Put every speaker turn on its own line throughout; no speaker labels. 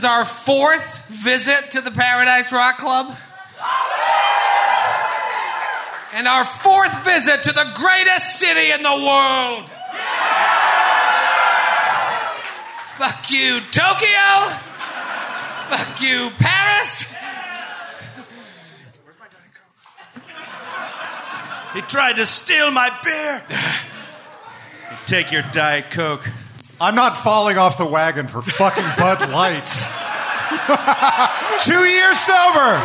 is our fourth visit to the Paradise Rock Club? And our fourth visit to the greatest city in the world. Fuck you, Tokyo. Fuck you, Paris. Where's my diet coke?
He tried to steal my beer. Take your Diet Coke.
I'm not falling off the wagon for fucking Bud Light. Two years sober.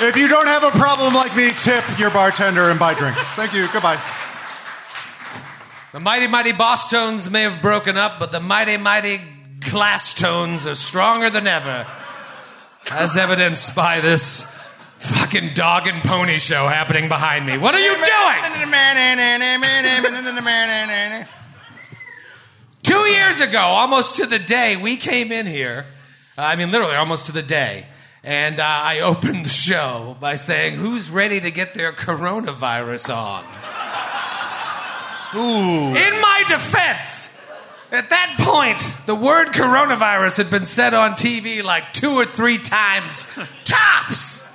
If you don't have a problem like me, tip your bartender and buy drinks. Thank you. Goodbye.
The mighty, mighty Bosstones may have broken up, but the mighty, mighty Glass Tones are stronger than ever. As evidenced by this fucking dog and pony show happening behind me. What are you doing? Two years ago, almost to the day, we came in here. uh, I mean, literally, almost to the day. And uh, I opened the show by saying, Who's ready to get their coronavirus on?
Ooh.
In my defense, at that point, the word coronavirus had been said on TV like two or three times, tops.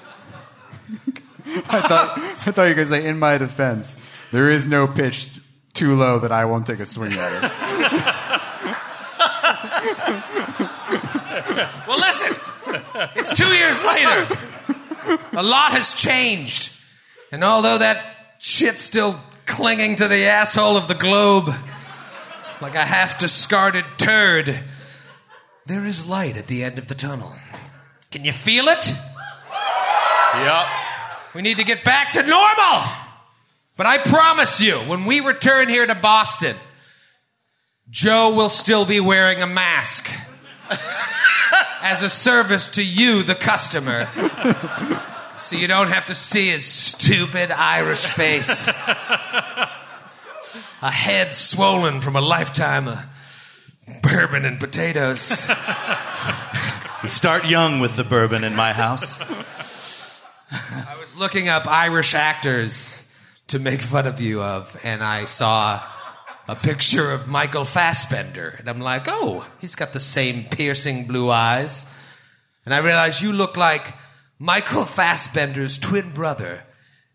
I thought, I thought you were going to say, in my defense, there is no pitch too low that I won't take a swing at it.
Well, listen, it's two years later. A lot has changed. And although that shit's still clinging to the asshole of the globe like a half discarded turd, there is light at the end of the tunnel. Can you feel it?
Yep.
We need to get back to normal. But I promise you, when we return here to Boston, Joe will still be wearing a mask as a service to you, the customer. So you don't have to see his stupid Irish face. A head swollen from a lifetime of bourbon and potatoes.
We start young with the bourbon in my house.
Looking up Irish actors to make fun of you of, and I saw a picture of Michael Fassbender, and I'm like, oh, he's got the same piercing blue eyes. And I realized you look like Michael Fassbender's twin brother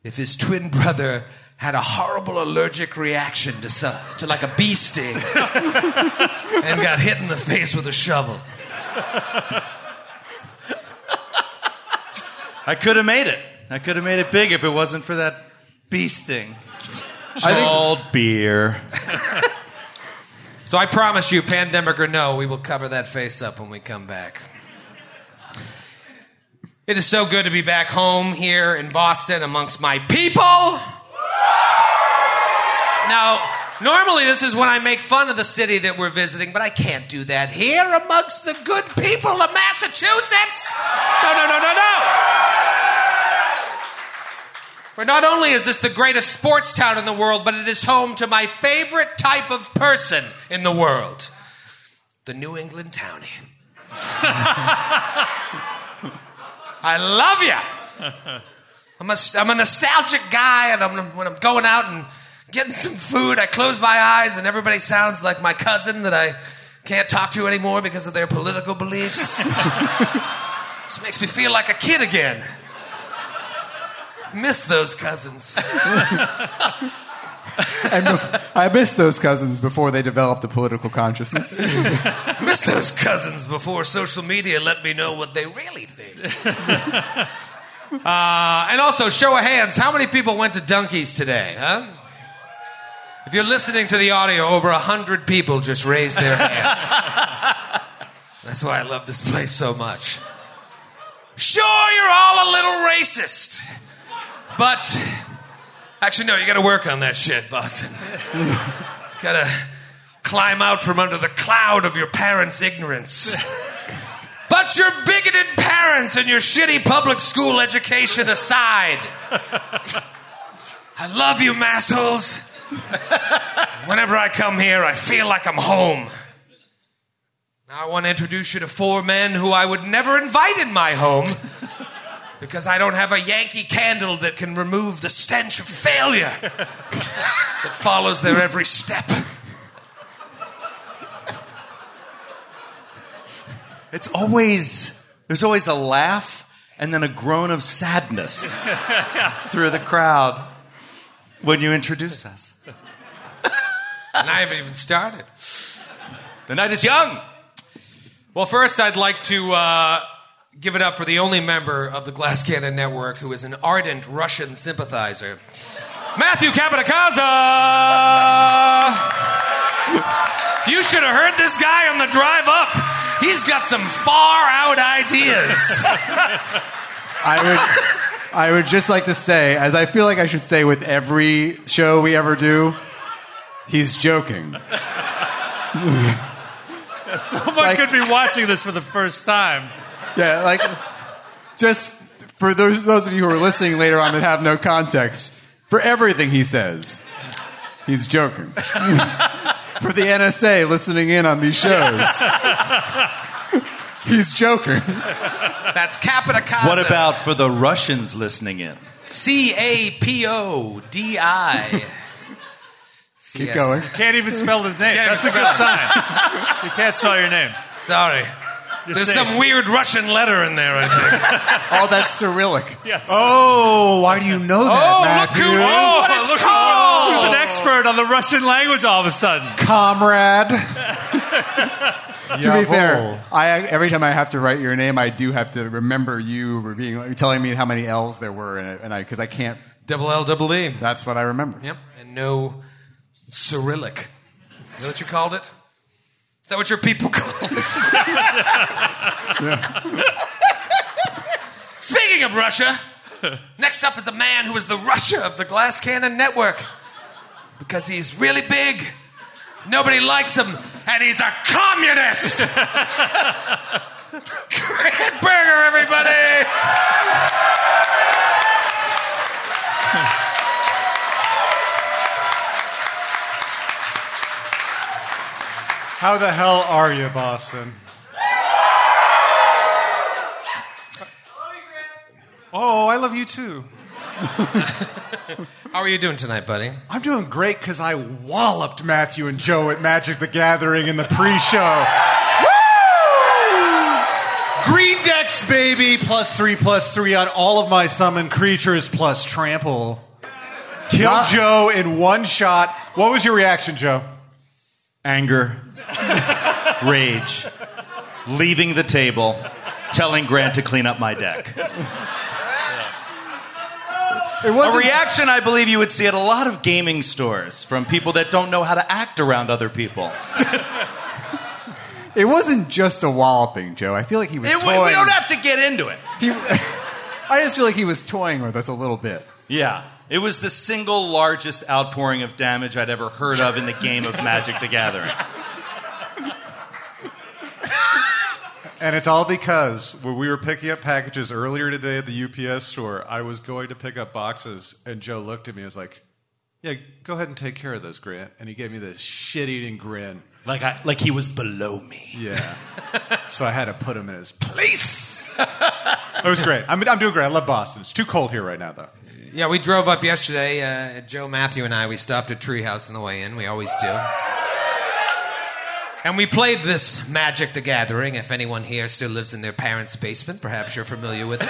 if his twin brother had a horrible allergic reaction to, some, to like a bee sting and got hit in the face with a shovel.
I could have made it. I could have made it big if it wasn't for that bee sting.
I think-
beer.
So I promise you, pandemic or no, we will cover that face up when we come back. It is so good to be back home here in Boston amongst my people. Now, normally this is when I make fun of the city that we're visiting, but I can't do that here amongst the good people of Massachusetts. No, no, no, no, no. For not only is this the greatest sports town in the world, but it is home to my favorite type of person in the world the New England townie. I love you. I'm a, I'm a nostalgic guy, and I'm, when I'm going out and getting some food, I close my eyes, and everybody sounds like my cousin that I can't talk to anymore because of their political beliefs. This makes me feel like a kid again. Miss those cousins.
And bef- I missed those cousins before they developed a political consciousness.
Miss those cousins before social media let me know what they really think. uh, and also, show of hands, how many people went to Dunkies today, huh? If you're listening to the audio, over a hundred people just raised their hands. That's why I love this place so much. Sure, you're all a little racist, but actually, no, you got to work on that shit, Boston. Gotta climb out from under the cloud of your parents' ignorance. But your bigoted parents and your shitty public school education aside, I love you, massholes. Whenever I come here, I feel like I'm home. Now I want to introduce you to four men who I would never invite in my home, Because I don't have a Yankee candle that can remove the stench of failure that follows their every step.
It's always there's always a laugh and then a groan of sadness through the crowd when you introduce us.
And I haven't even started.
The night is young.
Well, first, I'd like to uh, give it up for the only member of the Glass Cannon Network who is an ardent Russian sympathizer, Matthew Capodicasa. You should have heard this guy on the drive up. He's got some far out ideas.
I would, I would just like to say, as I feel like I should say with every show we ever do, he's joking.
Someone
Like-
could be watching this for the first time.
Yeah, like just for those those of you who are listening later on that have no context, for everything he says, he's joking. for the NSA listening in on these shows, he's joking.
That's Capodicasa.
What about for the Russians listening in?
C A P O D I?
Keep going.
Can't even spell his name. That's a good sign. You can't spell your name.
Sorry.
You're
There's
safe.
some weird Russian letter in there, I think.
Oh, that's Cyrillic. Yes.
Oh, why do you know that,
Oh,
Matthew?
look who- oh, oh,
What it's
look who-
called! Who's
oh.
an expert on the Russian language all of a sudden?
Comrade.
To be fair, I every time I have to write your name, I do have to remember you being telling me how many L's there were in it, and I because I can't.
Double L, double E.
That's what I remember.
Yep. And no Cyrillic. Is that what you called it? Is that what your people call it? Speaking of Russia, next up is a man who is the Russia of the Glass Cannon Network. Because he's really big, nobody likes him, and he's a communist! Grant Berger, everybody!
How the hell are you, Boston? Oh, I love you too.
How are you doing tonight, buddy?
I'm doing great because I walloped Matthew and Joe at Magic the Gathering in the pre-show. Green decks, baby, plus three, plus three on all of my summon creatures, plus trample. Killed Joe in one shot. What was your reaction, Joe?
Anger, rage, leaving the table, telling Grant to clean up my deck.
It
A reaction I believe you would see at a lot of gaming stores from people that don't know how to act around other people.
It wasn't just a walloping, Joe. I feel like he was
It-
toying.
we don't have to get into it.
I just feel like he was toying with us a little bit.
Yeah. It was the single largest outpouring of damage I'd ever heard of in the game of Magic the Gathering.
And it's all because when we were picking up packages earlier today at the UPS store, I was going to pick up boxes, and Joe looked at me and was like, Yeah, go ahead and take care of those, Grant. And he gave me this shit eating grin.
Like, I, like he was below me.
Yeah. so I had to put him in his place. It was great. I'm, I'm doing great. I love Boston. It's too cold here right now, though.
Yeah, we drove up yesterday. Uh, Joe, Matthew, and I. We stopped at Treehouse on the way in. We always do. And we played this Magic the Gathering. If anyone here still lives in their parents' basement, perhaps you're familiar with it.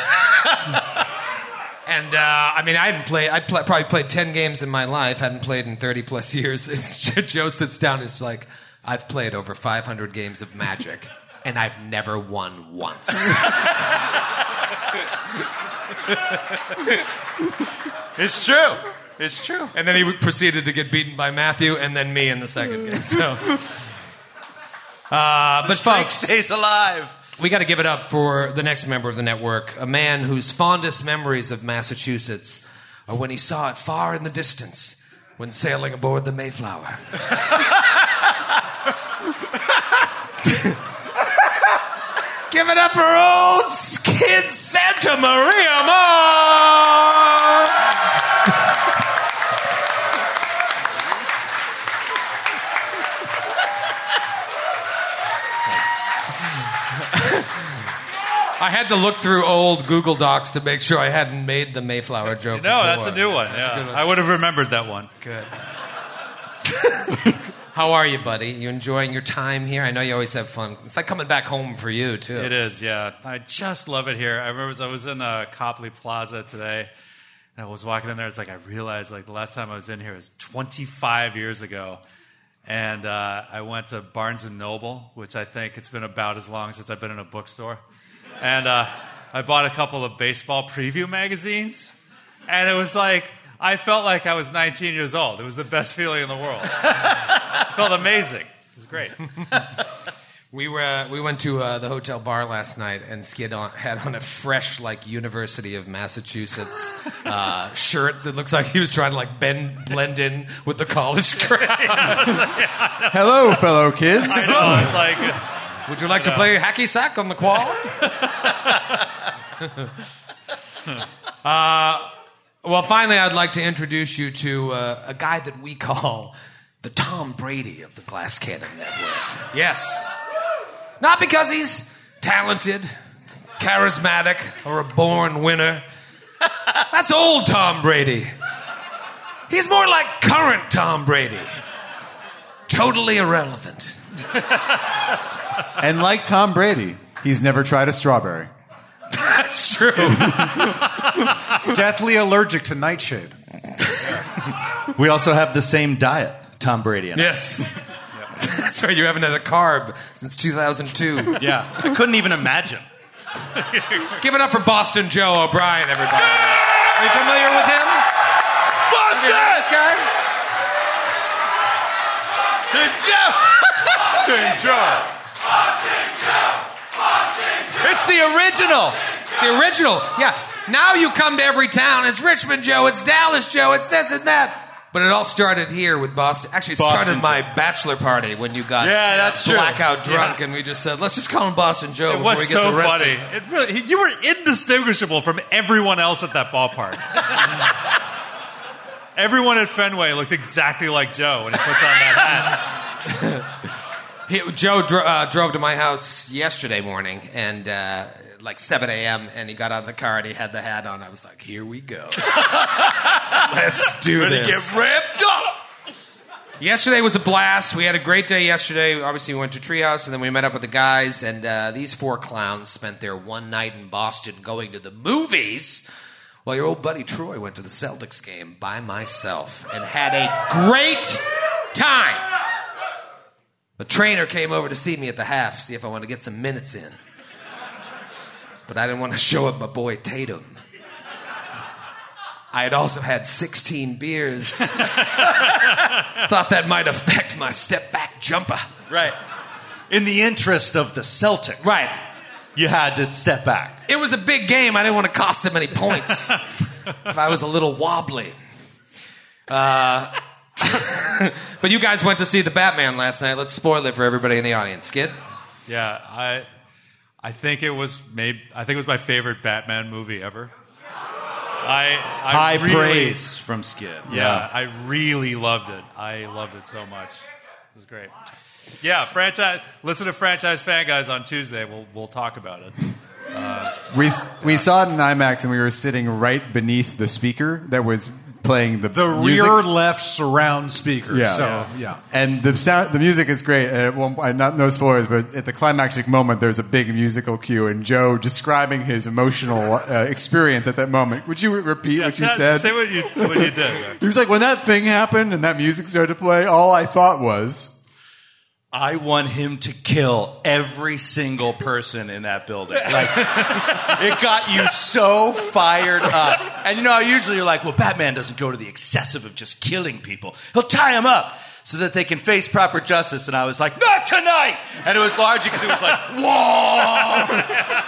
and uh, I mean, I hadn't played. I pl- probably played ten games in my life. Hadn't played in thirty plus years. Joe sits down. and is like, I've played over five hundred games of Magic, and I've never won once.
It's true. It's true.
And then he proceeded to get beaten by Matthew and then me in the second game. So, uh, but folks,
stays alive.
we got to give it up for the next member of the network, a man whose fondest memories of Massachusetts are when he saw it far in the distance when sailing aboard the Mayflower. give it up for old kid Santa Maria Maher! I had to look through old Google Docs to make sure I hadn't made the Mayflower joke.
No, that's a new one.
That's a one.
I would have remembered that one.
Good. How are you, buddy? You enjoying your time here? I know you always have fun. It's like coming back home for you too.
It is, yeah. I just love it here. I remember I was in uh, Copley Plaza today, and I was walking in there. It's like I realized like the last time I was in here was 25 years ago, and uh, I went to Barnes and Noble, which I think it's been about as long since I've been in a bookstore, and uh, I bought a couple of baseball preview magazines, and it was like. I felt like I was 19 years old. It was the best feeling in the world. it felt amazing. It was great.
We were uh, we went to uh, the hotel bar last night, and Skid on, had on a fresh like University of Massachusetts uh, shirt that looks like he was trying to like bend blend in with the college crowd.
Hello, fellow kids.
I know. It's like.
Would you like to play hacky sack on the quad? Well, finally, I'd like to introduce you to uh, a guy that we call the Tom Brady of the Glass Cannon Network. Yes. Not because he's talented, charismatic, or a born winner. That's old Tom Brady. He's more like current Tom Brady. Totally irrelevant.
And like Tom Brady, he's never tried a strawberry.
That's true.
Deathly allergic to nightshade.
We also have the same diet, Tom Brady and I.
Yes. That's right. You haven't had a carb since 2002.
Yeah. I couldn't even imagine.
Give it up for Boston Joe O'Brien, everybody. Are you familiar with him? Boston! This guy?
It's the original.
The original. Yeah. Now you come to every town. It's Richmond Joe. It's Dallas Joe. It's this and that. But it all started here with Boston. Actually, it started
Boston
my bachelor party when you got
Yeah, that's true.
blackout drunk, and we just said, let's just call him Boston Joe
It
before
was
he gets
so
arrested.
funny. It really, he- you were indistinguishable from everyone else at that ballpark. everyone at Fenway looked exactly like Joe when he puts on that hat.
He, Joe dro- uh, drove to my house yesterday morning, and uh, like 7 a.m., and he got out of the car and he had the hat on. I was like, "Here we go, let's do this."
Get ripped up.
Yesterday was a blast. We had a great day yesterday. Obviously, we went to Treehouse, and then we met up with the guys. And uh, these four clowns spent their one night in Boston going to the movies. While your old buddy Troy went to the Celtics game by myself and had a great time. The trainer came over to see me at the half, see if I wanted to get some minutes in. But I didn't want to show up my boy Tatum. I had also had 16 beers. Thought that might affect my step back jumper.
Right. In the interest of the Celtics,
Right.
you had to step back.
It was a big game. I didn't want to cost them any points if I was a little wobbly. Uh, but you guys went to see the Batman last night. Let's spoil it for everybody in the audience. Skid?
Yeah, I, I think it was maybe I think it was my favorite Batman movie ever. I, I
High
really-
praise from Skid.
Yeah, I really loved it. I loved it so much. It was great. Yeah, franchise. Listen to franchise fan guys on Tuesday. We'll we'll talk about it.
Uh, we, we saw it in IMAX and we were sitting right beneath the speaker that was playing the,
The
music.
rear left surround speaker.
Yeah.
So, yeah.
And the sound, the music is great. And it won't, I not no spoilers, but at the climactic moment, there's a big musical cue, and Joe describing his emotional uh, experience at that moment. Would you repeat what you
Tell-
said?
Say what you what you did.
he was like, when that thing happened and that music started to play, all I thought was,
I want him to kill every single person in that building. Like, it got you so fired up. And you know, usually you're like, well, Batman doesn't go to the excessive of just killing people. He'll tie them up so that they can face proper justice. And I was like, not tonight. And it was largely because it was like, whoa,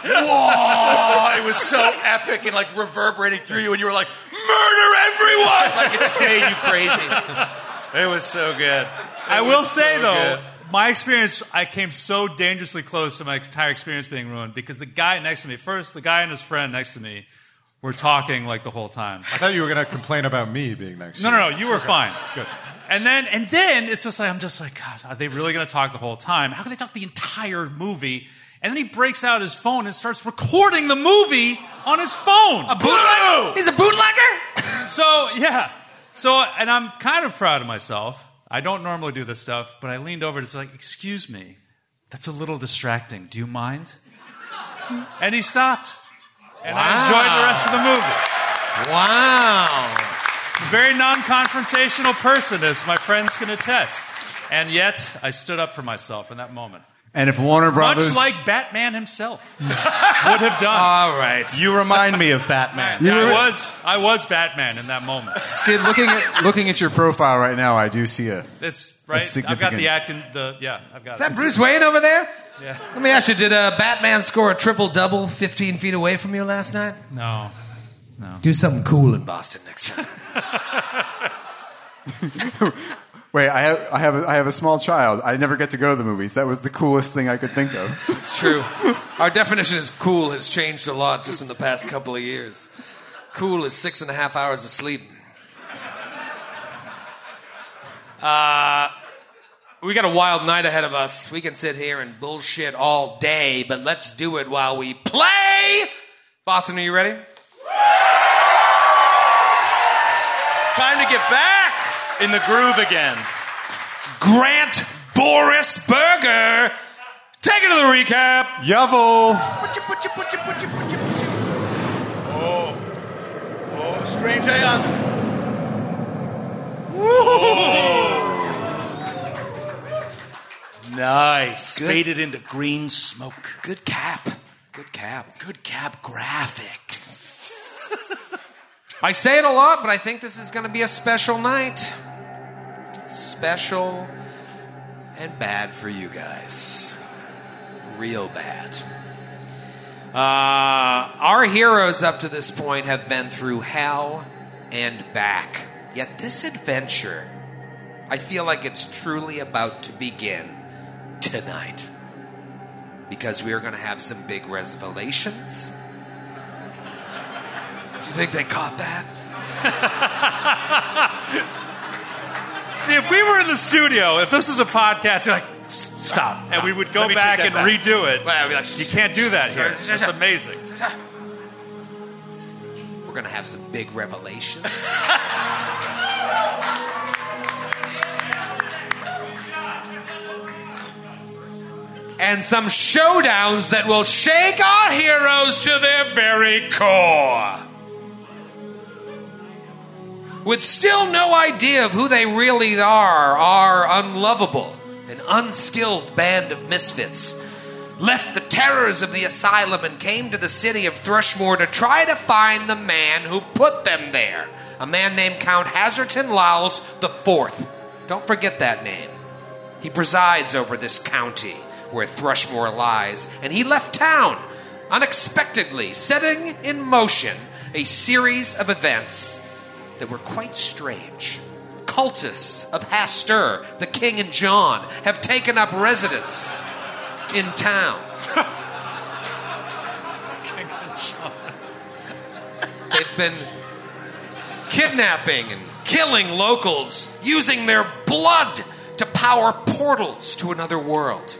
whoa. It was so epic and like reverberating through you. And you were like, murder everyone. Like, it just made you crazy. It was so good.
I will say
so
though,
good.
My experience, I came so dangerously close to my entire experience being ruined because the guy next to me, first, the guy and his friend next to me, were talking like the whole time.
I thought you were going to complain about me being next
No,
to
no,
you.
no, you were fine.
Good.
And then, and then it's just like I'm just like, God, are they really going to talk the whole time? How can they talk the entire movie And then he breaks out his phone and starts recording the movie on his phone.
A bootlegger? He's a bootlegger?
So, yeah. So, and I'm kind of proud of myself. I don't normally do this stuff, but I leaned over to say, like, excuse me, that's a little distracting. Do you mind? And he stopped. And I enjoyed the rest of the movie.
wow.
Very non confrontational person, as my friends can attest. And yet, I stood up for myself in that moment.
And if Warner Brothers,
Much like Batman himself would have done.
All right.
You remind me of Batman.
I was, I was Batman in that moment.
Skid, looking at looking at your profile right now, I do see a.
It's right. I've got
significant-
the Atkin. The yeah, I've got
Is that
it.
Bruce Wayne over there?
Yeah.
Let me ask you, did uh, Batman score a triple double 15 feet away from you last night?
No, no.
Do something cool in Boston next time.
Wait, I have I have a, I have a small child. I never get to go to the movies. That was the coolest thing I could think of.
It's true. Our definition of cool has changed a lot just in the past couple of years. Cool is six and a half hours of sleep. Uh, we got a wild night ahead of us. We can sit here and bullshit all day, but let's do it while we play. Boston, are you ready?
Time to get back in the groove again.
Grant Boris Berger. Take it to the recap.
Yavel. Oh.
Oh, strange Aeons. Nice. Faded into green smoke.
Good cap. Good cap.
Good cap graphic.
I say it a lot, but I think this is going to be a special night. Special and bad for you guys. Real bad. Uh, our heroes up to this point have been through hell and back. Yet this adventure, I feel like it's truly about to begin tonight. Because we are going to have some big revelations. Do you think they caught that?
See, if we were in the studio, if this is a podcast, you're like, stop. And we would go back and
back.
redo it.
Well, I'd be like,
You can't do that here.
Shut- shut-
It's amazing.
We're going to have some big revelations. and some showdowns that will shake our heroes to their very core. With still no idea of who they really are, our unlovable and unskilled band of misfits left the terrors of the asylum and came to the city of Thrushmore to try to find the man who put them there. A man named Count Haserton Lowls the Fourth. Don't forget that name. He presides over this county where Thrushmore lies, and he left town unexpectedly, setting in motion a series of events that were quite strange. Cultists of Hastur, the king and John, have taken up residence in town. They've been kidnapping and killing locals, using their blood to power portals to another world.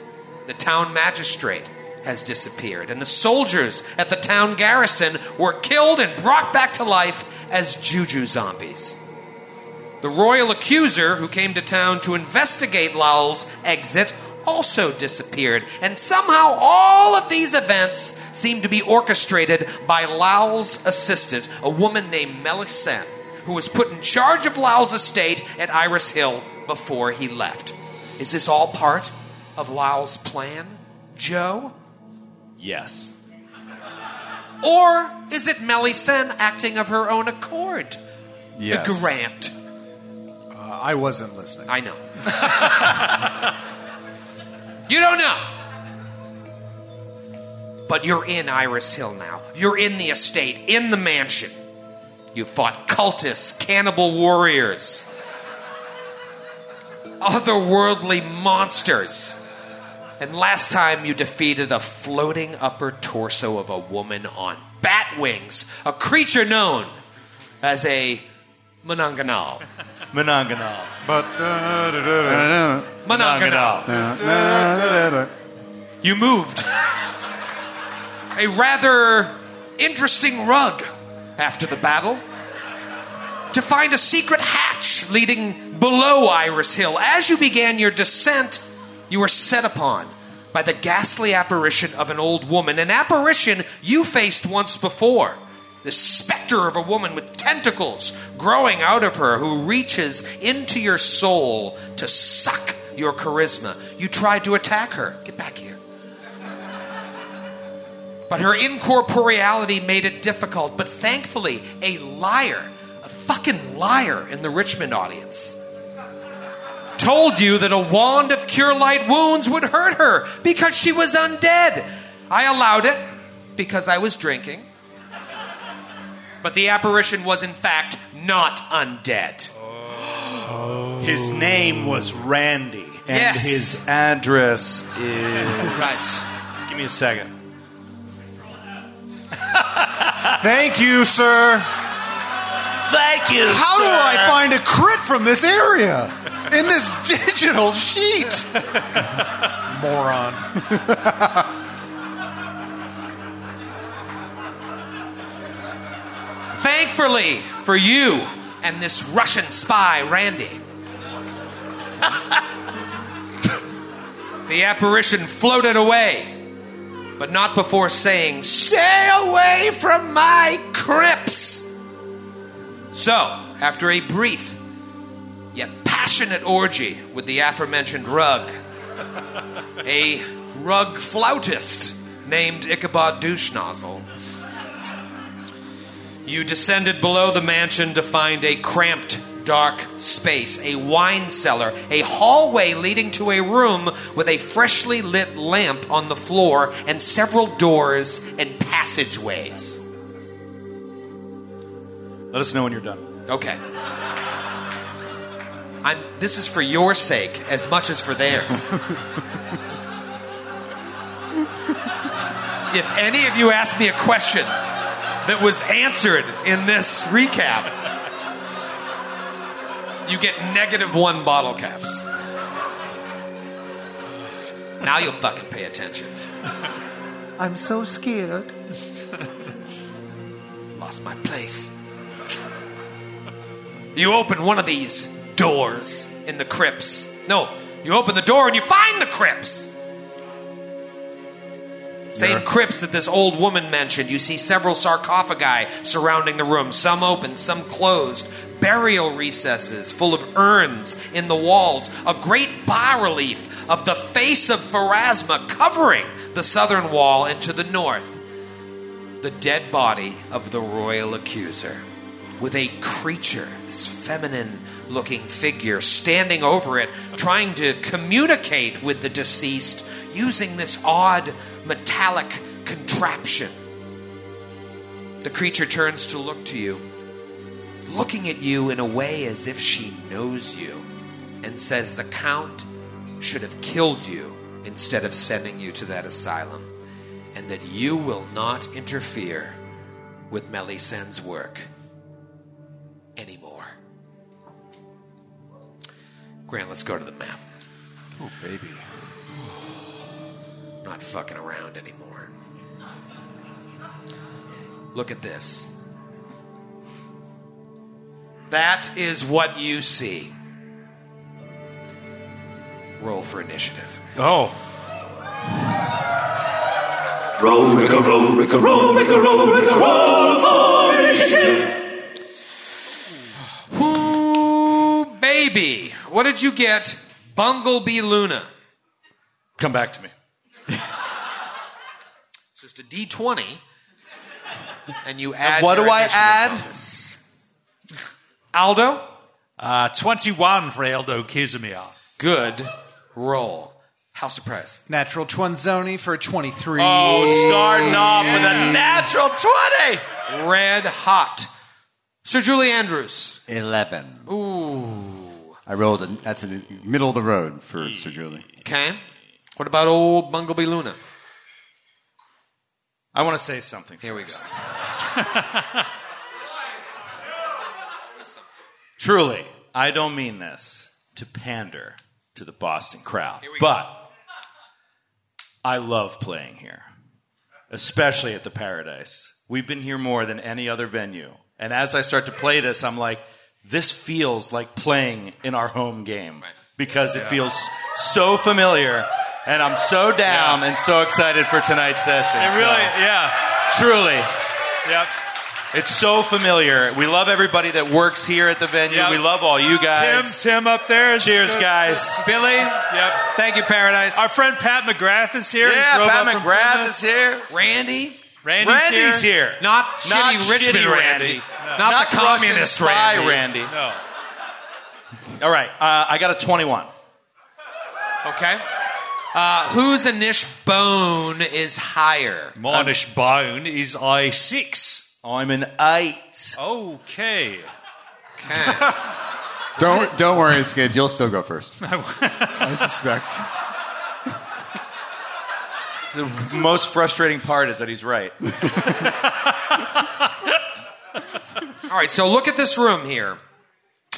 The town magistrate has disappeared, and the soldiers at the town garrison were killed and brought back to life as juju zombies. The royal accuser who came to town to investigate Lowell's exit also disappeared, and somehow all of these events seem to be orchestrated by Lowell's assistant, a woman named Melisande, who was put in charge of Lowell's estate at Iris Hill before he left. Is this all part of Lowell's plan, Joe?
Yes.
Or is it Melisande acting of her own accord?
Yes.
Grant.
Uh, I wasn't listening.
I know. you don't know. But you're in Iris Hill now. You're in the estate, in the mansion. You fought cultists, cannibal warriors, otherworldly monsters. And last time you defeated a floating upper torso of a woman on bat wings, a creature known as a Manananggal.
Manananggal.
But. Uh,
Manananggal. You moved a rather interesting rug after the battle to find a secret hatch leading below Iris Hill. As you began your descent, you were set upon by the ghastly apparition of an old woman, an apparition you faced once before. The specter of a woman with tentacles growing out of her who reaches into your soul to suck your charisma. You tried to attack her. Get back here. But her incorporeality made it difficult. But thankfully, a liar, a fucking liar in the Richmond audience, told you that a wand of cure light wounds would hurt her because she was undead. I allowed it because I was drinking. But the apparition was, in fact, not undead.
His name was Randy, and
Yes.
his address is.
Right.
Just give me a second.
Thank you, sir.
Thank you.
How do I find a crit from this area in this digital sheet? Moron.
Thankfully for you and this Russian spy, Randy, the apparition floated away, but not before saying, Stay away from my crypts! So, after a brief yet passionate orgy with the aforementioned rug, a rug flautist named Ichabod Douchenozzle, you descended below the mansion to find a cramped, dark space, a wine cellar, a hallway leading to a room with a freshly lit lamp on the floor, and several doors and passageways.
Let us know when you're done.
Okay. I'm, this is for your sake as much as for theirs. if any of you ask me a question that was answered in this recap, you get negative one bottle caps. Now you'll fucking pay attention.
I'm so scared.
Lost my place. You open one of these doors in the crypts. No, you open the door and you find the crypts. Same crypts that this old woman mentioned. You see several sarcophagi surrounding the room, some open, some closed. Burial recesses full of urns in the walls. A great bas relief of the face of Pharasma covering the southern wall and to the north the dead body of the royal accuser, with a creature, this feminine looking figure, standing over it, trying to communicate with the deceased using this odd metallic contraption. The creature turns to look to you, looking at you in a way as if she knows you, and says the Count should have killed you instead of sending you to that asylum and that you will not interfere with Melisandre's work Grant, let's go to the map.
Oh, baby.
Not fucking around anymore. Look at this. That is what you see. Roll for initiative.
Oh.
Roll, Rick, roll, Rick, roll, Rick, roll, Rick, roll for initiative.
Ooh, baby. What did you get? Bunglebee Luna.
Come back to me.
It's just a D20. And you add.
what
your
do I add?
bonus. Aldo?
Uh, 21 for Aldo Kizumia.
Good roll. How surprised?
Natural Twanzoni for 23.
Oh, starting off with a natural 20.
Red hot. Sir Julie Andrews.
11.
Ooh.
I rolled, a, that's in the middle of the road for hmm. Sir Julie.
Okay. What about old Bunglebee Luna?
I want to say something.
Here we go.
Truly, I don't mean this to pander to the Boston crowd, but I love playing here. especially at the Paradise. We've been here more than any other venue. And as I start to play this, I'm like, this feels like playing in our home game because it feels so familiar. And I'm so down
Yeah.
and so excited for tonight's session.
It
So,
really, yeah.
truly,
Yep.
it's so familiar. We love everybody that works here at the venue.
Yep.
We love all you guys.
Tim Tim up there. is
Cheers,
good.
guys.
Billy,
Yep.
thank you, Paradise.
Our friend Pat McGrath is here.
Yeah,
drove
Pat McGrath is here.
Randy,
Randy's,
Randy's
here.
here.
not
Not
shitty Richmond
shitty
Randy,
Randy.
not,
Not
the communist
spy
Randy.
Randy.
No.
All right, uh, I got a 21.
Okay. Uh, whose Anish bone is higher?
My Monish Bone is I six.
I'm an eight.
Okay.
Okay.
Don't don't worry, Skid. You'll still go first. I suspect.
The most frustrating part is that he's right.
All right, so look at this room here.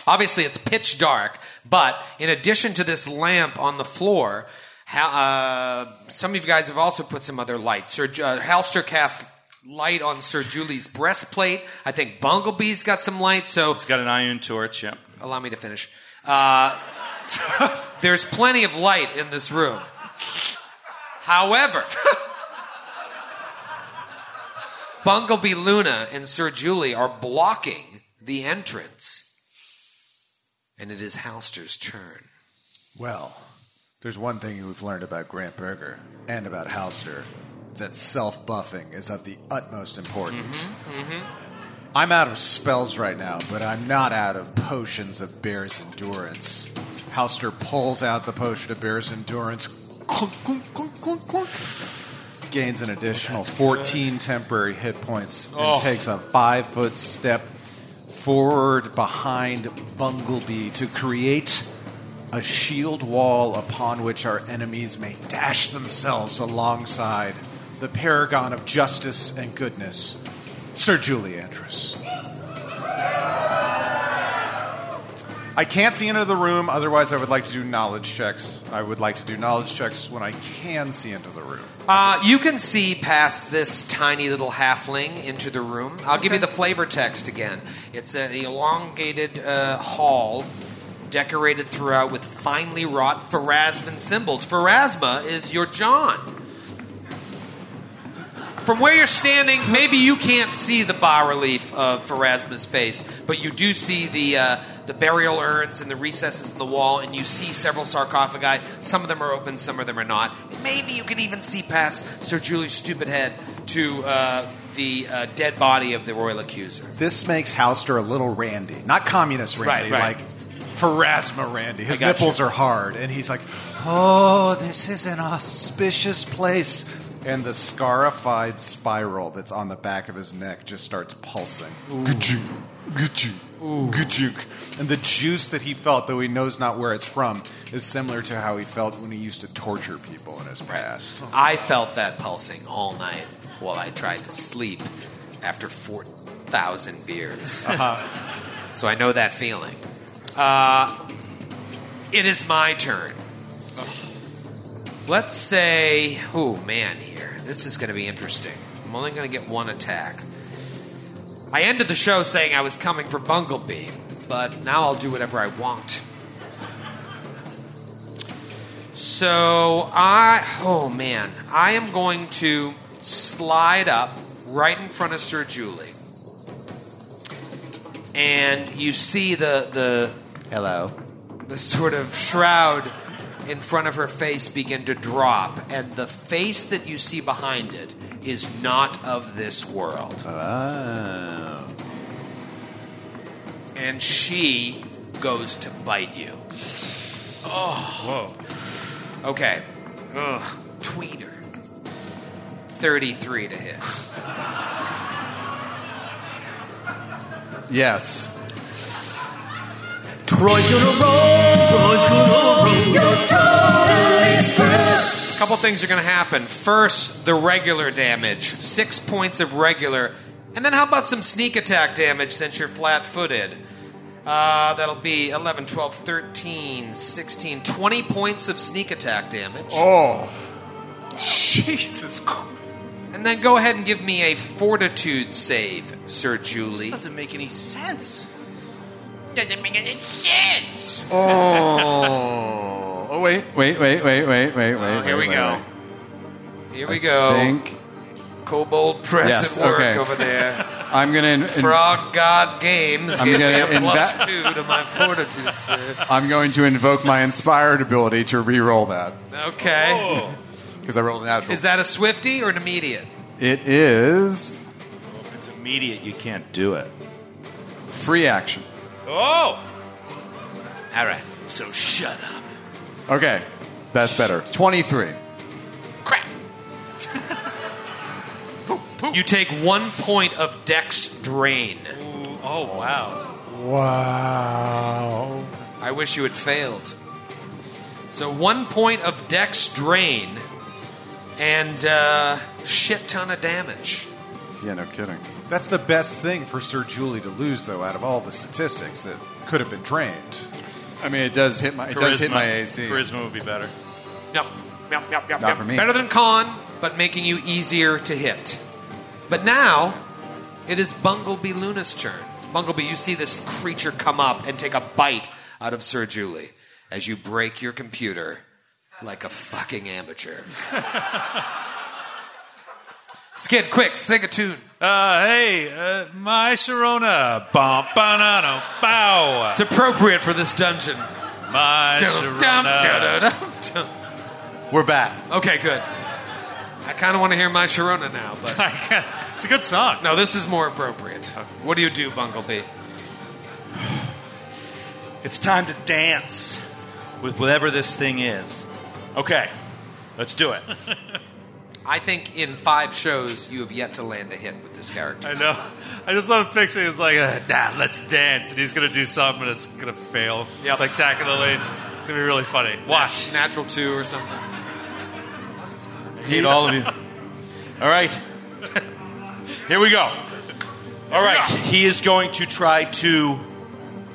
Obviously, it's pitch dark, but in addition to this lamp on the floor, uh, some of you guys have also put some other lights. Sir uh, Halster casts light on Sir Julie's breastplate. I think Bumblebee's got some light, so
He's got an iron torch. Yeah.
allow me to finish. Uh, there's plenty of light in this room. However, Bunglebee Luna and Sir Julie are blocking the entrance. And it is Halster's turn.
Well, there's one thing we've learned about Grant Berger and about Halster. It's that self buffing is of the utmost importance. Mm-hmm, mm-hmm. I'm out of spells right now, but I'm not out of potions of Bear's Endurance. Halster pulls out the potion of Bear's Endurance, clunk, clunk, clunk, clunk, clunk, gains an additional 14 temporary hit points, and oh. takes a five foot step forward behind Bunglebee to create a shield wall upon which our enemies may dash themselves alongside the paragon of justice and goodness, Sir Julie Andrews. I can't see into the room, otherwise, I would like to do knowledge checks. I would like to do knowledge checks when I can see into the room.
Uh, you can see past this tiny little halfling into the room. I'll give you the flavor text again. It's an elongated uh, hall decorated throughout with finely wrought Pharasman symbols. Pharasma is your John. From where you're standing, maybe you can't see the bas relief of Pharasma's face, but you do see the uh, the burial urns and the recesses in the wall, and you see several sarcophagi. Some of them are open, some of them are not. And maybe you can even see past Sir Julius' stupid head to uh, the uh, dead body of the royal accuser.
This makes Halster a little Randy, not communist Randy,
Right, right.
like Pharasma Randy. His nipples
you.
are hard, and he's like, "Oh, this is an auspicious place." And the scarified spiral that's on the back of his neck just starts pulsing. Gajoo, gajoo, gajook. And the juice that he felt, though he knows not where it's from, is similar to how he felt when he used to torture people in his past.
I felt that pulsing all night while I tried to sleep after 4,000 beers. So I know that feeling. Uh, it is my turn. Let's say, oh man, here. This is going to be interesting. I'm only going to get one attack. I ended the show saying I was coming for Bunglebee, but now I'll do whatever I want. So I, oh man, I am going to slide up right in front of Sir Julie, and you see the the
Hello.
the sort of shroud in front of her face begin to drop, and the face that you see behind it is not of this world.
Oh.
And she goes to bite you. Oh.
Whoa.
Okay. Ugh. Tweeter. 33 to hit.
Yes.
Troy's gonna roll. Troy's gonna roll. You're totally screwed.
A couple things are going to happen. First, the regular damage. Six points of regular. And then how about some sneak attack damage since you're flat footed? Uh, that'll be 11, 12, 13, 16, 20 points of sneak attack damage.
Oh, Jesus Christ.
And And then go ahead and give me a fortitude save, Sir Julie.
This doesn't make any sense.
Doesn't make any sense.
Oh, oh wait, wait, wait, wait, wait, wait, oh, wait.
Oh, here
wait,
we
wait,
go.
wait.
Here we go.
Think
Kobold press
Yes,
at work
okay.
over there.
I'm gonna. In,
Frog God Games
I'm
gave
gonna
a plus
inva-
two to my fortitude save.
I'm going to invoke my inspired ability to re-roll that
Okay.
because I rolled a natural.
Is that a Swifty or an immediate?
it is
If it's immediate, you can't do it.
free action.
Oh!
All right.
So shut up.
Okay, that's better. Twenty-three.
Crap. You take one point of Dex drain.
Oh wow.
Wow.
I wish you had failed. So one point of Dex drain and uh, shit ton of damage.
Yeah, no kidding.
That's the best thing for Sir Julie to lose, though, out of all the statistics that could have been drained.
I mean, it does hit my. It does hit my AC.
Charisma would be better.
Yep. Yep, yep, yep,
Not
yep.
for me.
Better than con, but making you easier to hit. But now, it is Bungleby Luna's turn. Bungleby, you see this creature come up and take a bite out of Sir Julie as you break your computer like a fucking amateur. Skid, quick, sing a tune.
Uh, hey, uh, my Sharona. Bum, banana, bow.
It's appropriate for this dungeon.
My
Dum, dum,
Sharona.
dum, dum, dum.
We're back.
Okay, good. I kind of want to hear my Sharona now, but
it's a good song.
no, this is more appropriate. What do you do, Bungleby?
It's time to dance with whatever this thing is. Okay, let's do it.
I think in five shows you have yet to land a hit with this character.
I know. I just love picturing it's like, uh, nah, let's dance. And he's going to do something and it's going to fail spectacularly. It's going to be really funny. Watch.
Natural two or something.
Hate all of you. All right. Here we go. All right. He is going to try to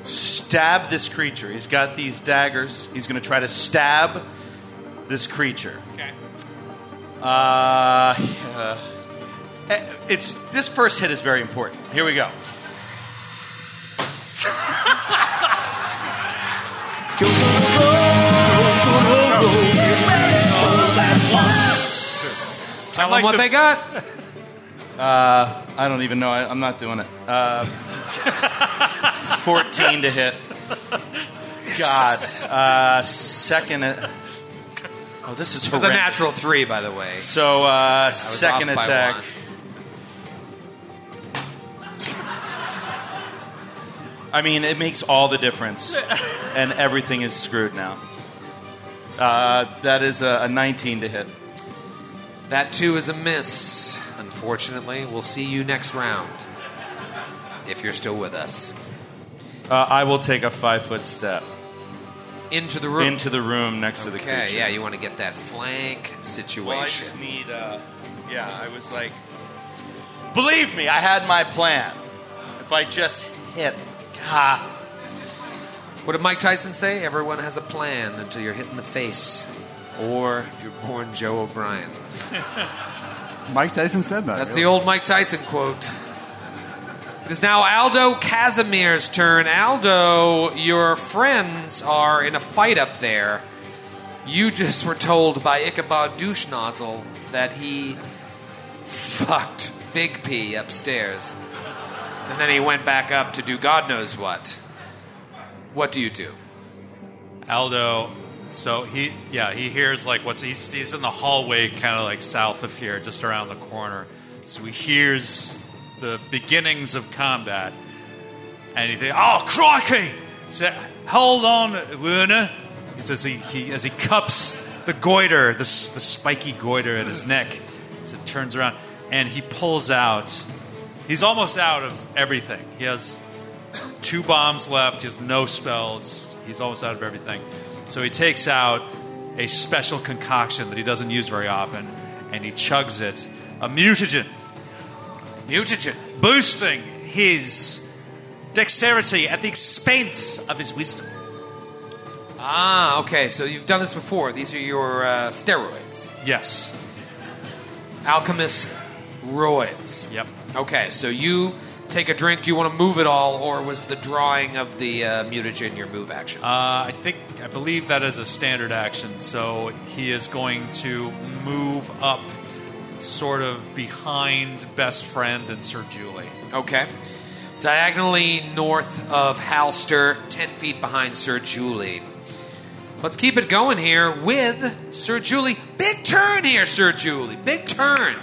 stab this creature. He's got these daggers. He's going to try to stab this creature.
Okay.
Uh, uh, it's this first hit is very important. Here we go.
Tell them what they got.
Uh, I don't even know. I, I'm not doing it. Uh, 14 to hit. God. Uh, second. Oh, this is
It's a natural three, by the way.
So, uh, second attack. I mean, it makes all the difference, and everything is screwed now. Uh, that is a, a 19 to hit.
That too is a miss. Unfortunately, we'll see you next round. If you're still with us.
Uh, I will take a five foot step
Into the room.
into the room next to the creature.
okay, yeah, you want to get that flank situation.
Well, I just need. Uh, yeah, I was like, believe me, I had my plan. If I just hit, ha.
What did Mike Tyson say? Everyone has a plan until you're hit in the face. Or if you're born Joe O'Brien.
Mike Tyson said that.
That's the old Mike Tyson quote. It is now Aldo Casimir's turn. Aldo, your friends are in a fight up there. You just were told by Ichabod Douche Nozzle that he fucked Big P upstairs. And then he went back up to do God knows what. What do you do?
Aldo, so he, yeah, he hears like what's he's, he's in the hallway, kind of like south of here, just around the corner. So he hears the beginnings of combat, and he thinks, "Oh crikey!" He said, "Hold on, Werner." He says he, he as he cups the goiter, the, the spiky goiter at his neck. So it turns around, and he pulls out. He's almost out of everything. He has two bombs left. He has no spells. He's almost out of everything. So he takes out a special concoction that he doesn't use very often, and he chugs it. A mutagen,
Mutagen.
boosting his dexterity at the expense of his wisdom.
Ah, okay. So you've done this before. These are your uh, steroids.
Yes.
Alchemist roids.
Yep.
Okay, so you take a drink. Do you want to move it all, or was the drawing of the uh, mutagen your move action?
Uh, I think I believe that is a standard action. So he is going to move up, sort of behind best friend and Sir Julie.
Okay. Diagonally north of Halster, 10 feet behind Sir Julie. Let's keep it going here with Sir Julie. Big turn here, Sir Julie. Big turn.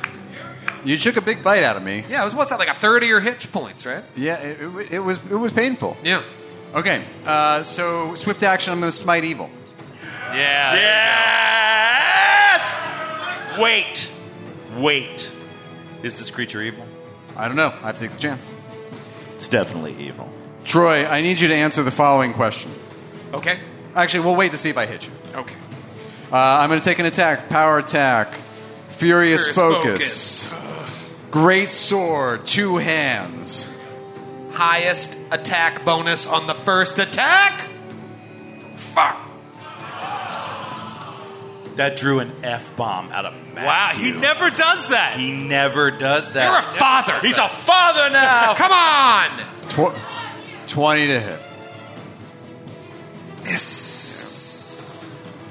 You took a big bite out of me.
Yeah, it was what's that, like a third of your hit points, right?
Yeah, it, it, it was it was painful.
Yeah.
Okay, uh, so swift action. I'm going to smite evil.
Yeah.
Yes! Wait. Wait. Is this creature evil?
I don't know. I have to take the chance.
It's definitely evil.
Troy, I need you to answer the following question.
Okay.
Actually, we'll wait to see if I hit you.
Okay.
Uh, I'm going to take an attack. Power attack. Furious,
Furious
focus. Great sword. Two hands.
Highest attack bonus on the first attack?
That drew an F bomb out of Matthew.
Wow, he never does that.
He never does that.
You're a father.
He's a father now.
Come on.
Tw- 20 to hit.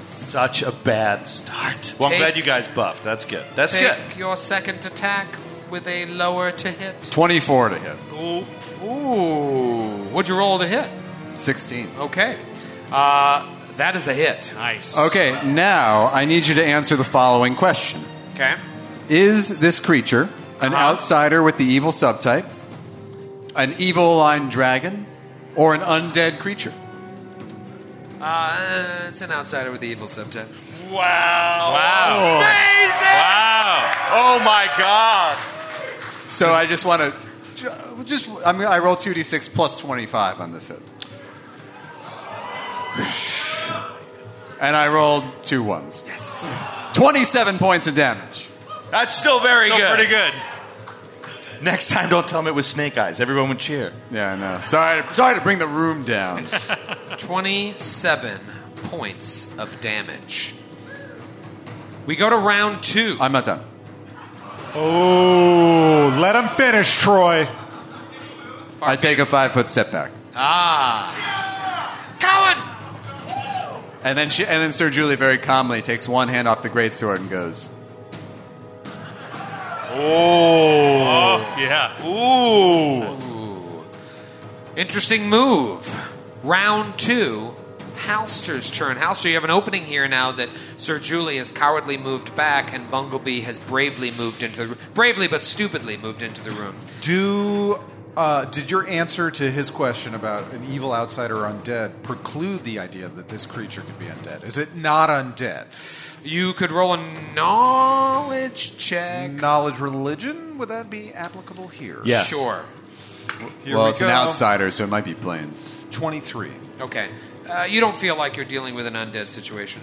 Such a bad start. Well, I'm
Take-
glad you guys buffed. That's good. That's
Take
good.
your second attack with a lower to hit.
24 to hit.
Ooh. Ooh. What'd you roll to hit?
16.
Okay. Uh, that is a hit.
Nice.
Okay, now I need you to answer the following question
Okay.
Is this creature an
Uh-huh.
outsider with the evil subtype, an evil aligned dragon, or an undead creature?
Uh, it's an outsider with the evil subtype.
Wow.
Wow.
Amazing. Wow. Oh my god.
So I just want to. Just, I mean, I roll 2d6 plus 25 on this hit. And I rolled two ones. Yes. 27 points of damage.
That's still very
Still
good.
pretty good.
Next time, don't tell me it was Snake Eyes. Everyone would cheer.
Yeah, no. Sorry, sorry to bring the room down.
27 points of damage. We go to round two.
I'm not done.
Oh, let him finish, Troy.
I take a five foot step back.
Ah. Coward!
And then, she, and then Sir Julie very calmly takes one hand off the greatsword and goes,
Oh, oh yeah.
Ooh.
Interesting move. Round two. Halster's turn. Halster, you have an opening here now that Sir Julie has cowardly moved back and Bungleby has bravely moved into the room. Bravely but stupidly moved into the room.
Do uh, did your answer to his question about an evil outsider or undead preclude the idea that this creature could be undead? Is it not undead?
You could roll a knowledge check.
Knowledge religion would that be applicable here?
Yes.
Sure.
Here
Well,
we
it's
go.
an outsider, so it might be planes.
Twenty-three.
Okay. Uh, you don't feel like you're dealing with an undead situation.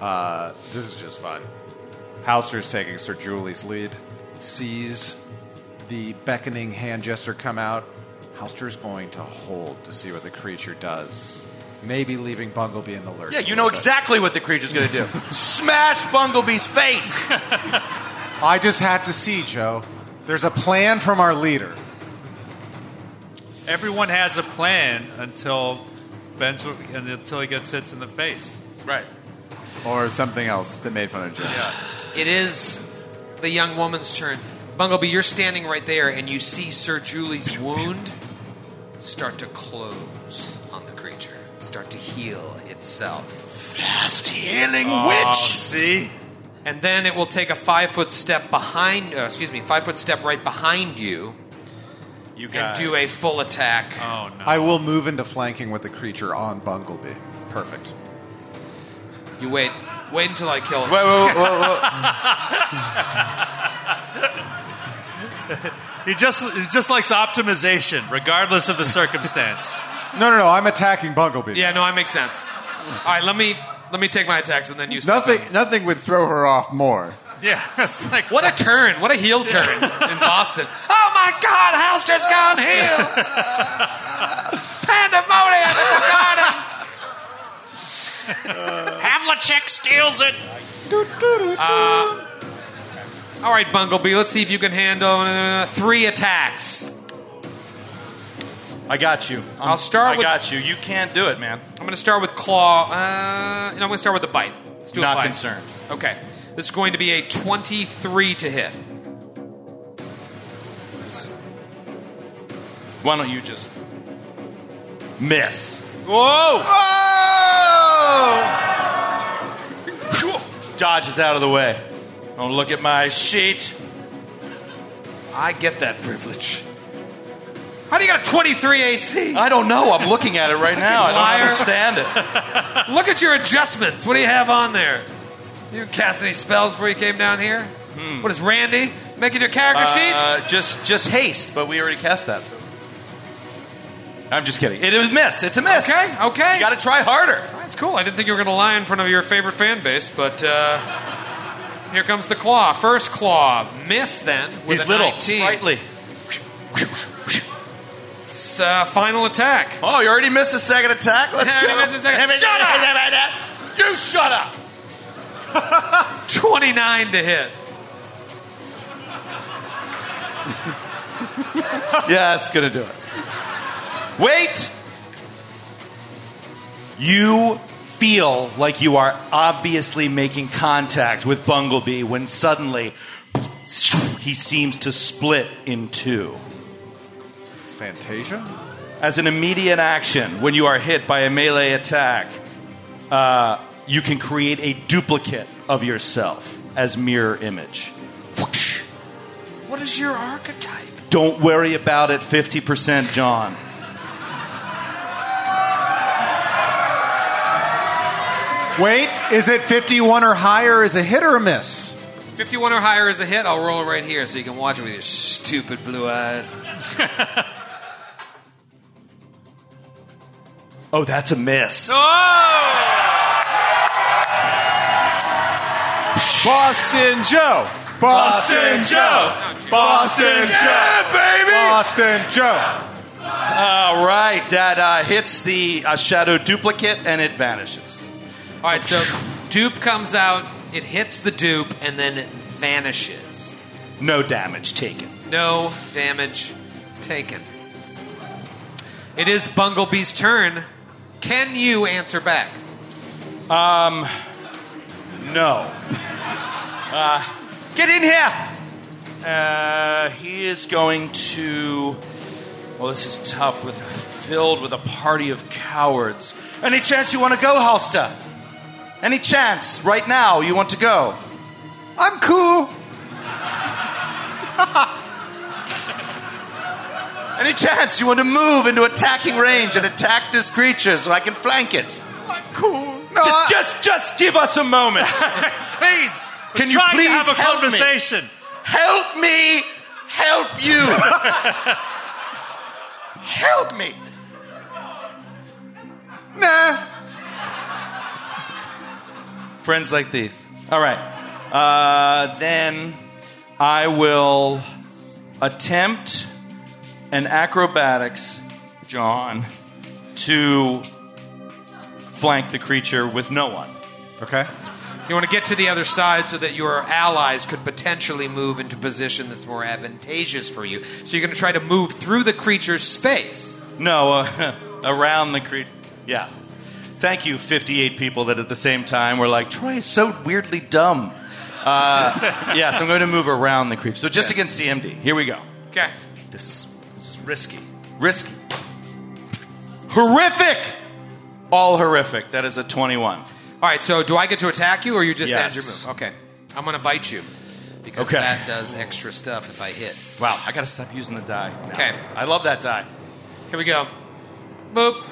Uh, this is just fun. Halster's taking Sir Julie's lead, sees the beckoning hand gesture come out. Halster's going to hold to see what the creature does. Maybe leaving Bungleby in the lurch.
Yeah, you know exactly what the creature's going to do. Smash Bunglebee's face.
I just have to see, Joe. There's a plan from our leader.
Everyone has a plan until Ben's, until he gets hits in the face.
right.
Or something else that made fun of Joe.
It is the young woman's turn. Bungleby, you're standing right there, and you see Sir Julie's wound start to close on the creature, start to heal itself.
Fast healing
Oh,
witch.
see?
And then it will take a five foot step behind, uh, excuse me, five foot step right behind you
You
and
guys.
do a full attack.
Oh, no.
I will move into flanking with the creature on Bungleby. Perfect.
You wait, wait until I kill him.
Wait, wait, wait, wait, wait.
He just, he just likes optimization, regardless of the circumstance.
No, no, no. I'm attacking Bunglebee.
Yeah, no, that makes sense. All right, let me let me take my attacks and then you. step
Nothing, nothing would throw her off more.
Yeah, it's like
What a turn! What a heel turn in Boston. Oh my God, house just gone heel! Pandemonium in the garden.
Havlicek steals it.
Uh, All right, Bunglebee, let's see if you can handle uh, three attacks.
I got you. i
I'll start
I
with-
got you. You can't do it, man.
I'm going to start with claw. Uh, no, I'm going to start with the bite. Let's do a
Not
bite.
concerned.
Okay. This is going to be a 23 to hit.
Why don't you just miss?
Whoa!
Dodges out of the way. Don't look at my sheet.
I get that privilege. How do you got a 23 AC?
I don't know. I'm looking at it right now. I don't understand it.
Look at your adjustments. What do you have on there? You cast any spells before you came down here? What is Randy making your character sheet?
Uh, just, just haste, but we already cast that. So. I'm just kidding. It is a miss. It's a miss.
Okay, okay.
You got to try harder.
That's cool. I didn't think you were going to lie in front of your favorite fan base, but uh, here comes the claw. First claw. Miss then. With
He's
a
little,
19.
sprightly.
It's, uh, final attack.
Oh, you already missed a second attack. Let's go.
I missed a second. Shut up!
You shut up.
29 to hit.
Yeah, it's gonna do it. Wait. You feel like you are obviously making contact with Bunglebee when suddenly he seems to split in two.
This is Fantasia?
As an immediate action, when you are hit by a melee attack, uh, you can create a duplicate of yourself as mirror image.
What is your archetype?
Don't worry about it, 50%, John.
Wait, is it 51 or higher? Is a hit or a miss?
51 or higher is a hit. I'll roll it right here so you can watch it with your stupid blue eyes.
Oh, that's a miss. Oh!
Boston Joe. Boston Joe. Boston Joe.
baby!
Boston Joe.
All right, that uh, hits the uh, shadow duplicate and it vanishes.
All right, so dupe comes out, it hits the dupe, and then vanishes.
No damage taken.
No damage taken. It is Bunglebee's turn. Can you answer back?
Um, no. Uh, get in here! Uh, he is going to. Well, this is tough with filled with a party of cowards. Any chance you want to go, Halster? Any chance right now you want to go?
I'm cool.
Any chance you want to move into attacking range and attack this creature so I can flank it?
I'm Cool. No,
just,
I-
just, just give us a moment.
Please,
Can
we're
you please
to have a
help me?
conversation.
Help me! Help you! help me!
nah.
Friends like these. All right. Uh, then I will attempt an acrobatics, John, to flank the creature with no one.
Okay.
You want to get to the other side so that your allies could potentially move into position that's more advantageous for you. So you're going to try to move through the creature's space.
No, uh, around the creature. Yeah. Thank you, 58 people that at the same time were like, Troy is so weirdly dumb. Uh, yes, I'm going to move around the creep. So just against CMD. Here we go.
Okay.
This is, this is risky. Risky. Horrific! All horrific. That is a 21.
All right, so do I get to attack you or you just
Yes.
end your move? Okay. I'm going to bite you because
Okay.
that does extra stuff if I hit.
Wow, I gotta stop using the die. now.
Okay.
I love that die.
Here we go. Boop.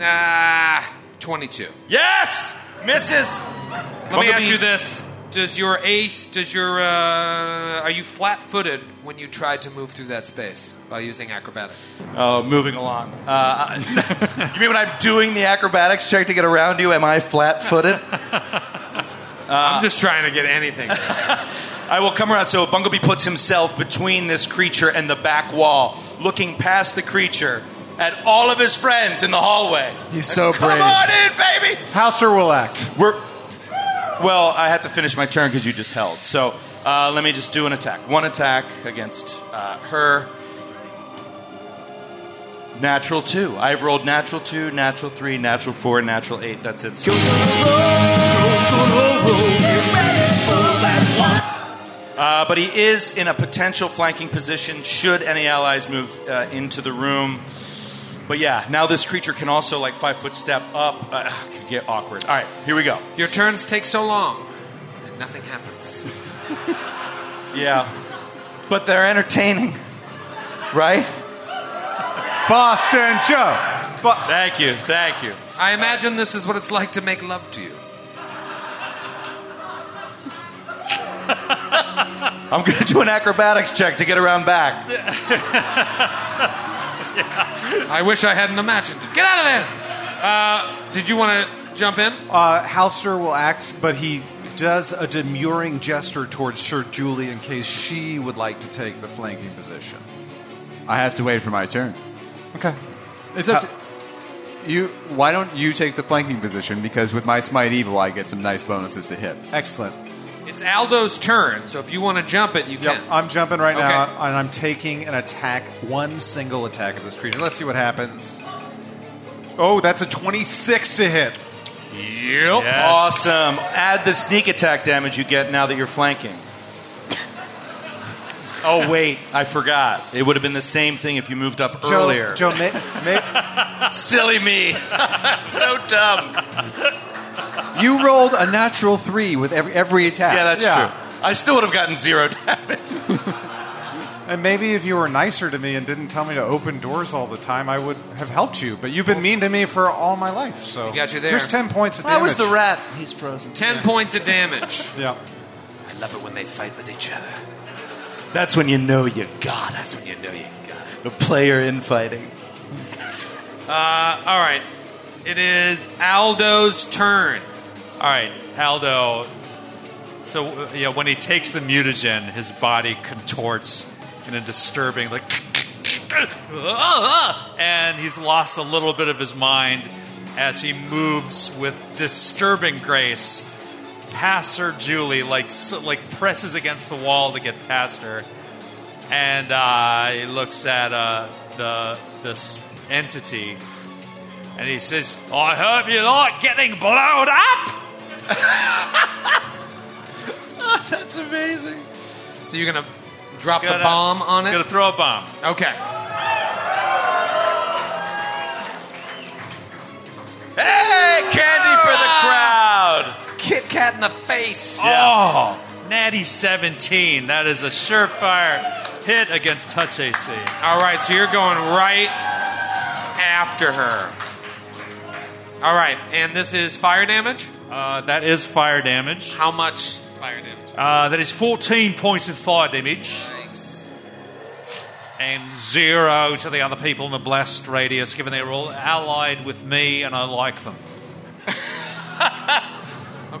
Ah, 22.
Yes! Misses!
Let me ask you this. Does your ace, does your, uh, are you flat footed when you tried to move through that space by using acrobatics?
Oh, moving along. Uh, you mean when I'm doing the acrobatics check to get around you, am I flat footed?
I'm just trying to get anything.
I will come around. So Bunglebee puts himself between this creature and the back wall, looking past the creature at all of his friends in the hallway.
He's so
Come
brave.
Come on in, baby!
Hauser will act.
We're well. I had to finish my turn because you just held. So Uh, let me just do an attack. One attack against uh, her. Natural two. I've rolled natural two, natural three, natural four, natural eight. That's it. Uh, but he is in a potential flanking position should any allies move uh, into the room. But yeah, now this creature can also like five foot step up. Uh, could get awkward. All right, here we go.
Your turns take so long, and nothing happens.
Yeah, but they're entertaining, right?
Boston Joe. Bo-
Thank you, thank you.
I imagine this is what it's like to make love to you.
I'm going to do an acrobatics check to get around back.
I wish I hadn't imagined it. Get out of there! Uh, did you want to jump in?
Uh, Halster will act, but he does a demurring gesture towards Sir Julie in case she would like to take the flanking position.
I have to wait for my turn.
Okay.
It's up to you. Why don't you take the flanking position? Because with my smite evil, I get some nice bonuses to hit.
Excellent.
It's Aldo's turn, so if you want to jump it, you
Yep,
can.
I'm jumping right now,
Okay.
and I'm taking an attack, one single attack at this creature. Let's see what happens. Oh, that's a 26 to hit.
Yep.
Awesome. Add the sneak attack damage you get now that you're flanking. Oh wait, I forgot. It would have been the same thing if you moved up
Joe,
earlier.
Joe, may, may,
Silly me. so dumb.
You rolled a natural three with every every attack.
Yeah, that's
Yeah.
true. I still would have gotten zero damage.
and maybe if you were nicer to me and didn't tell me to open doors all the time, I would have helped you. But you've been mean to me for all my life, so
Got you there.
Here's 10 points of
That
damage.
was the rat. He's frozen.
Ten points of damage.
Yeah.
I love it when they fight with each other.
That's when you know you got it.
That's when you know you got it.
The player infighting.
Uh, all right. It is Aldo's turn. All right, Aldo. So, uh, yeah, when he takes the mutagen, his body contorts in a disturbing, like, and he's lost a little bit of his mind as he moves with disturbing grace past Julie, like, like presses against the wall to get past her, and uh, he looks at uh, the this entity, and he says, "I hope you like getting blown up."
That's amazing.
So you're gonna drop the
Gonna-
bomb on
he's
it?
gonna throw a bomb.
Okay.
Hey, candy for the ah! crowd.
Kit Kat in the face.
Oh, natty 17. That is a surefire hit against touch AC.
All right, so you're going right after her. All right, and this is fire damage.
Uh, that is fire damage.
How much fire damage?
Uh, that is 14 points of fire damage.
Thanks.
And zero to the other people in the blast radius, given they're all allied with me and I like them.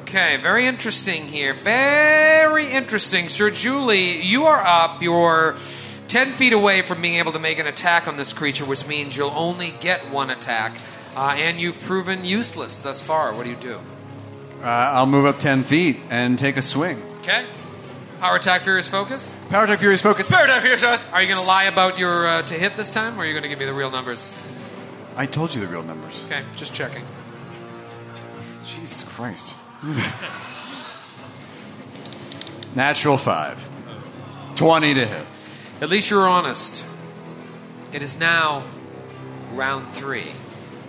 Okay, very interesting here. Very interesting. Sir Julie, you are up. You're 10 feet away from being able to make an attack on this creature, which means you'll only get one attack. Uh, and you've proven useless thus far. What do you do?
Uh, I'll move up ten feet and take a swing.
Okay. Power attack, furious focus.
Power attack, furious focus. Power attack, furious focus.
Are you going to lie about your uh, to hit this time, or are you going to give me the real numbers?
I told you the real numbers.
Okay, just checking.
Jesus Christ. Natural five. Twenty to hit.
At least you're honest. It is now round three,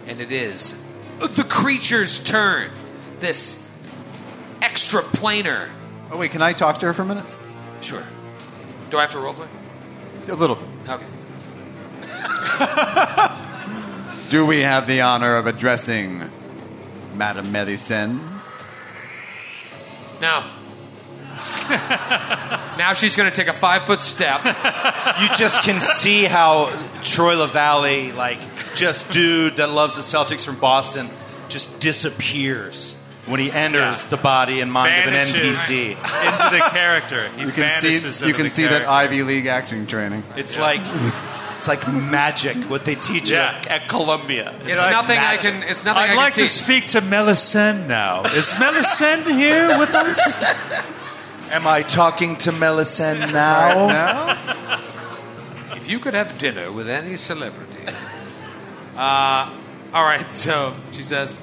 and it is the creature's turn. This extra planar.
Oh wait, can I talk to her for a minute?
Sure. Do I have to roleplay?
A little bit.
Okay.
Do we have the honor of addressing Madame Melisande?
Now. now she's going to take a five foot step.
You just can see how Troy Lavallee, like just dude that loves the Celtics from Boston, just disappears when he enters
Yeah.
the body and mind of an NPC.
into the character. He
You can see you can
the
see that. Ivy League acting training.
It's like it's like magic what they teach you
Yeah.
at, at Columbia.
It's
like
nothing
magic.
I can. It's nothing I
I'd
can
like to speak to Melisande now. Is Melisande here with us?
Am I talking to Melisande now?
now?
If you could have dinner with any celebrity. Uh, all right, so she says,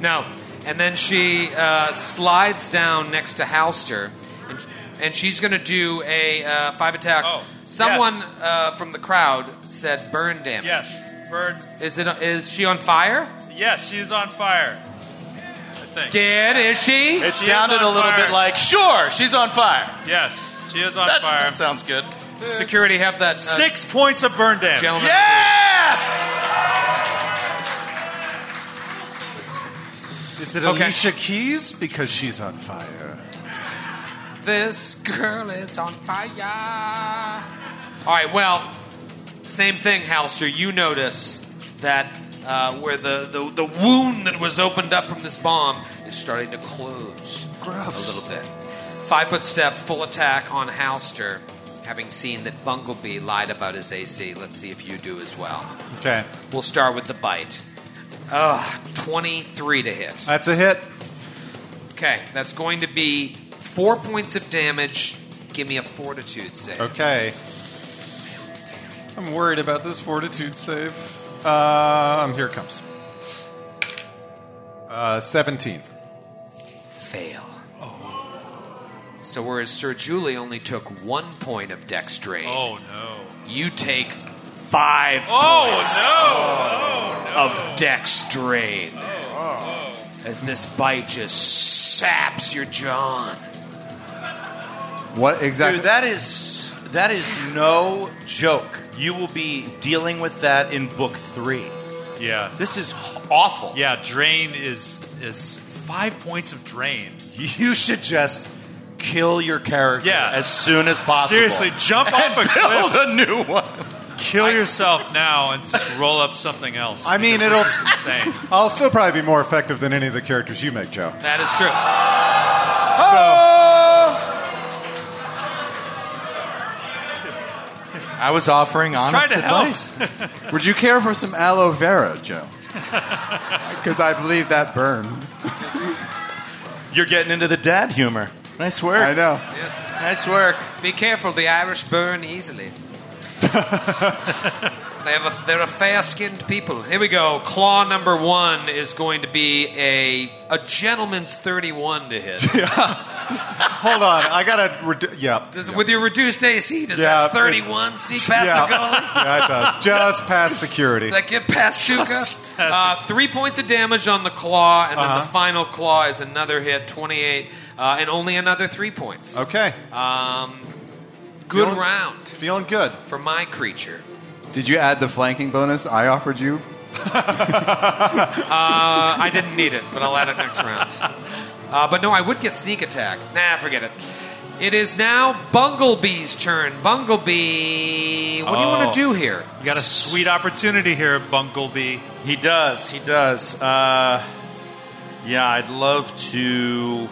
no. And then she uh, slides down next to Halster, and, and she's going to do a uh, five attack.
Oh,
Someone
yes.
uh, from the crowd said burn damage.
Yes, burn.
Is it? Is she on fire?
Yes, she's on fire. I think.
Scared? Is she?
It
She
sounded a little
fire.
bit like, sure, she's on fire.
Yes, she is on
That,
fire.
that sounds good.
Security have that uh,
Six points of burn damage.
gentleman.
Yes!
Is it
Okay.
Alicia Keys? Because she's on fire.
This girl is on fire. All right, well, same thing, Halster. You notice that uh, where the, the, the wound that was opened up from this bomb is starting to close
Gross.
a little bit. Five foot step, full attack on Halster, having seen that Bunglebee lied about his AC. Let's see if you do as well.
Okay.
We'll start with the bite. Ugh, 23 to hit.
That's a hit.
Okay, that's going to be four points of damage. Give me a fortitude save.
Okay. I'm worried about this fortitude save. Um, here it comes. Uh, 17.
Fail. So whereas Sir Julie only took one point of dex drain,
Oh no.
you take five
Oh
points
no.
of dex drain. As this bite just saps your John.
What exactly?
Dude, that is that is no joke. You will be dealing with that in book three.
Yeah.
This is awful.
Yeah. Drain is is five points of drain.
You should just kill your character
Yeah.
as soon as possible.
Seriously, jump off a
and
cliff,
build a new one.
kill yourself now, and just roll up something else.
I mean, it'll.
Insane.
I'll still probably be more effective than any of the characters you make, Joe.
That is true.
I was offering honest
trying to help.
advice.
Would you care for some aloe vera, Joe? Because I believe that burned.
You're getting into the dad humor. Nice work.
I know.
Yes.
Nice work.
Be careful, the Irish burn easily. they have a, they're a fair-skinned people. Here we go. Claw number one is going to be a a gentleman's thirty-one to hit.
Hold on, I gotta. Redu- yeah.
Does,
yeah.
With your reduced AC, does
Yeah,
that thirty-one sneak past
yeah.
the goalie?
yeah, it does. Just past security.
Does that get past Tuukka? Uh, three points of damage on the claw, and then
Uh-huh.
the final claw is another hit, twenty-eight, uh, and only another three points.
Okay.
Um, good
Feeling-
round
Feeling good.
for my creature.
Did you add the flanking bonus I offered you?
Uh, I didn't need it, but I'll add it next round. Uh, but no, I would get sneak attack. Nah, forget it. It is now Bunglebee's turn. Bunglebee, what do you want
Oh.
to do here?
You got a sweet opportunity here, Bunglebee.
He does. He does. Uh, yeah, I'd love to. Man,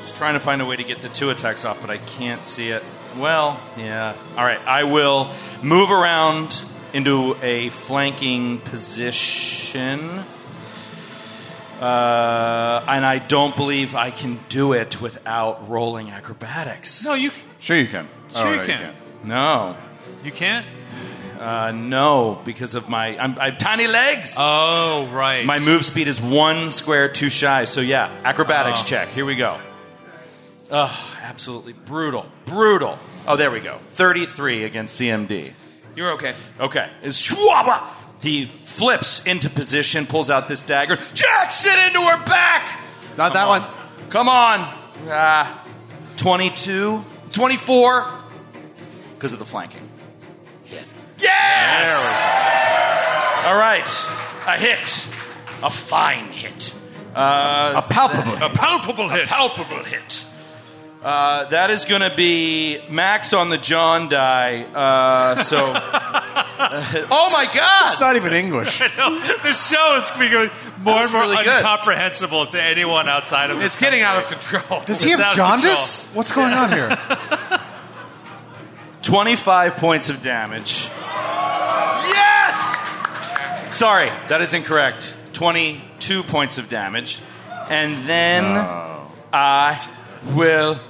just trying to find a way to get the two attacks off, but I can't see it. Well, yeah. All right, I will move around into a flanking position. Uh, and I don't believe I can do it without rolling acrobatics.
No, you
Sure you can.
Sure
Oh,
you
no,
can.
No.
you can't.
Uh, no, because of my I'm, I have tiny legs.
Oh right.
My move speed is one square too shy. So yeah, acrobatics
Oh.
check. Here we go. Ugh, absolutely brutal, brutal. Oh, there we go. Thirty-three against CMD.
You're okay.
Okay, is Schwaba. He flips into position, pulls out this dagger, jacks it into her back.
Not that
Come
one.
Come on. Ah, 22, 24, because of the flanking.
Hit.
Yes! All right. A hit. A fine hit. Uh,
A palpable.
a palpable hit.
palpable hit. Uh, that is going to be max on the John die. Uh, so, oh my god
It's
God!
not even English.
the show is becoming more and more
really good.
incomprehensible to anyone outside of this
It's getting out of
country.
control.
Does he
It's
have
out of
jaundice? What's going on here?
Twenty-five points of damage. Yes. Sorry, that is incorrect. Twenty-two points of damage, and then I will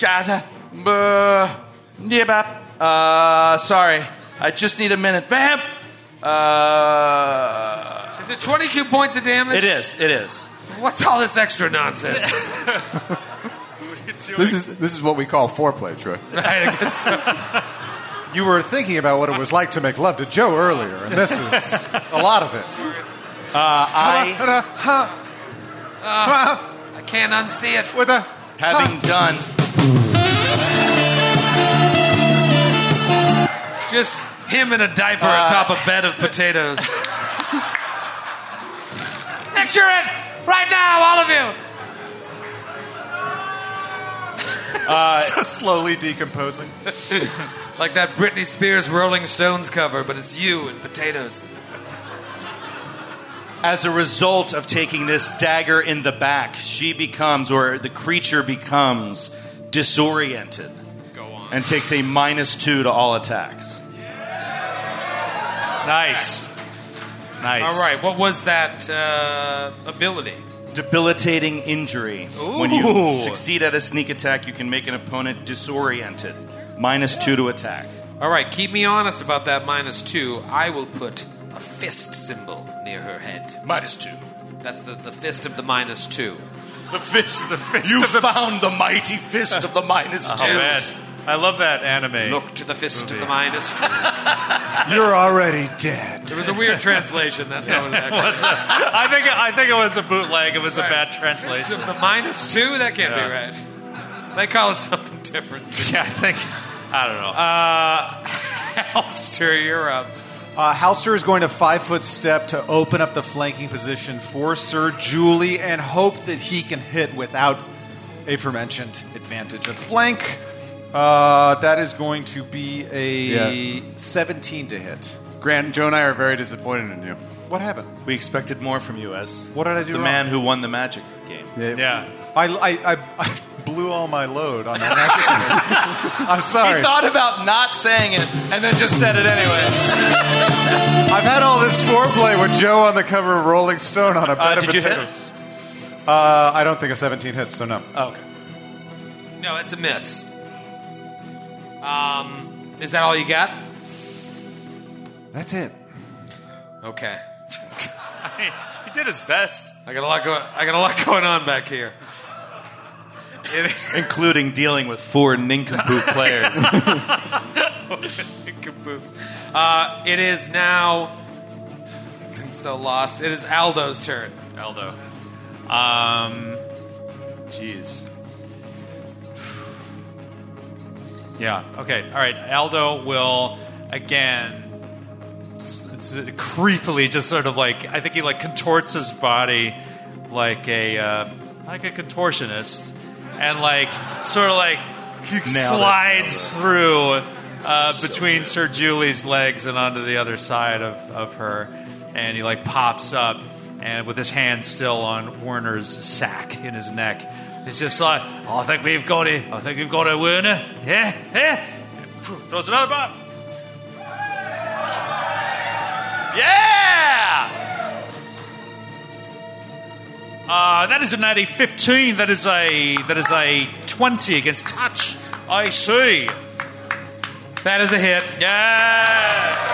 Gaza. Uh, yeah, bap. Uh, sorry. I just need a minute. Vamp. Uh,
Is it 22 points of damage?
it is. It is.
What's all this extra nonsense?
This is this is what we call foreplay, Troy.
I guess so.
You were thinking about what it was like to make love to Joe earlier, and this is a lot of it.
I,
I can't unsee it.
With a
having done.
Just him in a diaper atop uh. a bed of potatoes. Picture it right now, all of you.
Uh, slowly decomposing.
Like that Britney Spears Rolling Stones cover, but it's you and potatoes.
As a result of taking this dagger in the back, she becomes, or the creature becomes, disoriented.
Go on.
And takes a minus two to all attacks.
Nice. Nice.
All right, what was that uh, ability?
Debilitating injury. When you succeed at a sneak attack, you can make an opponent disoriented. Minus two to attack.
All right, keep me honest about that minus two. I will put a fist symbol near her head.
Minus two.
That's the, the fist of the minus two.
The fist, of the fist. You found the mighty fist of the minus two.
Oh man, I love that anime.
Look to the fist of the minus two.
You're already dead.
There was a weird translation. That's how it actually
I think I think it was a bootleg. It was a bad
Fist
translation.
of the minus two? That can't
Yeah.
be right. They call it something different.
Yeah, I think I don't know.
Uh, Halster, you're up.
Uh, Halster is going to five foot step to open up the flanking position for Sir Julie and hope that he can hit without aforementioned advantage of flank. Uh, that is going to be a
Yeah.
17 to hit.
Grant, Joe and I are very disappointed in you.
What happened?
We expected more from you, as
What did I do
the
wrong?
man who won the magic game.
yeah.
I, I, I, I blew all my load on that magic. I'm sorry.
He thought about not saying it and then just said it anyway.
I've had all this foreplay with Joe on the cover of Rolling Stone on a bed of
did you hit?
potatoes. Uh, I don't think a 17 hits, so no.
Oh, okay.
No, it's a miss. Um, is that all you got?
That's it.
Okay.
he did his best.
I got a lot going. I got a lot going on back here. It,
Including dealing with four nincompoop players.
Kaboops. Uh, it is now. I'm so lost. It is Aldo's turn.
Aldo. Um, jeez. Yeah. Okay. All right. Aldo will again. It's, it's creepily just sort of like I think he like contorts his body like a uh, like a contortionist, and like sort of like he slides through uh, between Sir Julie's legs and onto the other side of, of her, and he like pops up and with his hand still on Werner's sack in his neck. He's just like, oh, I think we've got it. I think we've got it, Werner. Yeah, yeah. Throws another bomb. Yeah! Uh, that is an natty 15. That is a that is a 20 against touch. I see.
That is a hit.
Yeah.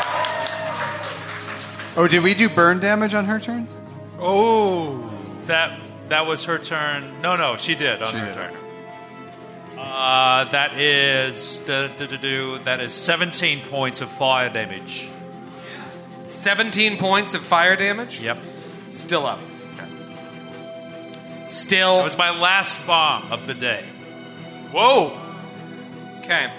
Oh, did we do burn damage on her turn?
Oh.
That that was her turn. No, no, she did on
She
her
did.
turn. Uh, that is da, da, da, that is 17 points of fire damage.
17 points of fire damage.
Yep.
Still up. Still.
That was my last bomb of the day. Whoa.
Okay.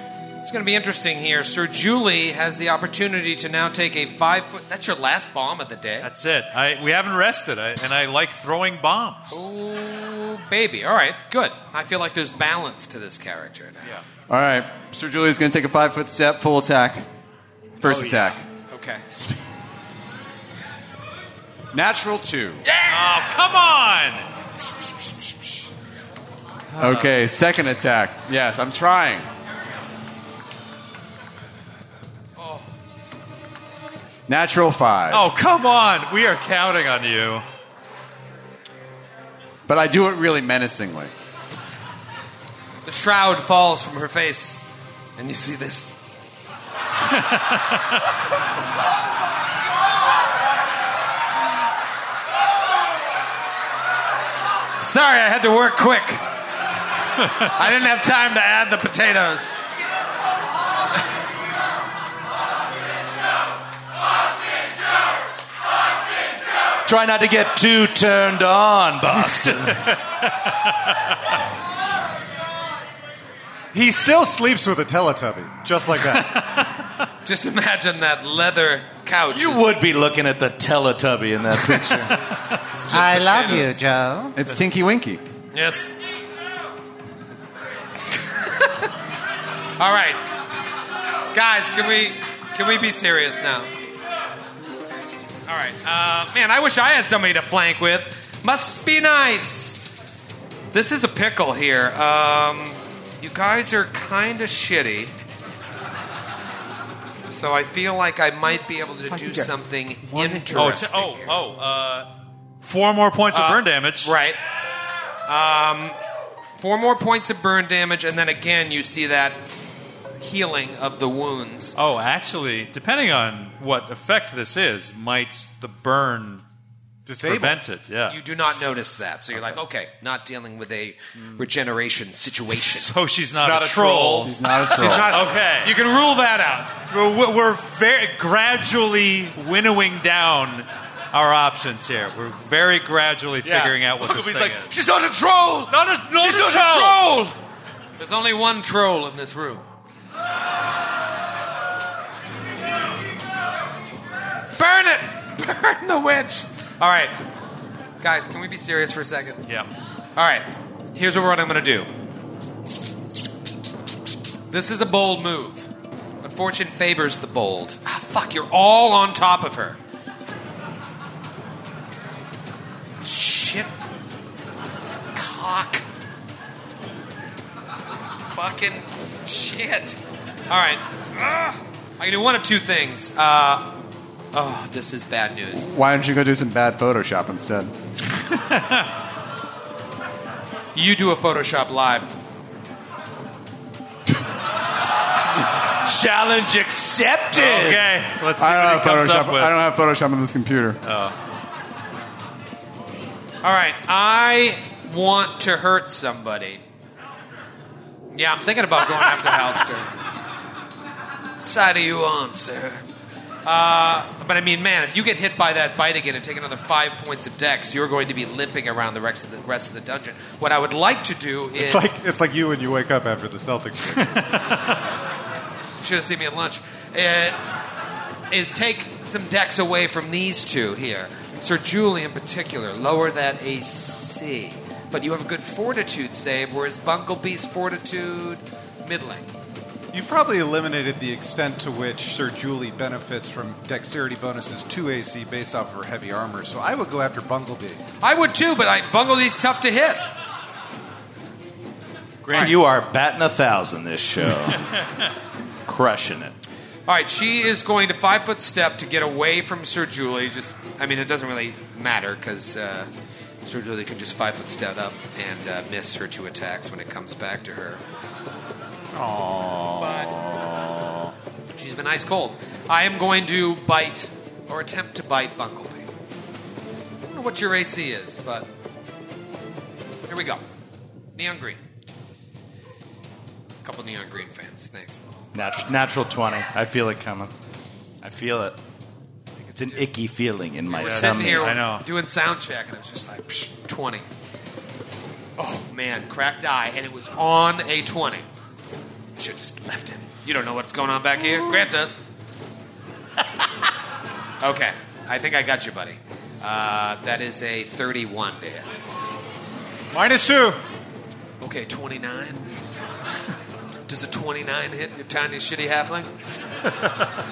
It's going to be interesting here. Sir Julie has the opportunity to now take a five foot. That's your last bomb of the day.
That's it. I, we haven't rested, I, and I like throwing bombs.
Oh, baby. All right, good. I feel like there's balance to this character now. Yeah.
All right. Sir Julia's going to take a five foot step, full attack. First
Oh,
attack.
Okay.
Natural two.
Oh, come on!
Okay, second attack. Yes, I'm trying. Natural five.
Oh, come on! We are counting on you.
But I do it really menacingly.
The shroud falls from her face, and you see this. Sorry, I had to work quick. I didn't have time to add the potatoes.
Try not to get too turned on, Boston.
He still sleeps with a Teletubby, just like that.
Just imagine that leather couch.
you
is-
would be looking at the Teletubby in that picture.
I love you, Joe.
It's Tinky Winky.
Yes. All right, guys, can we can we be serious now? All right, uh, man, I wish I had somebody to flank with. Must be nice. This is a pickle here. Um, you guys are kind of shitty. So I feel like I might be able to do something
one hit.
interesting.
Oh, t- oh,
here.
oh. Uh, four more points of burn damage.
Right. Um, four more points of burn damage, and then again you see that healing of the wounds.
Oh, actually, depending on what effect this is, might the burn
Disabled.
prevent it? Yeah.
You do not notice that, so you're like, okay, not dealing with a regeneration situation.
so she's not,
not
a,
a
troll.
She's not a troll.
okay.
You can rule that out.
So we're, we're very gradually winnowing down our options here. We're very gradually figuring out what this
He's
thing
like,
is.
she's not a troll.
Not a, not
she's
a
not
troll.
a troll. There's only one troll in this room. Burn it! Burn the witch! All right. Guys, can we be serious for a second?
Yeah.
All right. Here's what I'm going to do. This is a bold move. But fortune favors the bold. Ah, fuck, you're all on top of her. Shit. Cock. Fucking shit. All right. I can do one of two things. Uh, oh, this is bad news.
Why don't you go do some bad Photoshop instead?
You do a Photoshop live.
Challenge accepted.
Okay. Let's see
I
what
don't
he
have
comes
Photoshop.
up with.
I don't have Photoshop on this computer. Oh.
All right, I want to hurt somebody. Yeah, I'm thinking about going after Halster. What side are you on, sir? Uh, but I mean, man, if you get hit by that bite again and take another five points of dex, you're going to be limping around the rest of the rest of the dungeon. What I would like to do is
It's like it's like you when you wake up after the Celtics game.
should have seen me at lunch. Uh, is take some dex away from these two here. Sir Julie, in particular, lower that AC. But you have a good fortitude save, whereas Bunglebee's fortitude, middling.
You've probably eliminated the extent to which Sir Julie benefits from dexterity bonuses to AC based off of her heavy armor. So I would go after Bunglebee.
I would too, but I Bunglebee's tough to hit.
So you are batting a thousand this show. Crushing it.
All right, she is going to five foot step to get away from Sir Julie. Just, I mean, it doesn't really matter because uh, Sir Julie can just five foot step up and uh, miss her two attacks when it comes back to her. But she's been ice cold. I am going to bite or attempt to bite Bunglebee. I don't know what your AC is, but here we go. Neon green. A couple neon green fans. Thanks.
Nat- natural 20. I feel it coming. I feel it. It's an icky feeling in my
We're
Yes.
sitting here
I know.
doing sound check, and it was just like psh, 20. Oh man, cracked eye, and it was on a 20. Should have just left him. You don't know what's going on back here. Grant does. okay, I think I got you, buddy. Uh, that is a 31 to hit.
Minus two.
Okay, 29. Does a 29 hit your tiny shitty halfling?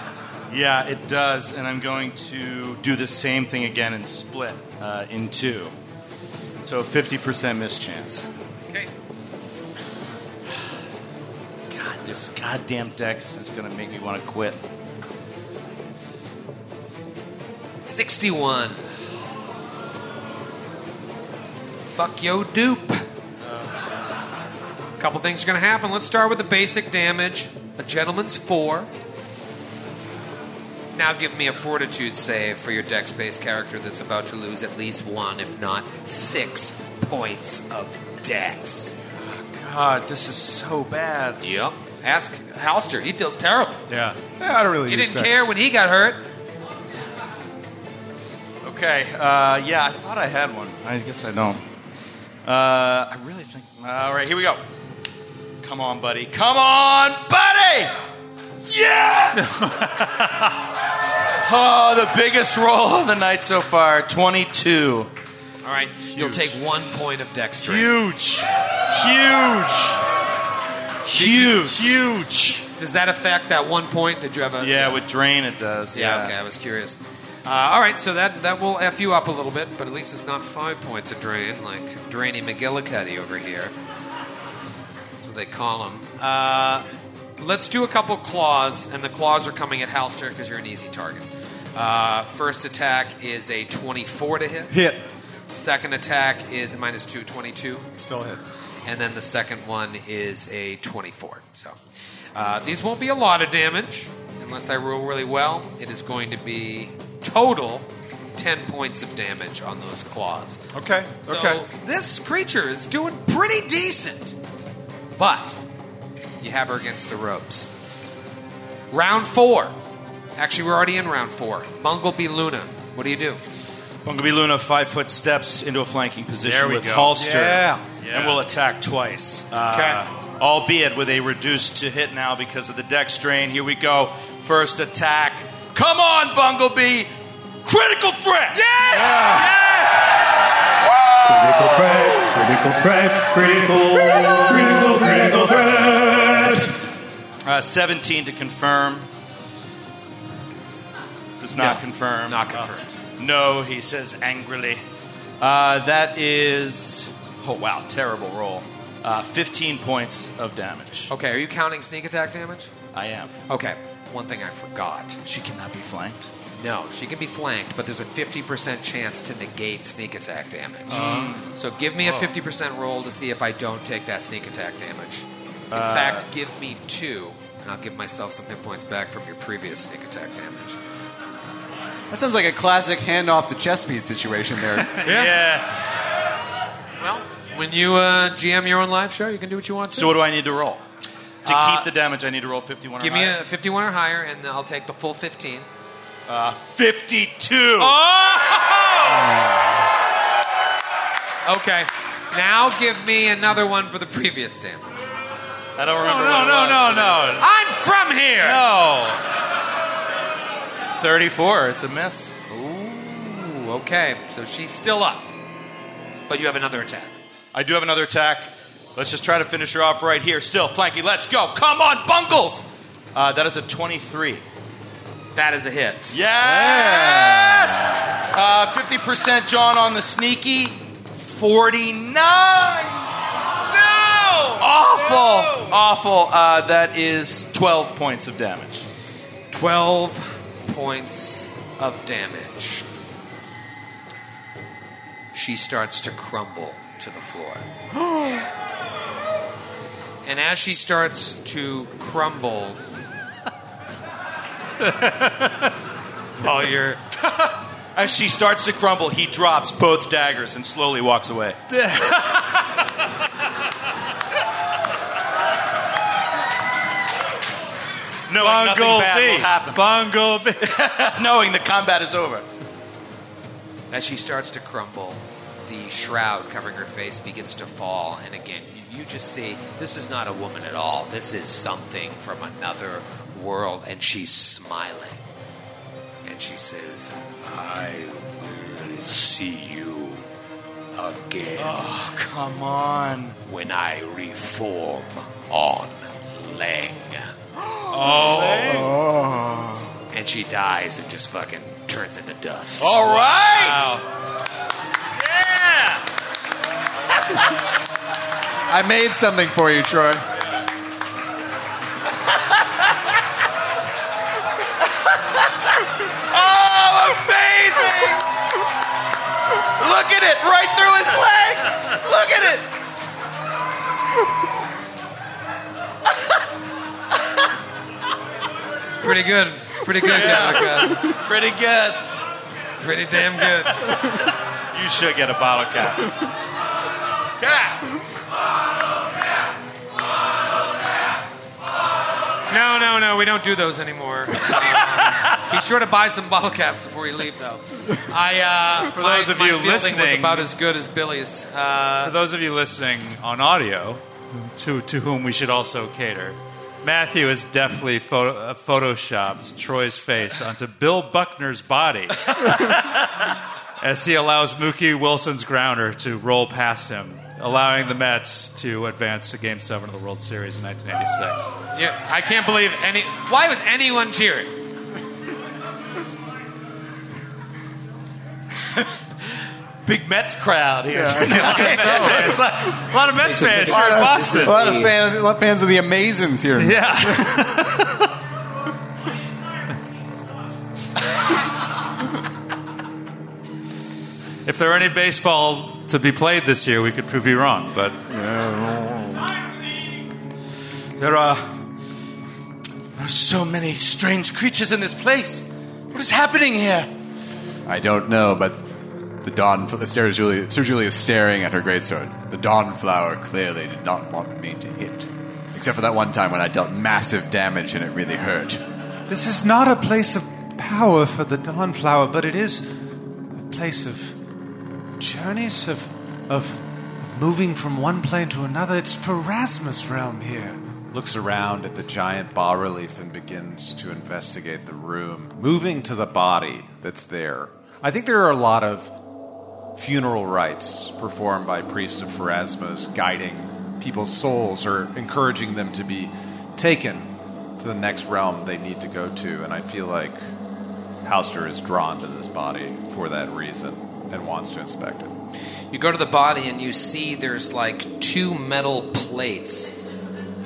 Yeah, it does. And I'm going to do the same thing again and split uh, in two. So 50% miss chance.
Okay.
This goddamn dex is going to make me want to quit.
61. Fuck yo dupe. A couple things are going to happen. Let's start with the basic damage. A gentleman's four. Now give me a fortitude save for your dex based character that's about to lose at least one, if not six, points of dex.
God, this is so bad.
Yep. Ask Halster. He feels terrible.
Yeah.
Yeah, I don't really.
He didn't
dex.
care when he got hurt.
Okay, uh, yeah, I thought I had one. I guess I don't. Uh, I really think. All right, here we go. Come on, buddy. Come on, buddy! Yes! oh, the biggest roll of the night so far 22.
All right. You'll take one point of dex strain.
Huge. Huge. Huge. Huge.
Does that affect that one point? Did you have a.
Yeah, with drain it does.
Yeah,
Yeah.
okay, I was curious. Uh, all right, so that, that will F you up a little bit, but at least it's not five points of drain, like Drainy McGillicuddy over here. That's what they call him. Uh, let's do a couple claws, and the claws are coming at Halster because you're an easy target. Uh, first attack is a 24 to hit.
Hit.
Second attack is a minus 2, 22.
Still hit.
And then the second one is a 24. So uh, these won't be a lot of damage unless I roll really well. It is going to be total 10 points of damage on those claws.
Okay.
So
Okay.
this creature is doing pretty decent. But you have her against the ropes. Round four. Actually, we're already in round four. Bunglebee Luna. What do you do?
Bunglebee Luna, five foot steps into a flanking position
There we
with
go.
Halster.
Yeah.
And will attack twice. Uh, Albeit with a reduced to hit now because of the dex drain. Here we go. First attack. Come on, Bunglebee! Critical threat! Yeah.
Critical threat, critical threat, critical, critical, critical threat.
Uh, 17 to confirm. Does not confirm.
Not confirmed.
No, he says angrily. Uh, that is. Oh, wow. Terrible roll. Uh, 15 points of damage.
Okay, are you counting sneak attack damage?
I am.
Okay, one thing I forgot.
She cannot be flanked.
No, she can be flanked, but there's a 50% chance to negate sneak attack damage. So give me a 50% roll to see if I don't take that sneak attack damage. In fact, give me two, and I'll give myself some hit points back from your previous sneak attack damage.
That sounds like a classic hand off the chess piece situation there.
Yeah.
Well, when you uh, GM your own live show, you can do what you want to.
So, what do I need to roll? To
Uh,
keep the damage, I need to roll 51
give
or
me
higher?
a 51 or higher, and I'll take the full 15.
52!
Okay. Now give me another one for the previous damage.
I don't remember.
no,
what it
no,
was,
no.
I'm from here!
No. 34. It's a miss.
Ooh, okay. So she's still up. But you have another attack.
I do have another attack. Let's just try to finish her off right here. Still, Flanky, let's go. Come on, Bungles! Uh, that is a 23.
That is a hit.
Yes! Uh, 50% John on the sneaky. 49! No! Awful! Awful. Uh, that is 12 points of damage.
12 points of damage. She starts to crumble to the floor. and as she starts to crumble, while you're
As she starts to crumble, he drops both daggers and slowly walks away. Knowing nothing bad will happen.
Bunglebee.
Knowing the combat is over.
As she starts to crumble, the shroud covering her face begins to fall. And again, you, you just see this is not a woman at all. This is something from another world. And she's smiling. And she says, I will see you again
Oh, come on.
when I reform on Leng.
Oh.
And she dies and just fucking turns into dust.
All right.
I made something for you, Troy.
oh, amazing! Look at it, right through his legs. Look at it.
it's pretty good. Pretty good, yeah.
Pretty good.
Pretty damn good.
You should get a bottle cap. Cap.
No, no, no. We don't do those anymore. Be sure to buy some bottle caps before you leave, though. I, uh,
For those
my-
of you
fielding was
listening-
about as good as Billy's. Uh,
For those of you listening on audio, to, to whom we should also cater, Matthew has deftly photo, uh, photoshopped Troy's face onto Bill Buckner's body as he allows Mookie Wilson's grounder to roll past him, allowing the Mets to advance to Game 7 of the World Series in 1986.
yeah, I can't believe any. Why was anyone cheering?
Big Mets crowd here.
a lot of Mets fans here in Boston.
A lot of, fan, a lot of fans of the Amazons here.
Yeah. if there are any baseball to be played this year, we could prove you wrong. But
There are, there are so many strange creatures in this place. What is happening here?
I don't know, but the dawn. The Sir Julia, Sir Julia is staring at her greatsword. The Dawnflower clearly did not want me to hit, except for that one time when I dealt massive damage and it really hurt.
This is not a place of power for the Dawnflower, but it is a place of journeys, of, of moving from one plane to another. It's Pharasma's realm here. Looks around at the giant bas relief and begins to investigate the room, moving to the body that's there. I think there are a lot of funeral rites performed by priests of Pharasma's, guiding people's souls or encouraging them to be taken to the next realm they need to go to. And I feel like Halster is drawn to this body for that reason and wants to inspect it.
You go to the body and you see there's like two metal plates,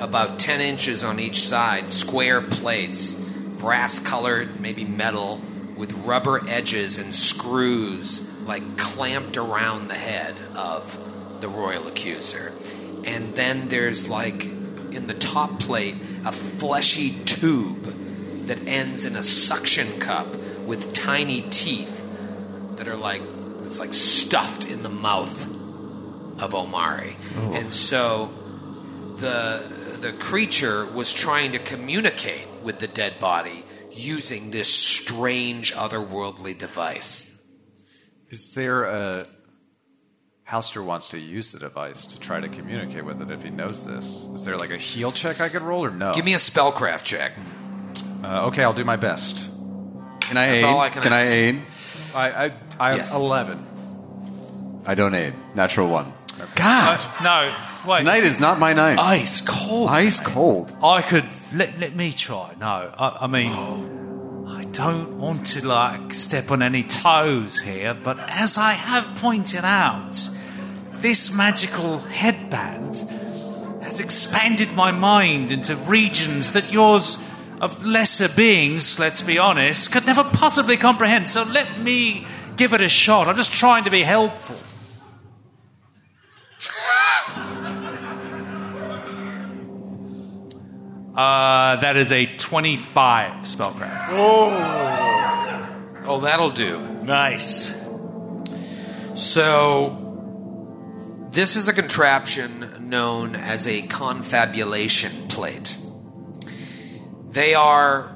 about 10 inches on each side, square plates, brass colored, maybe metal, with rubber edges and screws like clamped around the head of the royal accuser. And then there's like in the top plate a fleshy tube that ends in a suction cup with tiny teeth that are like it's like stuffed in the mouth of Omari. And so the the creature was trying to communicate with the dead body using this strange otherworldly device.
Is there a. Halster wants to use the device to try to communicate with it if he knows this. Is there like a heal check I could roll or no?
Give me a spellcraft check.
Uh, okay, I'll do my best.
Can I
That's
aid?
all I can
I
ask.
aid?
I, I, I
Yes.
have 11.
I don't aid. Natural one.
God, uh, no, wait.
Tonight is not my night.
Ice cold.
Ice cold.
I could let let me try. No, I, I mean, oh. I don't want to like step on any toes here, but as I have pointed out, this magical headband has expanded my mind into regions that yours of lesser beings, let's be honest, could never possibly comprehend. So let me give it a shot. I'm just trying to be helpful. Uh, that is a 25 spellcraft.
Oh, that'll do.
Nice.
So, this is a contraption known as a confabulation plate. They are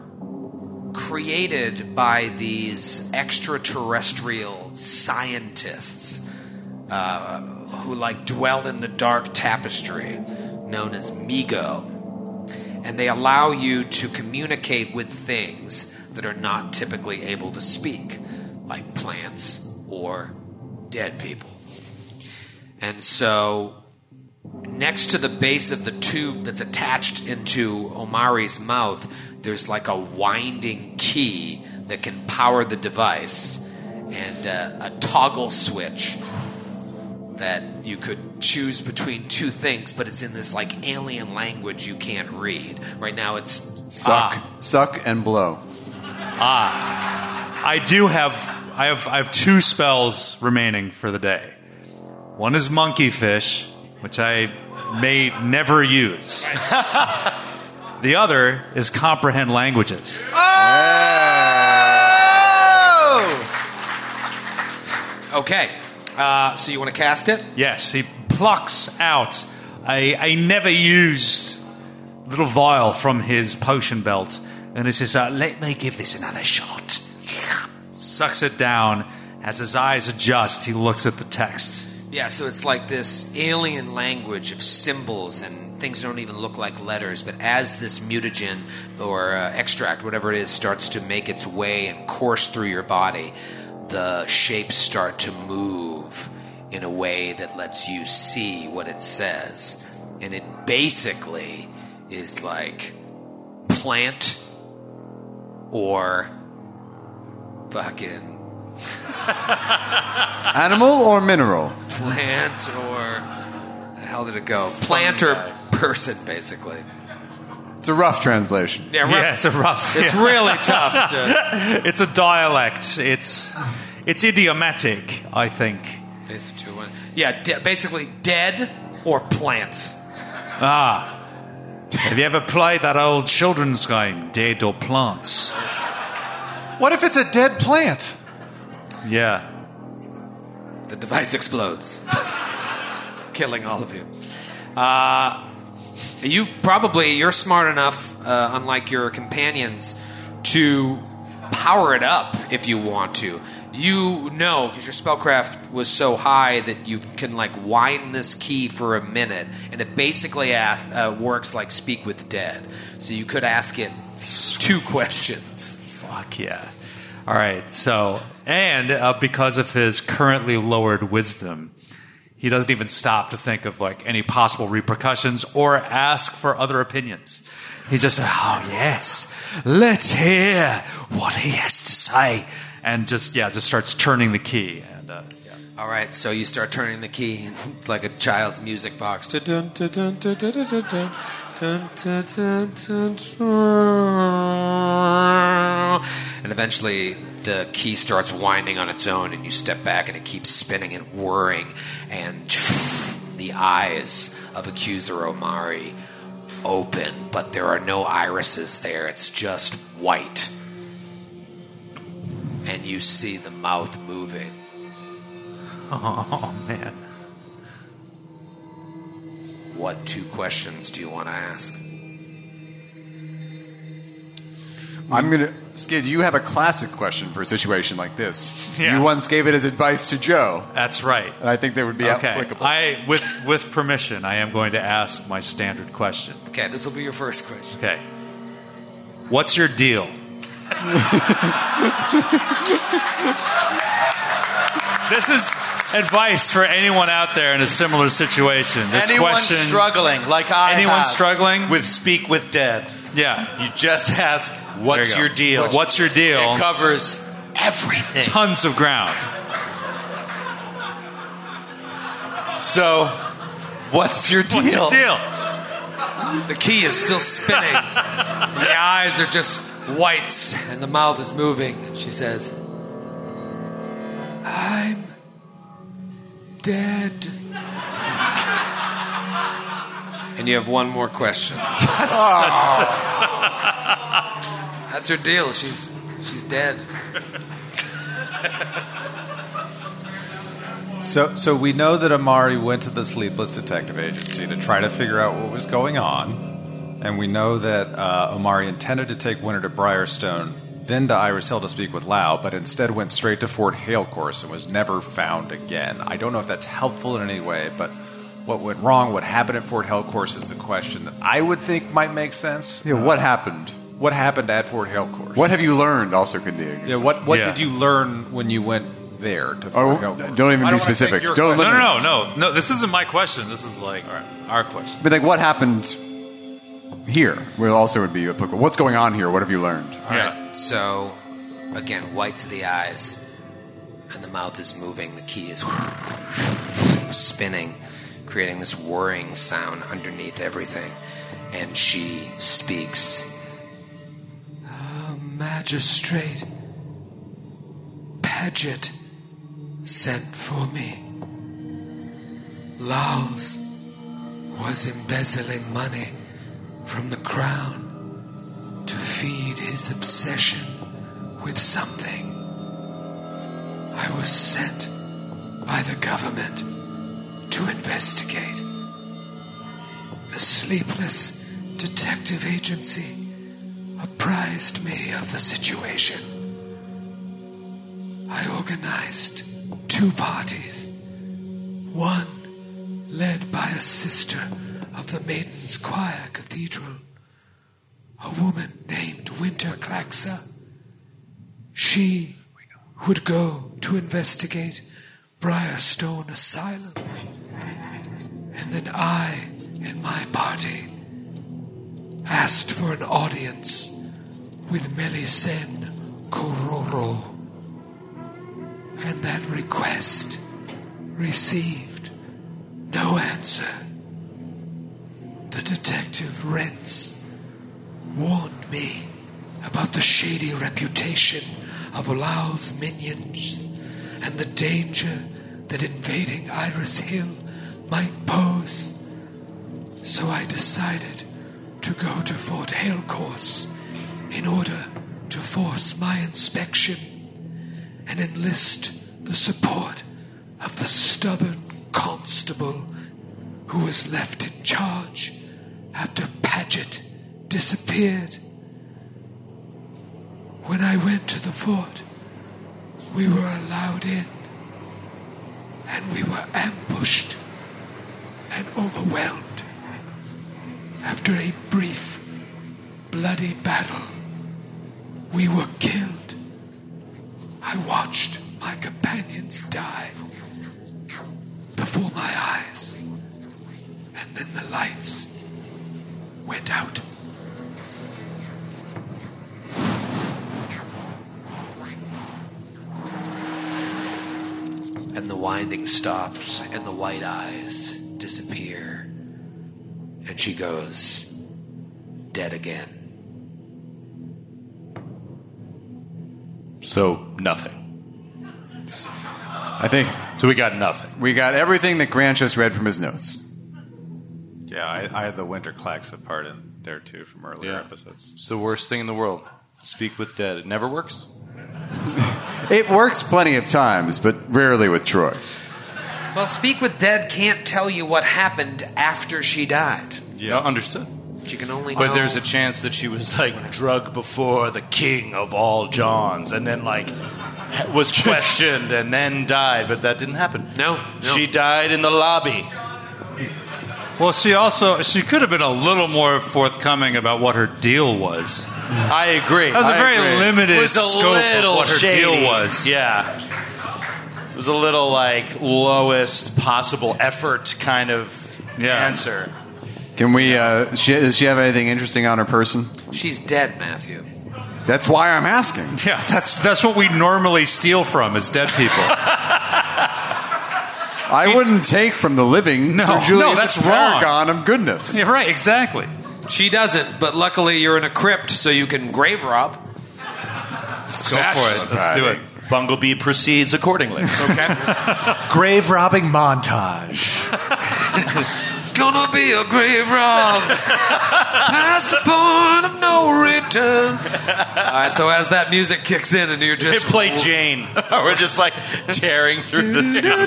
created by these extraterrestrial scientists uh, who like dwell in the dark tapestry known as Mi-Go. And they allow you to communicate with things that are not typically able to speak, like plants or dead people. And so, next to the base of the tube that's attached into Omari's mouth, there's like a winding key that can power the device and uh, a toggle switch that you could choose between two things, but it's in this like alien language you can't read. Right now, it's
Suck.
Ah.
Suck and blow.
Ah, I do have I have I have two spells remaining for the day. One is monkey fish, which I may never use. the other is comprehend languages.
Oh! Okay. Uh, so you want to cast it?
Yes. He plucks out a, a never used little vial from his potion belt and he says, uh, Let me give this another shot. Sucks it down. As his eyes adjust, he looks at the text.
Yeah, so it's like this alien language of symbols and things don't even look like letters. But as this mutagen or uh, extract, whatever it is, starts to make its way and course through your body, the shapes start to move in a way that lets you see what it says. And it basically is like plant or fucking
Animal or mineral?
plant or how did it go? Plant or person, basically.
It's a rough translation.
Yeah, rough-
Yeah, it's a rough.
It's
yeah.
really tough to.
It's a dialect. It's it's idiomatic, I think.
Basic two one. Yeah, de- basically dead or plants.
Ah. Have you ever played that old children's game, Dead or Plants?
What if it's a dead plant?
Yeah.
The device explodes, killing all of you. Uh, you probably you're smart enough, uh, unlike your companions, to power it up if you want to. You know because your spellcraft was so high that you can like wind this key for a minute, and it basically asks, uh, works like speak with dead. So you could ask it two questions.
Fuck yeah. All right. So, and uh, because of his currently lowered wisdom, he doesn't even stop to think of like any possible repercussions or ask for other opinions. He just, oh yes, let's hear what he has to say, and just yeah, just starts turning the key. Uh.
All right, so you start turning the key. It's like a child's music box. And eventually, the key starts winding on its own, and you step back, and it keeps spinning and whirring. And the eyes of Accuser Omari open, but there are no irises there. It's just white. And you see the mouth moving.
Oh man.
What two questions do you want to ask?
I'm gonna. Skid, you have a classic question for a situation like this.
Yeah.
You once gave it as advice to Joe,
That's right.
and I think that would be
Okay.
applicable.
I with with permission, I am going to ask my standard question.
Okay, this will be your first question.
Okay. What's your deal? this is advice for anyone out there in a similar situation. This
Anyone
question,
struggling, like I
Anyone
have,
struggling?
with Speak with Dead,
yeah.
you just ask, "What's
you
your deal?"
What's your deal?
It covers everything.
Tons of ground.
So, what's your deal?
What's your deal?
The key is still spinning. the eyes are just whites, and the mouth is moving. And she says, I'm dead. and you have one more question. That's her deal. She's she's dead.
So, so we know that Omari went to the Sleepless Detective Agency to try to figure out what was going on, and we know that uh, Omari intended to take Winter to Briarstone, then to Iris Hill to speak with Lau, but instead went straight to Fort Hale Course and was never found again. I don't know if that's helpful in any way, but what went wrong, what happened at Fort Hale Course, is the question that I would think might make sense.
yeah, what happened?
What happened at Fort Hale Course?
What have you learned? Also, could be.
Yeah, what what
Yeah.
did you learn when you went there to
Oh,
Fort Hale Course?
don't even
I
be
wanna
specific. Don't.
No, no, no, no, no. This isn't my question. This is like our question.
But like, what happened here? Will also would be applicable. What's going on here? What have you learned?
All
Yeah.
right. So, again, whites of the eyes, and the mouth is moving. The key is spinning, creating this whirring sound underneath everything. And she speaks. "A magistrate Paget sent for me. Lowls was embezzling money from the crown to feed his obsession with something. I was sent by the government to investigate. The sleepless detective agency apprised me of the situation. I organized two parties. One led by a sister of the Maiden's Choir Cathedral, a woman named Winter Claxa. She would go to investigate Briarstone Asylum. And then I and my party asked for an audience with Melisende Kororo. And that request received no answer. The detective Rents warned me about the shady reputation of Olao's minions and the danger that invading Iris Hill might pose. So I decided to go to Fort Halecourse in order to force my inspection and enlist the support of the stubborn constable who was left in charge after Paget disappeared. When I went to the fort, we were allowed in, and we were ambushed and overwhelmed. After a brief, bloody battle, we were killed. I watched my companions die before my eyes, and then the lights went out. And the winding stops, and the white eyes disappear. And she goes, dead again.
So nothing.
I think
So we got nothing.
we got everything that Grant just read from his notes.
Yeah, I, I had the Winter Claxa part in there too from earlier
Yeah.
episodes.
It's the worst thing in the world. Speak with dead. It never works.
It works plenty of times, but rarely with Troy.
Well, Speak with Dead can't tell you what happened after she died.
Yeah, understood.
She can only
But
know.
there's a chance that she was like drugged before the king of all Johns, and then like was questioned and then died. But that didn't happen.
No, no.
she died in the lobby.
Well, she also she could have been a little more forthcoming about what her deal was.
I agree.
That was a
I
very
agree.
limited
It was a
scope of
little
what her
shady.
deal was.
Yeah, it was a little like lowest possible effort kind of
Yeah.
answer.
Can we? Uh, she, does she have anything interesting on her person?
She's dead, Matthew.
That's why I'm asking.
Yeah, that's that's what we normally steal from is dead people.
I wouldn't take from the living.
No,
Sir Julius
no, that's
the
wrong.
paragon of goodness.
yeah, right, exactly.
She doesn't, but luckily you're in a crypt, so you can grave rob.
Go for it. Let's do it.
Bunglebee proceeds accordingly.
Okay.
Grave robbing montage.
gonna be a grave rob. Past the point of no return. All right, so as that music kicks in and you're just
play Jane. We're just like tearing through the town.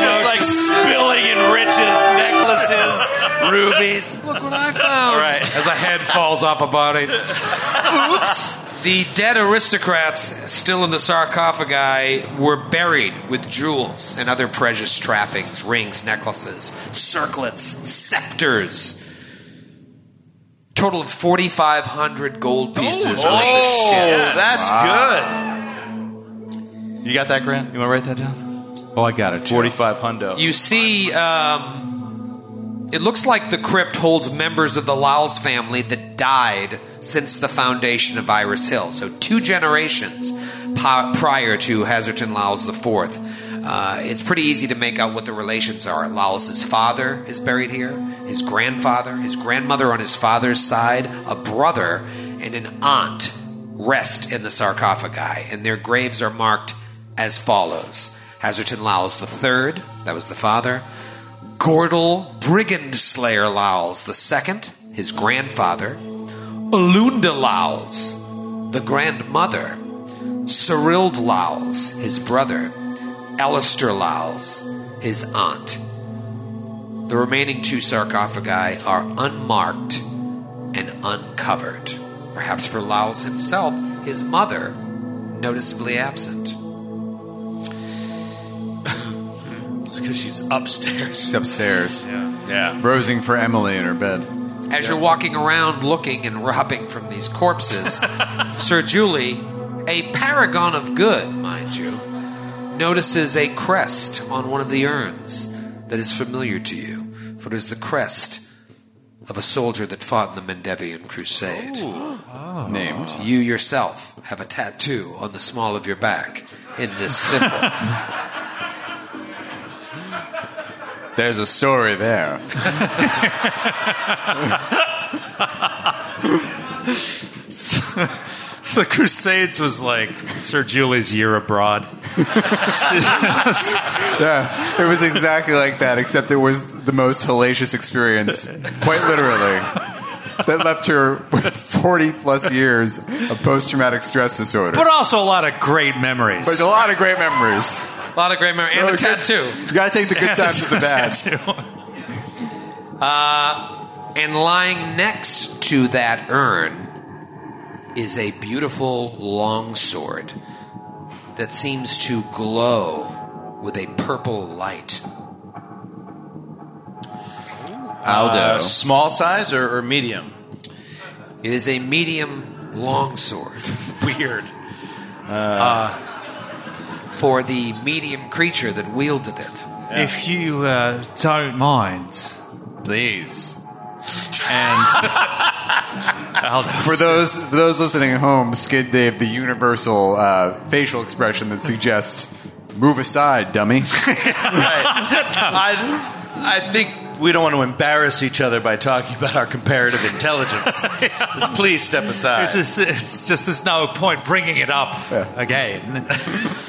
just like spilling in riches, necklaces, rubies.
Look what I found.
All right.
As a head falls off a body. Oops. The dead aristocrats still in the sarcophagi were buried with jewels and other precious trappings, rings, necklaces, circlets, scepters. Total of 4,500 gold pieces worth of
Oh,
shit.
that's good. You got that, Grant? You want to write that down?
Oh, I got it. Joe.
Forty-five hundo.
You see, um, it looks like the crypt holds members of the Lowls family that died since the foundation of Iris Hill. So, two generations prior to Haserton Lowls IV. Uh, it's pretty easy to make out what the relations are. Lowls' father is buried here, his grandfather, his grandmother on his father's side, a brother, and an aunt rest in the sarcophagi, and their graves are marked as follows Haserton Lowls III, that was the father, Gordel Brigand Slayer Lowls II, his grandfather, Alunda Lowls, the grandmother, Cyrild Lowls, his brother, Alistair Lowls, his aunt. The remaining two sarcophagi are unmarked and uncovered. Perhaps for Lowls himself, his mother, noticeably absent.
Because she's upstairs.
She's upstairs,
Yeah. Yeah.
browsing for Emily in her bed.
As you're walking around looking and robbing from these corpses, Sir Julie, a paragon of good, mind you, notices a crest on one of the urns that is familiar to you, for it is the crest of a soldier that fought in the Mendevian Crusade.
Named.
You yourself have a tattoo on the small of your back in this symbol.
There's a story there.
the Crusades was like Sir Julie's year abroad.
Yeah, it was exactly like that, except it was the most hellacious experience, quite literally, that left her with 40 plus years of post traumatic stress disorder.
But also a lot of great memories.
But a lot of great memories.
A lot of great memory. And
Oh,
a tattoo.
You gotta take the good times with the bad.
Uh, and lying next to that urn is a beautiful long sword that seems to glow with a purple light.
Uh, small size or, or medium?
It is a medium long sword.
Weird.
Uh, uh, For the medium creature that wielded it.
If you uh, don't mind,
Please.
and
For those for those listening at home, Skid Dave, the universal uh, facial expression that suggests "move aside, dummy."
I, I think we don't want to embarrass each other by talking about our comparative intelligence. Just please step aside.
it's just, it's just there's no point bringing it up again.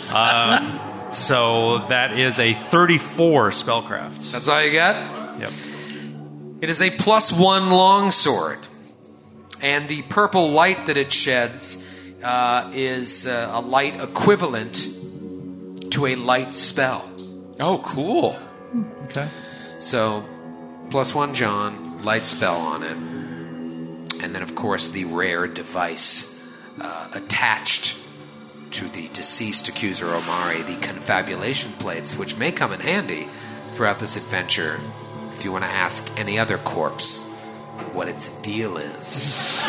Uh, so that is a 34 spellcraft.
That's all you got?
Yep.
It is a plus one long sword. And the purple light that it sheds uh, is uh, a light equivalent to a light spell.
Oh, cool.
Okay.
So, plus one John, light spell on it. And then, of course, the rare device uh, attached to the deceased accuser Omari, the confabulation plates, which may come in handy throughout this adventure if you want to ask any other corpse what its deal is.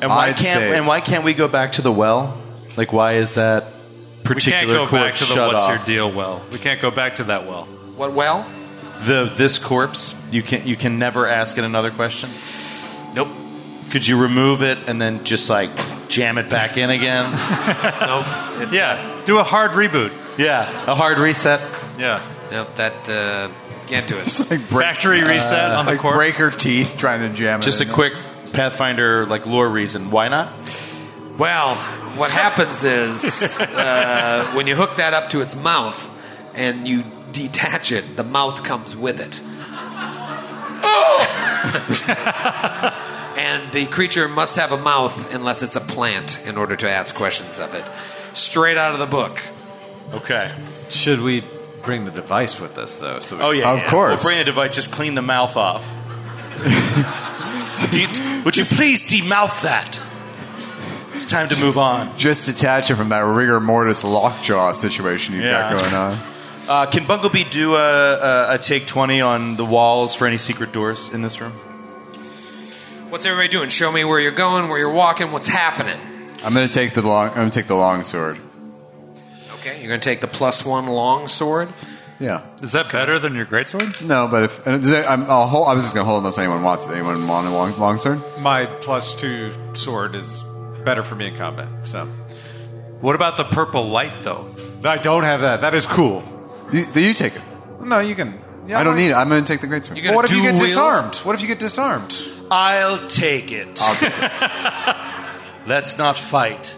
And why can't
say-
and why can't we go back to the well? Like, why is that particular
We
particular
can't go back to the
shut
what's
off?
your deal well. We can't go back to that well.
What well?
The this corpse, you can you can never ask it another question.
Nope.
Could you remove it and then just like jam it back in again?
Nope.
Yeah. Do a hard reboot.
yeah, a hard reset.
Yeah.
Nope. That uh, can't do it.
like break,
Factory reset on the
like
corpse.
break her teeth trying to jam it.
Just a
in.
quick Pathfinder like lore reason. Why not?
Well, what happens is uh, when you hook that up to its mouth and you detach it, the mouth comes with it. Oh! and the creature must have a mouth unless it's a plant in order to ask questions of it. Straight out of the book.
Okay.
Should we bring the device with us though? So we
Oh yeah,
Of
yeah.
course.
We'll bring a device. Just clean the mouth off. De- would you please demouth that? It's time to move on.
Just detach it from that rigor mortis lockjaw situation you've
Yeah.
got going on.
Uh, can Bunglebee do a, a, a take twenty on the walls for any secret doors in this room?
What's everybody doing? Show me where you're going, where you're walking, what's happening.
I'm gonna take the long. I'm gonna take the long sword.
Okay, you're going to take the plus one long sword.
Yeah.
Is that better than your greatsword?
No, but if and does it- I'm, I'll hold, I was just gonna hold unless anyone wants it. Anyone want a long, long sword?
my plus two sword is better for me in combat. So
What about the purple light, though?
I don't have that. That is cool.
You, you take it.
No, you can. Yeah,
I don't need it. I'm gonna take the great sword.
You
Well,
gonna
what if you get
dual-wield?
disarmed? What if you get disarmed?
I'll take it.
I'll take it.
Let's not fight.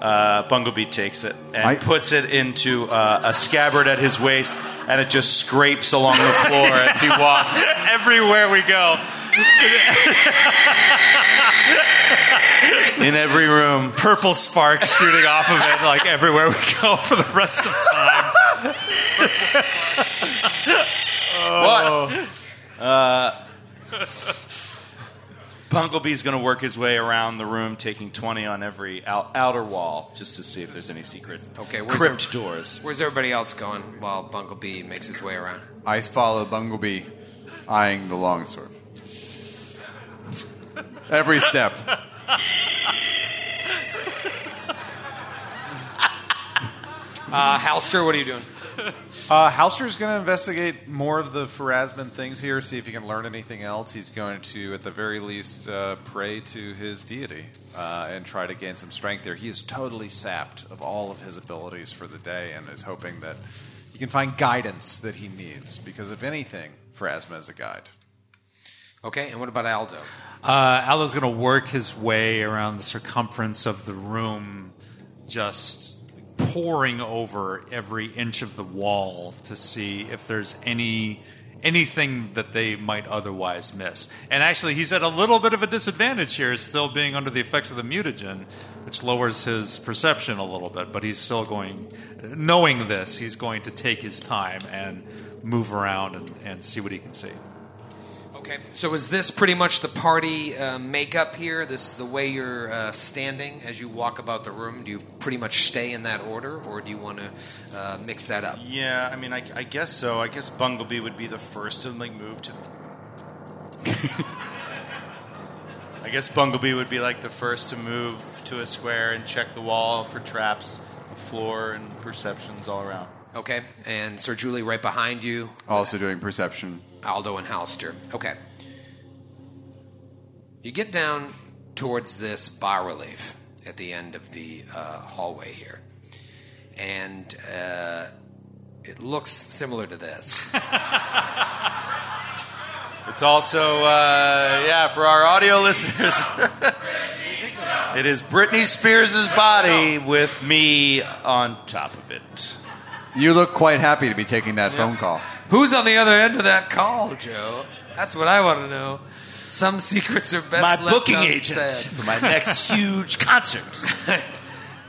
Uh, Bunglebee takes it and
I-
puts it into uh, a scabbard at his waist, and it just scrapes along the floor as he walks.
Everywhere we go.
in every room.
Purple sparks shooting off of it, like everywhere we go for the rest of time.
What? Uh, Bunglebee's going to work his way around the room, taking 20 on every out- outer wall, just to see if there's any secret
Okay, where's
crypt
every-
doors.
Where's everybody else going while Bunglebee makes his way around?
I follow Bunglebee, eyeing the longsword. Every step.
Uh, Halster, what are you doing?
Uh, Halster's going to investigate more of the Pharasman things here, see if he can learn anything else. He's going to, at the very least, uh, pray to his deity uh, and try to gain some strength there. He is totally sapped of all of his abilities for the day and is hoping that he can find guidance that he needs. Because if anything, Pharasma is a guide.
Okay, and what about Aldo?
Uh, Aldo's going to work his way around the circumference of the room, just poring over every inch of the wall to see if there's any anything that they might otherwise miss. And actually, he's at a little bit of a disadvantage here, still being under the effects of the mutagen, which lowers his perception a little bit. But he's still going, knowing this, he's going to take his time and move around and, and see what he can see.
Okay, so is this pretty much the party uh, makeup here? This the way you're uh, standing as you walk about the room? Do you pretty much stay in that order, or do you want to uh, mix that up?
Yeah, I mean, I, I guess so. I guess Bunglebee would be the first to like move to. I guess Bunglebee would be like the first to move to a square and check the wall for traps, the floor, and perceptions all around.
Okay, and Sir Julie right behind you,
Also doing perception.
Aldo and Halster. Okay. You get down towards this bas relief at the end of the uh, hallway here, and uh, it looks similar to this.
It's also, uh, yeah, for our audio listeners, it is Britney Spears' body with me on top of it.
You look quite happy to be taking that phone call.
Who's on the other end of that call, Joe? That's what I want to know. Some secrets are best
My
left
booking agent for my next huge concert.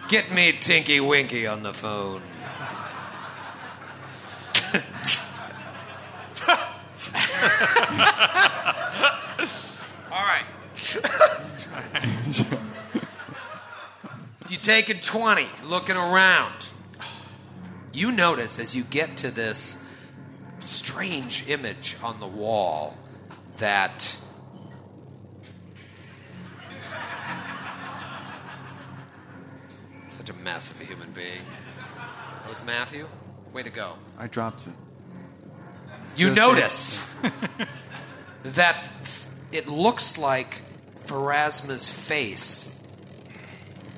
Get me Tinky Winky on the phone. All right. you taking 20, looking around. You notice as you get to this strange image on the wall that such a mess of a human being. That was Matthew. Way to go.
I dropped it.
You
Just
notice that it looks like Pharasma's face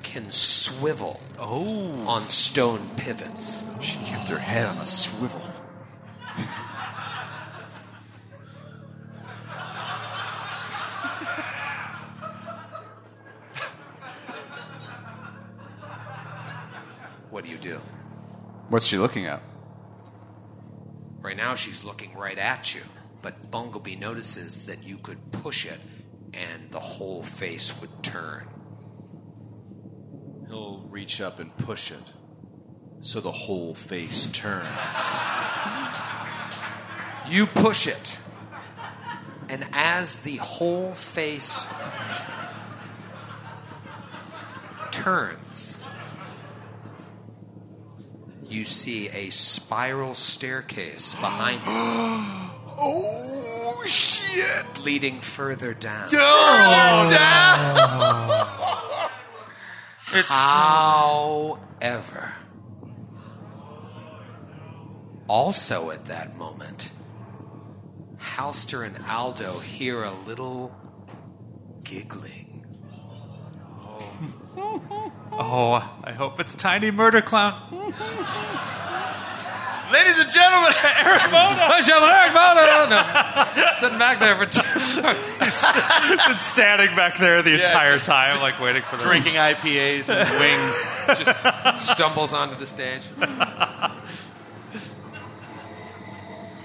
can swivel oh. on stone pivots.
She kept her head on a swivel.
What do you do?
What's she looking at?
Right now, she's looking right at you, but Bunglebee notices that you could push it and the whole face would turn.
He'll reach up and push it so the whole face turns.
You push it, and as the whole face turns, you see a spiral staircase behind you.
Oh shit!
Leading further down. No!
It's
However, also at that moment, Halster and Aldo hear a little giggling.
Oh, Oh, I hope it's Tiny Murder Clown.
Ladies and gentlemen, Eric
Ladies and gentlemen, Eric Baudo! No, sitting back there for two
Been standing back there the entire time, like waiting for the
drinking IPAs and wings.
just stumbles onto the stage.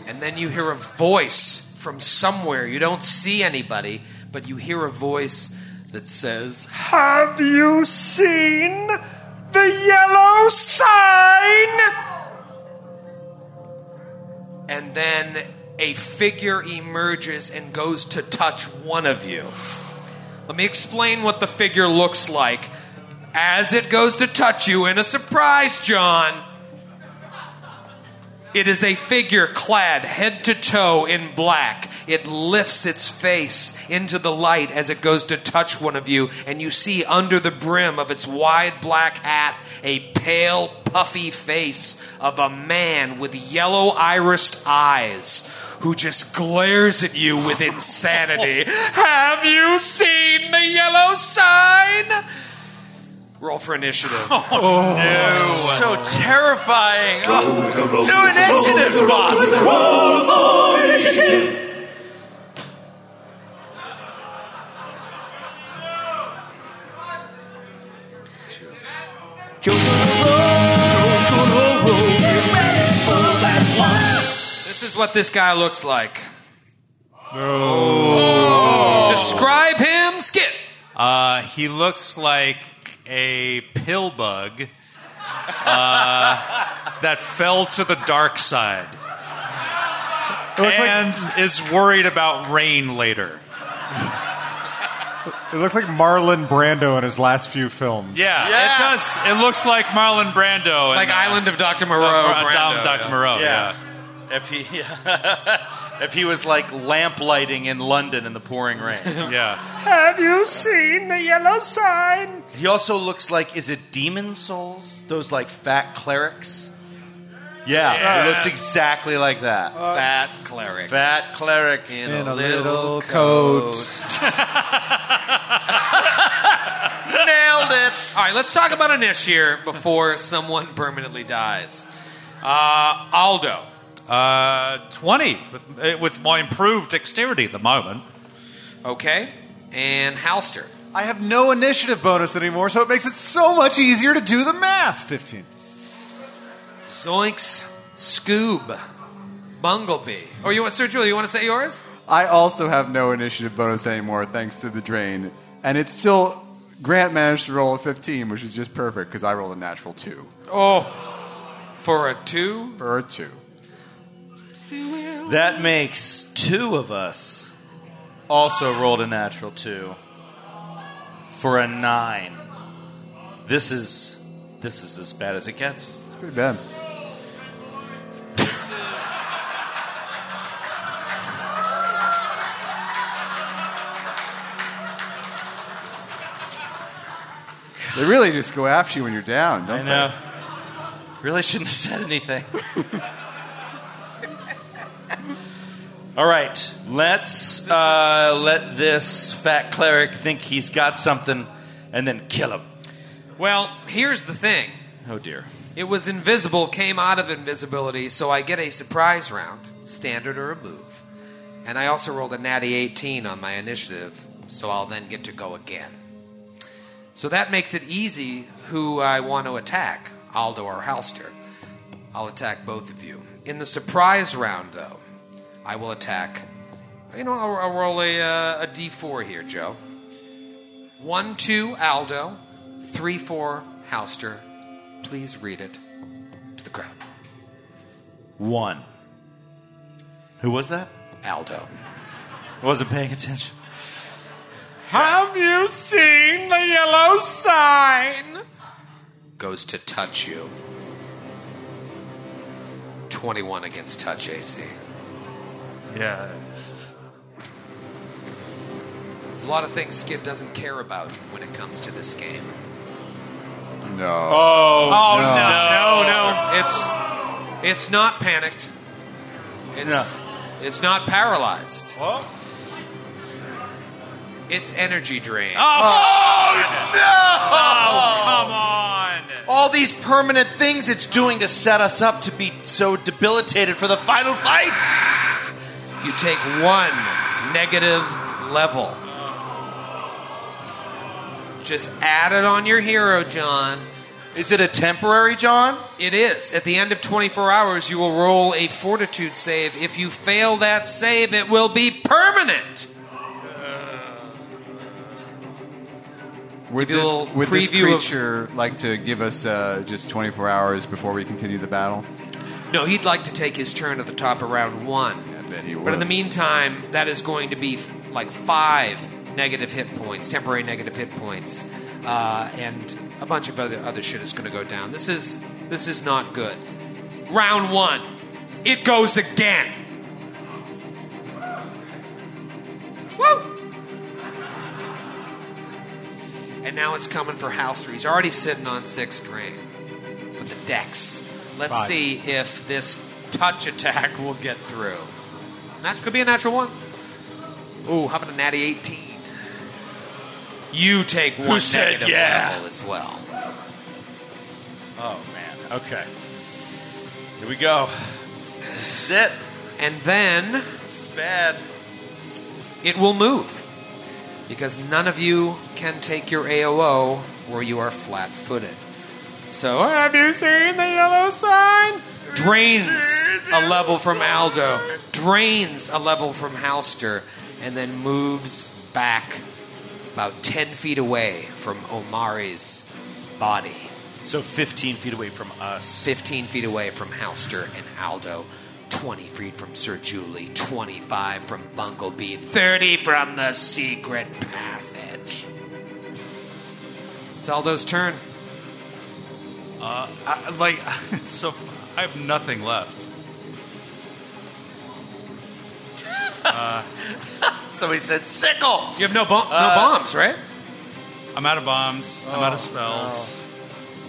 And then you hear a voice from somewhere. You don't see anybody, but you hear a voice that says,
Have you seen the yellow sign?
and then a figure emerges and goes to touch one of you. Let me explain what the figure looks like as it goes to touch you in a surprise, John. It is a figure clad head to toe in black. It lifts its face into the light as it goes to touch one of you, and you see under the brim of its wide black hat a pale, puffy face of a man with yellow irised eyes who just glares at you with insanity. Have you seen the yellow sign? Roll for initiative.
Oh, so terrifying. Oh,
Roll
two initiatives, boss.
for initiative.
This is what this guy looks like. Describe him, Skip.
Uh, he looks like a pill bug uh, that fell to the dark side
looks like-
and is worried about rain later.
It looks like Marlon Brando in his last few films.
Yeah,
Yes.
it does. It looks like Marlon Brando, and,
Like
uh,
Island of Dr. Moreau.
uh,
Brando,
Dr.
yeah.
Moreau. Yeah.
If he if he was like lamp lighting in London in the pouring rain.
yeah.
Have you seen the yellow sign?
he also looks like is it Demon's Souls? Those like fat clerics? Yeah, he looks exactly like that.
Fat cleric.
Fat cleric
in,
In
a,
a
little,
little
coat.
Nailed it.
All right, let's talk about Anish here before someone permanently dies. Uh, Aldo.
Uh, 20 with, uh, with my improved dexterity at the moment.
Okay. And Halster.
I have no initiative bonus anymore, so it makes it so much easier to do the math. 15.
Zoinks. Scoob. Bunglebee. Oh, you want, Sir Julie, you want to say yours?
I also have no initiative bonus anymore thanks to the drain. And it's still. Grant managed to roll a 15, which is just perfect because I rolled a natural 2
Oh. For a two?
for a 2.
That makes two of us also rolled a natural two for a nine. This is this is as bad as it gets.
It's pretty bad. They really just go after you when you're down, don't
I know. Really shouldn't have said anything. All right, let's uh, let this fat cleric think he's got something, and then kill him.
Well, here's the thing.
Oh dear.
It was invisible, came out of invisibility, so I get a surprise round, standard or a move. And I also rolled a natty 18 on my initiative, so I'll then get to go again. So that makes it easy who I want to attack, Aldo or Halster. I'll attack both of you. In the surprise round, though, I will attack. You know, I'll, I'll roll a, uh, a d4 here, Joe. 1 2 Aldo, 3 4 Halster. Please read it to the crowd.
One. Who was that?
Aldo.
I wasn't paying attention.
Have you seen the yellow sign?
Goes to touch you. 21 against touch AC.
Yeah.
There's a lot of things Skid doesn't care about when it comes to this game.
No.
Oh, oh
No, no, no. it's it's not panicked. It's
No.
it's not paralyzed. What? It's energy drain.
Oh. Oh, oh, oh, come on.
All these permanent things it's doing to set us up to be so debilitated for the final fight.
You take one negative level. Just add it on your hero, John.
Is it a temporary, John?
It is. At the end of 24 hours, you will roll a fortitude save. If you fail that save, it will be permanent.
Would
Give you a
this, would this
preview of-
creature like to give us uh, just 24 hours before we continue the battle?
No, he'd like to take his turn at the top of round one.
I he would.
But in the meantime, that is going to be f- like five negative hit points, temporary negative hit points, uh, and a bunch of other other shit is going to go down. This is this is not good. Round one, it goes again. Woo! And now it's coming for Halster. He's already sitting on six drain for the dex. Let's
Five.
see if this touch attack will get through. That could be a natural one. Ooh, how about a natty 18? You take one
said
negative
yeah?
level as well.
Oh man. Okay. Here we go. This is it.
And then
This is bad.
it will move. Because none of you can take your AOO where you are flat footed. So, have you seen the yellow sign? Drains a level from Aldo, drains a level from Halster, and then moves back about 10 feet away from Omari's body.
So 15 feet away from us.
15 feet away from Halster and Aldo, 20 feet from Sir Julie, 25 from Bunglebee, 30 from the secret passage. It's Aldo's turn.
Uh, I, like, it's so. I have nothing left.
Uh, Somebody said sickle.
You have no, bom- no
Uh,
bombs, right?
I'm out of bombs. I'm
Oh,
out of spells.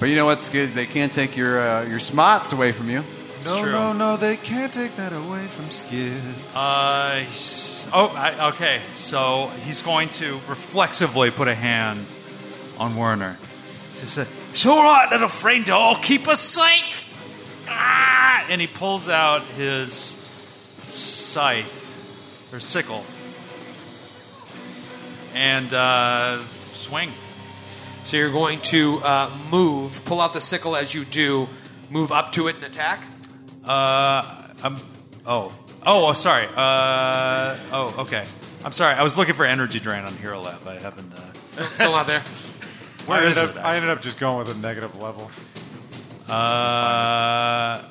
But you know what's good? They can't take your uh, your smots away from you.
No,
true.
no, no, they can't take that away from Skid.
Uh, oh, I, okay. So he's going to reflexively put a hand on Werner. He said, "It's all right, little friend. I'll keep us safe." Ah! And he pulls out his scythe or sickle and uh, swing.
So you're going to uh, move, pull out the sickle as you do, move up to it and attack.
Uh, I'm. Oh. Oh, oh, sorry. Uh, oh, okay. I'm sorry. I was looking for energy drain on Hero Lab. I haven't. Uh,
Still out there.
where
I
is
ended,
it?
up, I ended up just going with a negative level.
Uh,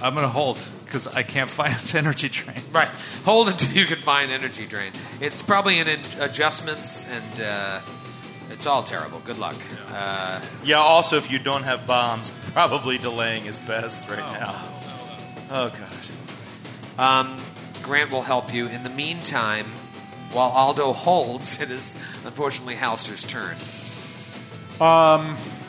I'm gonna hold because I can't find energy drain.
Right. Hold until you can find energy drain. It's probably in adjustments, and uh, it's all terrible. Good luck. Uh,
Yeah. Also, if you don't have bombs, probably delaying is best right now. Oh god.
um, Grant will help you. In the meantime, while Aldo holds, it is unfortunately Halster's turn.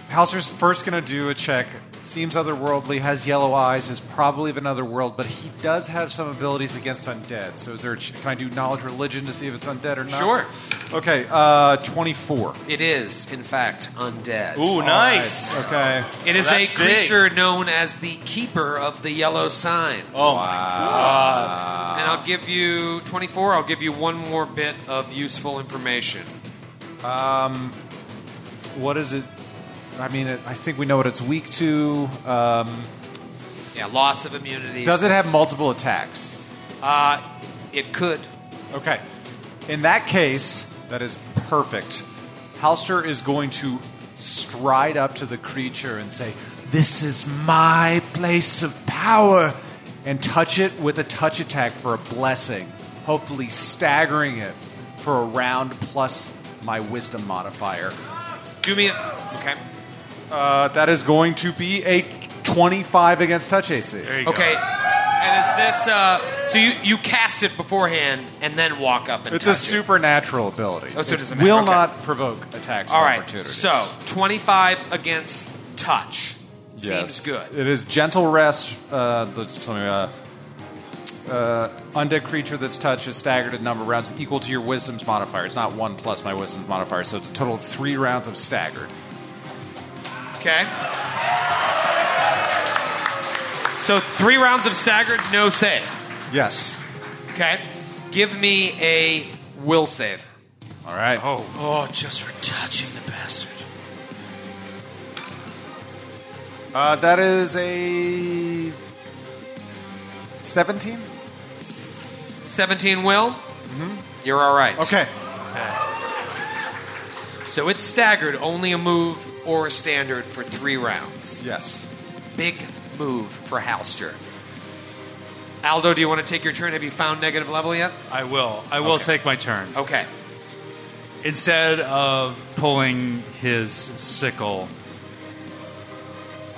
Halster's first going to do a check. Seems otherworldly, has yellow eyes, is probably of another world, but he does have some abilities against undead. So, is there? A can I do knowledge religion to see if it's undead or not?
Sure.
Okay, uh, twenty-four.
It is, in fact, undead.
Ooh, nice.
Okay.
It is
Well,
a
that's big.
creature known as the Keeper of the Yellow Sign.
Oh my god.
And I'll give you 24. I'll give you one more bit of useful information.
Um, What is it? I mean, it, I think we know what it's weak to. Um,
Yeah, lots of immunities.
does it have multiple attacks?
Uh, it could.
Okay. In that case, that is perfect. Halster is going to stride up to the creature and say, This is my place of power, and touch it with a touch attack for a blessing, hopefully staggering it for a round plus my wisdom modifier.
Do me a. Okay.
Uh, that is going to be a 25 against touch AC.
There you
Okay. And is this. Uh, so you, you cast it beforehand and then walk up and
It's a
touch it.
supernatural ability.
Oh, so it
it
doesn't
will.
Okay.
not provoke attacks
All right.
of
right. So 25 against touch. Seems
Yes.
good.
It is gentle rest. Uh, the, something, uh, uh, undead creature that's touched is staggered a number of rounds equal to your wisdom's modifier. It's not one plus my wisdom's modifier, so it's a total of three rounds of staggered.
Okay. So three rounds of staggered, no save.
Yes.
Okay. Give me a will save.
All right.
Oh, oh, just for touching the bastard.
Uh, that is a 17.
17 will. You're all right.
Okay.
So it's staggered, only a move or a standard for three rounds.
Yes.
Big move for Halster. Aldo, do you want to take your turn? Have you found negative level yet?
I will. I will
Okay.
take my turn.
Okay.
Instead of pulling his sickle,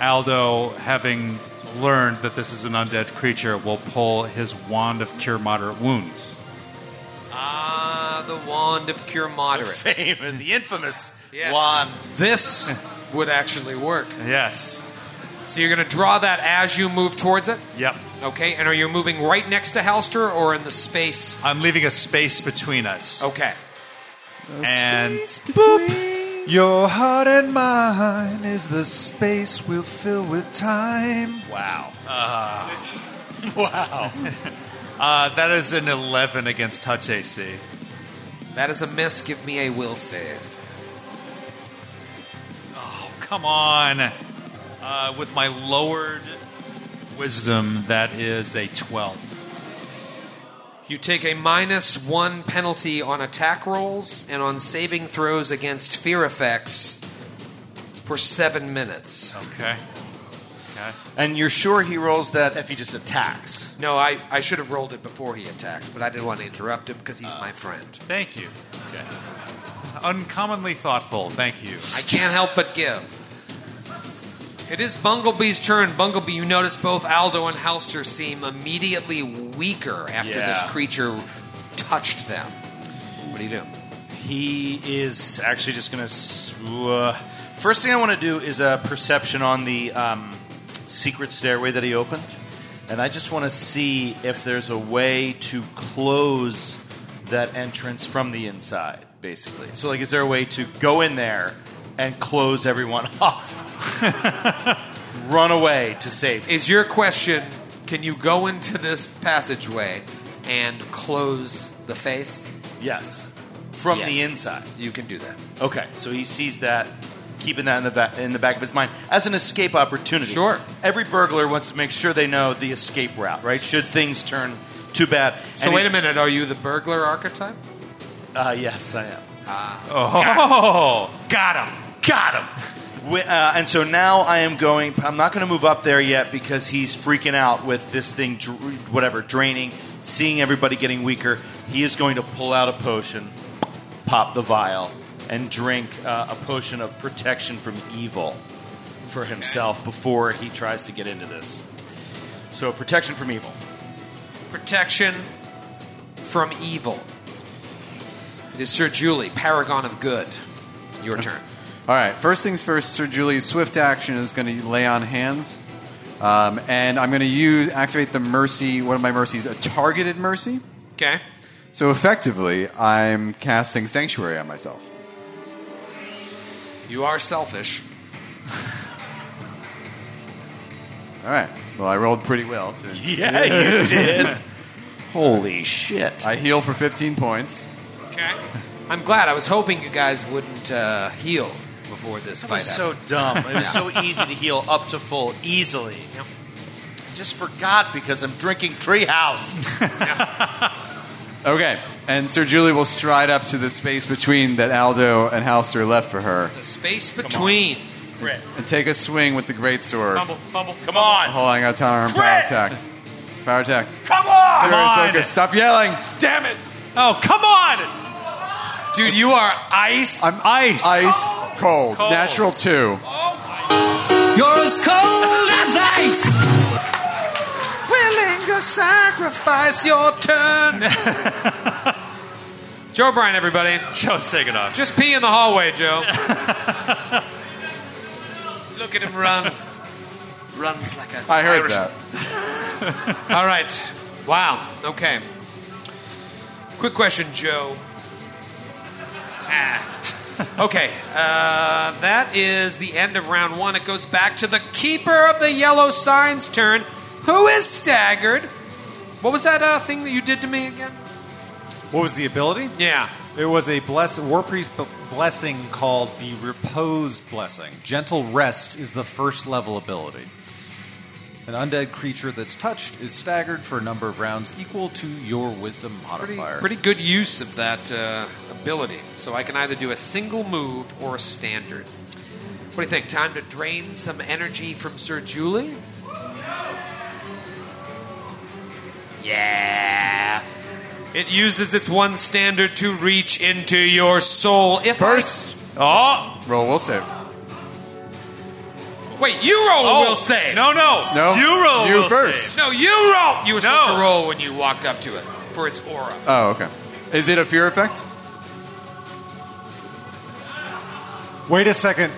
Aldo, having learned that this is an undead creature, will pull his wand of cure moderate wounds.
Ah, the wand of cure moderate.
Fame and the infamous
Yes.
wand.
This would actually work.
Yes.
So you're going to draw that as you move towards it.
Yep.
Okay. And are you moving right next to Halster or in the space?
I'm leaving a space between us.
Okay.
And
Your heart and mine is the space we'll fill with time.
Wow.
wow. Uh, that is an 11 against touch AC.
That is a miss. Give me a will save.
Come on. Uh, with my lowered wisdom, that is a 12.
You take a minus one penalty on attack rolls and on saving throws against fear effects for seven minutes.
Okay. Okay.
And you're sure he rolls that if he just attacks?
No, I, I should have rolled it before he attacked, but I didn't want to interrupt him because he's my friend.
Thank you. Okay. Uncommonly thoughtful. Thank you.
I can't help but give. It is Bunglebee's turn. Bunglebee, you notice both Aldo and Halster seem immediately weaker after
Yeah.
this creature touched them. What do you do?
He is actually just going to. Uh, first thing I want to do is a perception on the um, secret stairway that he opened. And I just want to see if there's a way to close that entrance from the inside, basically. So, like, is there a way to go in there and close everyone off? Run away to safety.
Is your question can you go into this passageway and close the face?
Yes. From
Yes.
the inside.
You can do that.
Okay, so he sees that, keeping that in the back, in the back of his mind as an escape opportunity.
Sure.
Every burglar wants to make sure they know the escape route, right? Should things turn too bad.
So
And
wait a minute, are you the burglar archetype?
Uh, yes, I am.
Oh,
Got him.
Got him. Uh, and so now I am going. I'm not going to move up there yet because he's freaking out with this thing, dr- whatever, draining, seeing everybody getting weaker. He is going to pull out a potion, pop the vial, and drink uh, a potion of protection from evil for himself before he tries to get into this. So, protection from evil.
Protection from evil. It is Sir Julie, paragon of good. Your turn.
All right. First things first. Sir Julie's swift action is going to lay on hands, um, and I'm going to use activate the mercy. One of my mercies, a targeted mercy.
Okay.
So effectively, I'm casting sanctuary on myself.
You are selfish.
All right. Well, I rolled pretty well. To,
Yeah, you did. Holy shit.
I heal for 15 points.
Okay. I'm glad. I was hoping you guys wouldn't uh, heal before this
That
fight
was so dumb. It was so easy to heal up to full easily. I just forgot because I'm drinking Treehouse.
Okay. And Sir Julie will stride up to the space between that Aldo and Halster left for her
The space between.
Crit.
and take a swing with the great sword.
Fumble, fumble.
Come on.
Hold on, I got time on power
Crit!
attack. Power attack.
Come on.
Come
Everybody's
on.
focused. Stop yelling. Damn it.
Oh, come on!
Dude, you are ice.
I'm
Ice.
Ice cold.
Cold.
Natural two.
Oh You're as cold as ice. Willing to sacrifice your turn. Joe O'Brien, everybody.
Joe's taking off.
Just pee in the hallway, Joe. Look at him run. Runs like a.
I heard
Irish-
that.
All right. Wow. Okay. Quick question, Joe. Okay. Uh, that is the end of round one. It goes back to the keeper of the yellow sign's turn, who is staggered. What was that uh, thing that you did to me again?
What was the ability?
Yeah.
It was a bless war priest b- blessing called the Repose blessing. Gentle rest is the first level ability. An undead creature that's touched is staggered for a number of rounds equal to your wisdom
Pretty,
modifier.
pretty good use of that uh, ability. So I can either do a single move or a standard. What do you think? Time to drain some energy from Sir Julie? Yeah. It uses its one standard to reach into your soul. If
First,
Oh,
roll will save.
Wait, you roll
oh,
will save.
No, no,
No.
You roll.
You
will
first.
save.
no, you roll. You were supposed to roll when you walked up to it for its aura.
Oh, okay. Is it a fear effect?
Wait a second.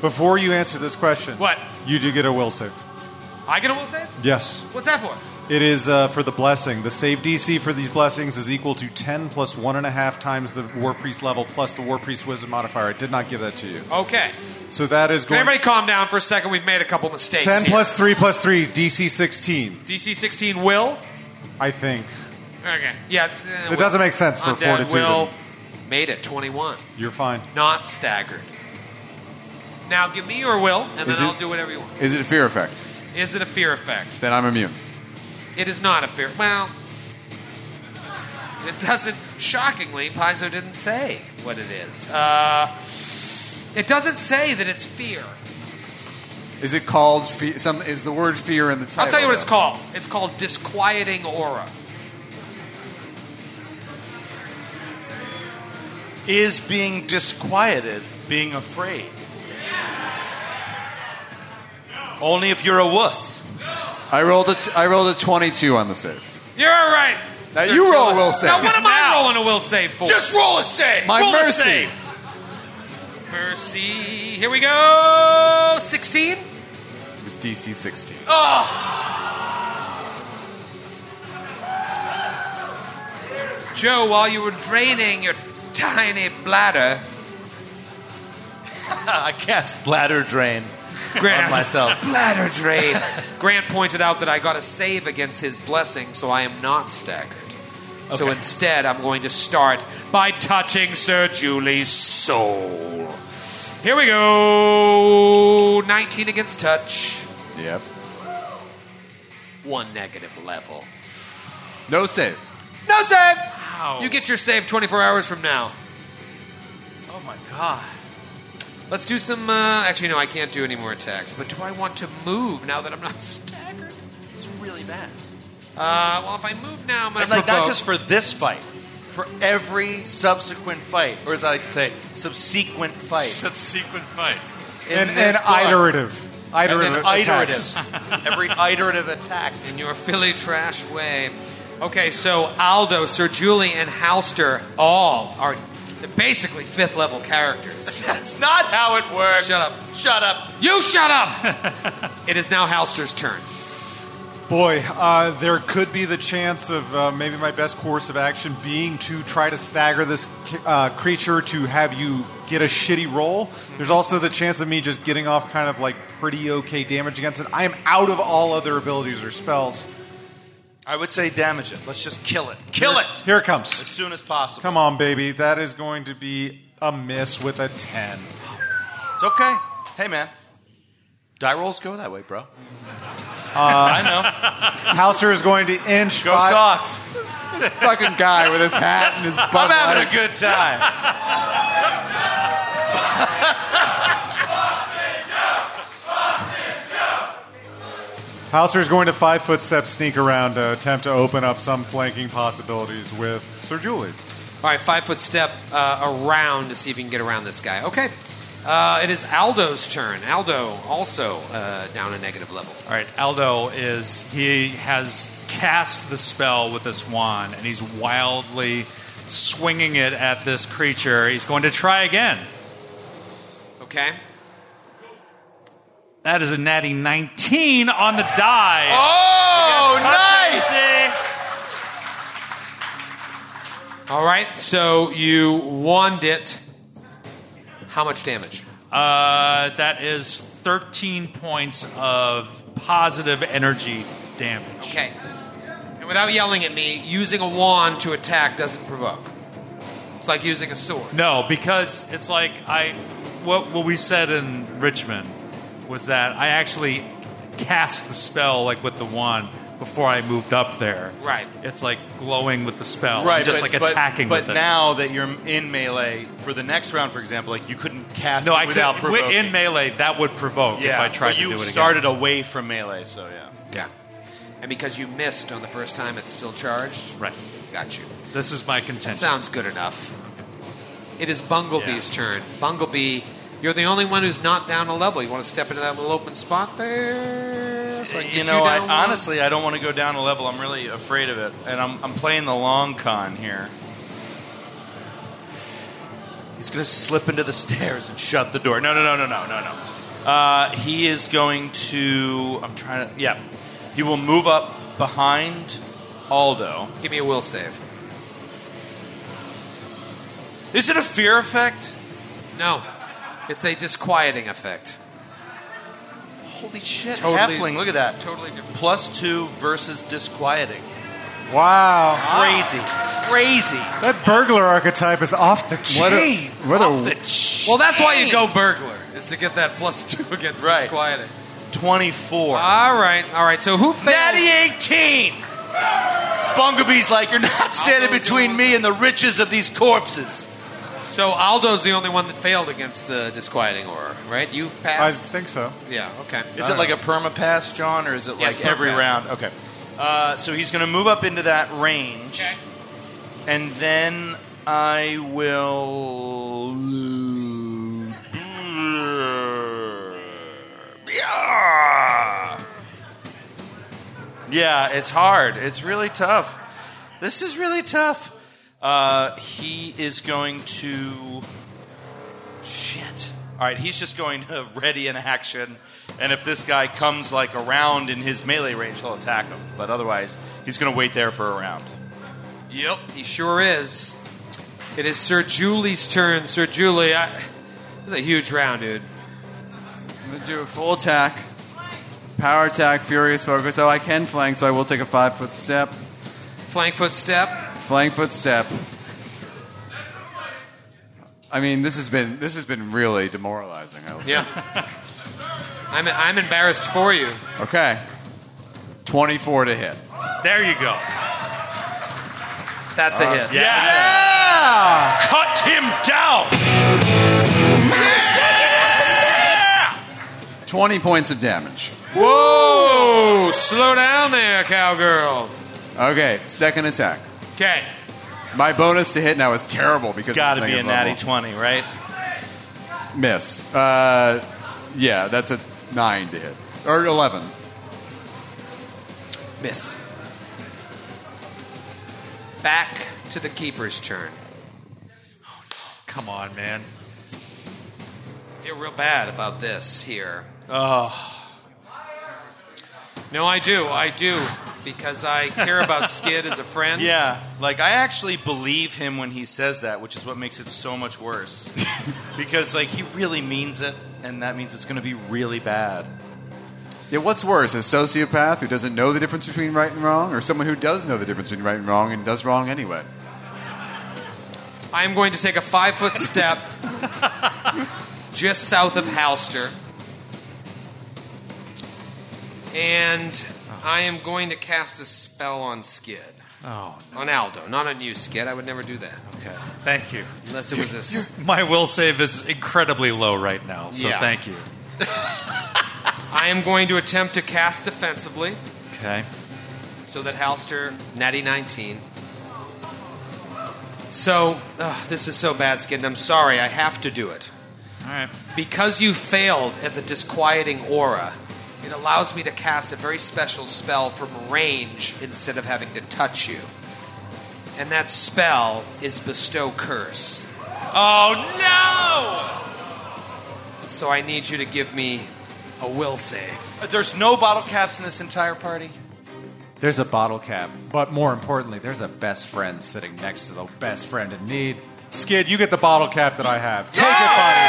Before you answer this question,
What?
You do get a will save.
I get a will save.
Yes.
What's that for?
It is uh, for the blessing. The save DC for these blessings is equal to 10 plus 1.5 times the War Priest level plus the War Priest Wisdom modifier. I did not give that to you.
Okay.
So that is
Can
going
everybody calm down for a second? We've made a couple mistakes.
10
here.
plus 3 plus 3, DC 16,
DC 16 will.
I think.
Okay. Yeah, it's, uh,
It doesn't make sense for
Undead
Fortitude.
Will made it 21.
You're fine.
Not staggered. Now give me your will, and
Is
then
it-
I'll do whatever you want.
Is it a fear effect?
Is it a fear effect?
Then I'm immune.
It is not a fear. Well, it doesn't. Shockingly, Paizo didn't say what it is. Uh, it doesn't say that it's fear.
Is it called fe- some? Is the word fear in the title?
I'll tell you what it's
though?
called. It's called disquieting aura.
Is being disquieted being afraid? Only if you're a wuss.
I rolled a t- I rolled a 22 on the save.
You're all right.
Now
Sir
you roll a will save.
Now what am I
Now.
rolling a will save for?
Just roll a save.
My
roll a
mercy.
save.
mercy. Here we go. Sixteen.
It was DC 16. Oh.
Joe, while you were draining your tiny bladder,
I cast bladder drain
Grant,
on myself.
bladder drain. Grant pointed out that I got a save against his blessing, so I am not staggered. So instead, I'm going to start by touching Sir Julie's soul. Here we go. 19 against touch.
Yep.
One negative level.
No save.
No save.
Wow.
You get your save 24 hours from now.
Oh my god.
Let's do some. Uh, actually, no, I can't do any more attacks. But do I want to move now that I'm not staggered?
It's really bad.
Uh, well, if I move now, I'm going
And
to
like not just for this fight, for every subsequent fight, or as I like to say, subsequent fight.
Subsequent fight.
In
And,
this
and
book.
iterative.
And
Iterative.
then
attacks.
iterative. every iterative attack.
in your Philly trash way. Okay, so Aldo, Sir Julie, and Halster all are basically fifth level characters.
That's not how it works.
Shut up.
Shut up.
You shut up! it is now Halster's turn.
Boy, uh, there could be the chance of uh, maybe my best course of action being to try to stagger this uh, creature to have you get a shitty roll. There's also the chance of me just getting off kind of like pretty okay damage against it. I am out of all other abilities or spells.
I would say damage it. Let's just kill it. Kill it
Here it comes.
as soon as possible.
Come on, baby. That is going to be a miss with a 10.
It's okay. Hey man, die rolls go that way, bro. Uh, I know.
Halster is going to inch
Go
five-
Sox.
This fucking guy with his hat and his Bud
I'm having
Light.
a good time.
Halster is going to five foot step sneak around to attempt to open up some flanking possibilities with Sir Julie.
All right, five foot step uh, around to see if you can get around this guy. Okay. Uh, it is Aldo's turn. Aldo also uh, down a negative level.
All right, Aldo is he has cast the spell with this wand, and he's wildly swinging it at this creature. He's going to try again.
Okay.
That is a natty 19 on the die.
Oh, nice!
All right, so you wand it. How much damage?
Uh, that is 13 points of positive energy damage.
Okay. And without yelling at me, using a wand to attack doesn't provoke. It's like using a sword.
No, because it's like I what what we said in Richmond was that I actually cast the spell like with the wand, before I moved up there.
Right.
It's like glowing with the spell.
Right,
just
but,
like attacking
But,
with it.
now that you're in melee for the next round, for example, like you couldn't cast
no,
it
I
without
could
provoking.
in melee that would provoke
yeah,
if I tried
but
to
you
do it You
started
again.
away from melee, so yeah.
Yeah. And because you missed on the first time, it's still charged?
Right.
Got you.
This is my contention.
Sounds good enough. It is Bunglebee's turn. Bunglebee, you're the only one who's not down a level. You want to step into that little open spot there? So I
You know, I,
down one?
honestly, I don't want to go down a level. I'm really afraid of it, and I'm, I'm playing the long con here. He's going to slip into the stairs and shut the door. No, no, no, no, no, no, no. Uh, he is going to. I'm trying to. Yeah, he will move up behind Aldo.
Give me a will save.
Is it a fear effect?
No. It's a disquieting effect.
Holy shit!
Totally-
Halfling, look at that.
Totally different.
Plus two versus disquieting.
Wow.
Crazy, crazy.
That burglar archetype is off the
What a,
chain.
what
Off
a,
the chain.
Well, that's why you go burglar, is to get that plus two against
Right.
disquieting.
Twenty-four.
All right, all right. So who failed?
Natty 18! Bunglebee's like, you're not standing between me and the riches of these corpses.
So Aldo's the only one that failed against the disquieting aura, right? You passed.
I think so.
yeah. Okay.
Is it like a perma pass, John, or is it
Yes,
like every
perma-pass.
round? Okay. Uh, so he's going to move up into that range.
Okay.
And then I will. Yeah. Yeah, it's hard. It's really tough. This is really tough. Uh, he is going to. Shit. All right, he's just going to ready in action, and if this guy comes like around in his melee range, he'll attack him. But otherwise, he's going to wait there for a round.
Yep, he sure is. It is Sir Julie's turn. Sir Julie, I, this is a huge round, dude.
I'm going to do a full attack. Power attack, furious focus. Oh, I can flank, so I will take a five foot step.
Flank foot step.
Flank footstep. I mean, this has been this has been really demoralizing. I
yeah. I'm I'm embarrassed for you.
Okay. Twenty-four to hit.
There you go.
That's a uh, hit.
Yeah.
Cut him down.
Twenty points of damage.
Whoa! Slow down there, cowgirl.
Okay. Second attack.
Okay.
My bonus to hit now is terrible because
it's
got
to be a
thing
natty
above
20, right?
miss. Uh, yeah, that's a nine to hit or eleven.
Miss. Back to the keeper's turn.
Come on, man.
I feel real bad about this here.
Oh,
No, I do. I do. Because I care about Skid as a friend.
yeah. Like I actually believe him when he says that, which is what makes it so much worse. because like he really means it, and that means it's going to be really bad.
Yeah, what's worse, a sociopath who doesn't know the difference between right and wrong, or someone who does know the difference between right and wrong and does wrong anyway?
I am going to take a five foot step just south of Halster. And I am going to cast a spell on Skid.
Oh,
On Aldo, not on you, Skid. I would never do that.
okay. Thank you.
Unless it was a. s-
My will save is incredibly low right now, so
Yeah.
thank you.
I am going to attempt to cast defensively
Okay.
so that Halster, natty 19. So, ugh, this is so bad, Skid, and I'm sorry, I have to do it.
All right.
Because you failed at the disquieting aura, it allows me to cast a very special spell from range instead of having to touch you. And that spell is Bestow Curse.
Oh no!
So I need you to give me a will save.
Uh, there's no bottle caps in this entire party.
There's a bottle cap, but more importantly, there's a best friend sitting next to the best friend in need. Skid, you get the bottle cap that I have. Take it, buddy.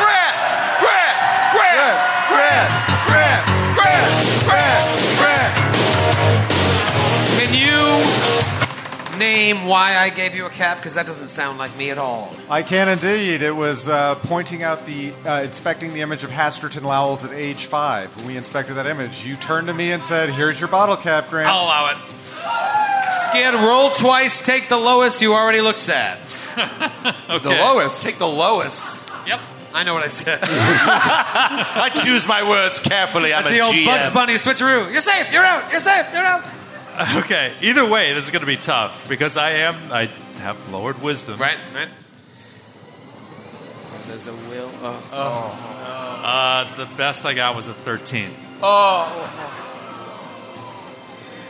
Grant! Grant! Grant! Grant! Grant!
Can you name why I gave you a cap? Because that doesn't sound like me at all.
I can indeed. It was uh, pointing out the, uh, inspecting the image of Haserton Lowls at age five. When we inspected that image, you turned to me and said, Here's your bottle cap, Grant.
I'll allow it. Skid, roll twice, take the lowest. You already look sad.
The lowest. Take the lowest.
Yep, I know what I said.
I choose my words carefully. I'm
That's
a
the old
GM.
Bugs Bunny switcheroo. You're safe. You're out. You're safe. You're out.
Okay. Either way, this is going to be tough because I am. I have lowered wisdom.
Right. Right. There's a will. Oh.
Uh, the best I got was a 13. Oh.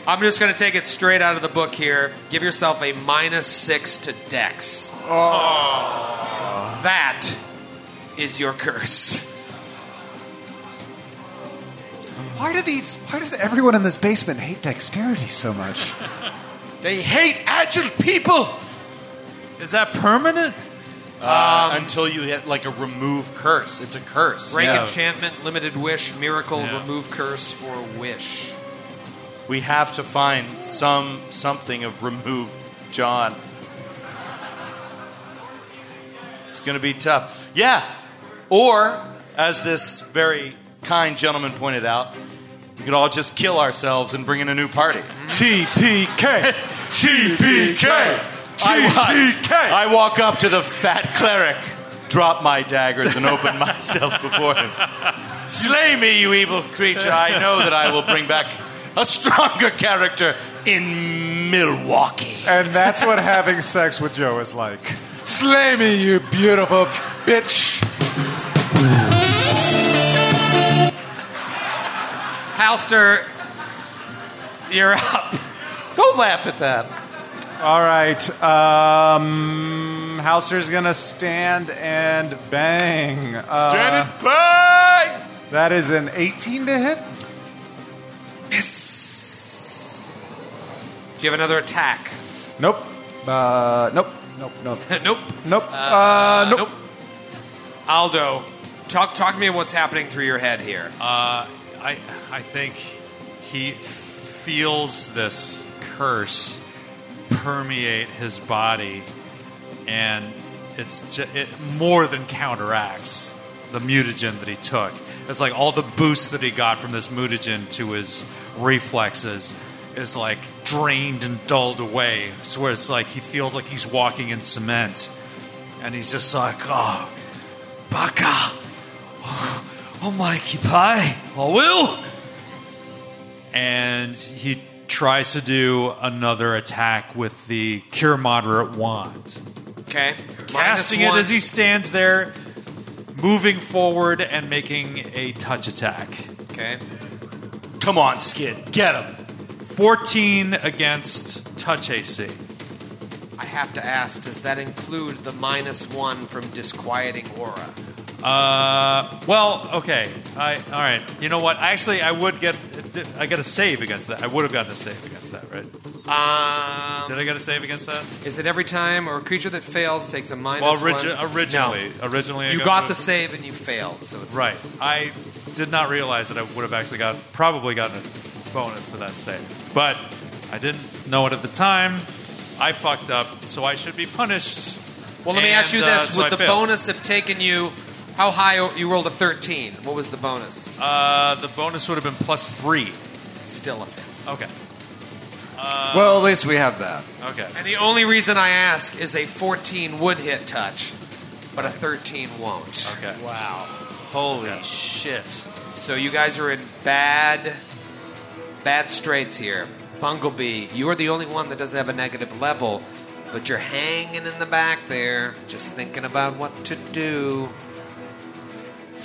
I'm just going to take it straight out of the book here. Give yourself a minus six to Dex. Oh. That is your curse.
Why do these? Why does everyone in this basement hate dexterity so much?
They hate agile people.
Is that permanent?
Uh, until you hit like a remove curse. It's a curse.
Break
Yeah.
enchantment, limited wish, miracle,
Yeah.
remove curse, or wish.
We have to find some something of remove John. It's going to be tough. Yeah. Or, as this very kind gentleman pointed out, we could all just kill ourselves and bring in a new party.
TPK. TPK.
I, I walk up to the fat cleric, drop my daggers, and open myself before him. Slay me, you evil creature. I know that I will bring back a stronger character in Milwaukee.
And that's what having sex with Joe is like. Slay me, you beautiful bitch.
Halster, you're up.
Don't laugh at that.
All right. Um, Halster's gonna stand and bang. Uh,
Stand and bang!
That is an 18 to hit.
Do you have another attack?
Nope. Uh, nope. Nope. Nope.
nope.
Nope. Uh, nope.
Nope. Aldo, talk talk to me what's happening through your head here.
Uh, I I think he feels this curse permeate his body, and it's ju- it more than counteracts the mutagen that he took. It's like all the boost that he got from this mutagen to his reflexes is like drained and dulled away. So where it's like he feels like he's walking in cement, and he's just like, oh, baka. Oh, Mikey Pie, I will. And he tries to do another attack with the Cure Moderate wand.
Okay.
Casting it as he stands there, moving forward and making a touch attack.
Okay.
Come on, Skid. Get him.
14 against touch AC.
I have to ask, does that include the minus one from disquieting aura?
Uh, well, okay. I all right. You know what? Actually, I would get. I got a save against that. I would have gotten a save against that, right?
Um,
Did I get a save against that?
is it every time or a creature that fails takes a minus
Well, origi-
one?
originally, originally, I
you
got the-
the save and you failed, so it's
Right. I did not realize that I would have actually got probably gotten a bonus to that save, but I didn't know it at the time. I fucked up, so I should be punished.
Well, let me ask you
And, uh,
this:
so I
Would the
failed.
bonus have taken you? How high you rolled a thirteen? What was the bonus?
Uh, the bonus would have been plus three.
Still a fail.
Okay.
well, at least we have that.
Okay.
And the only reason I ask is a fourteen would hit touch, but a thirteen won't.
Okay.
Wow. Holy shit.
So you guys are in bad, bad straits here. Bunglebee, you are the only one that doesn't have a negative level, but you're hanging in the back there, just thinking about what to do.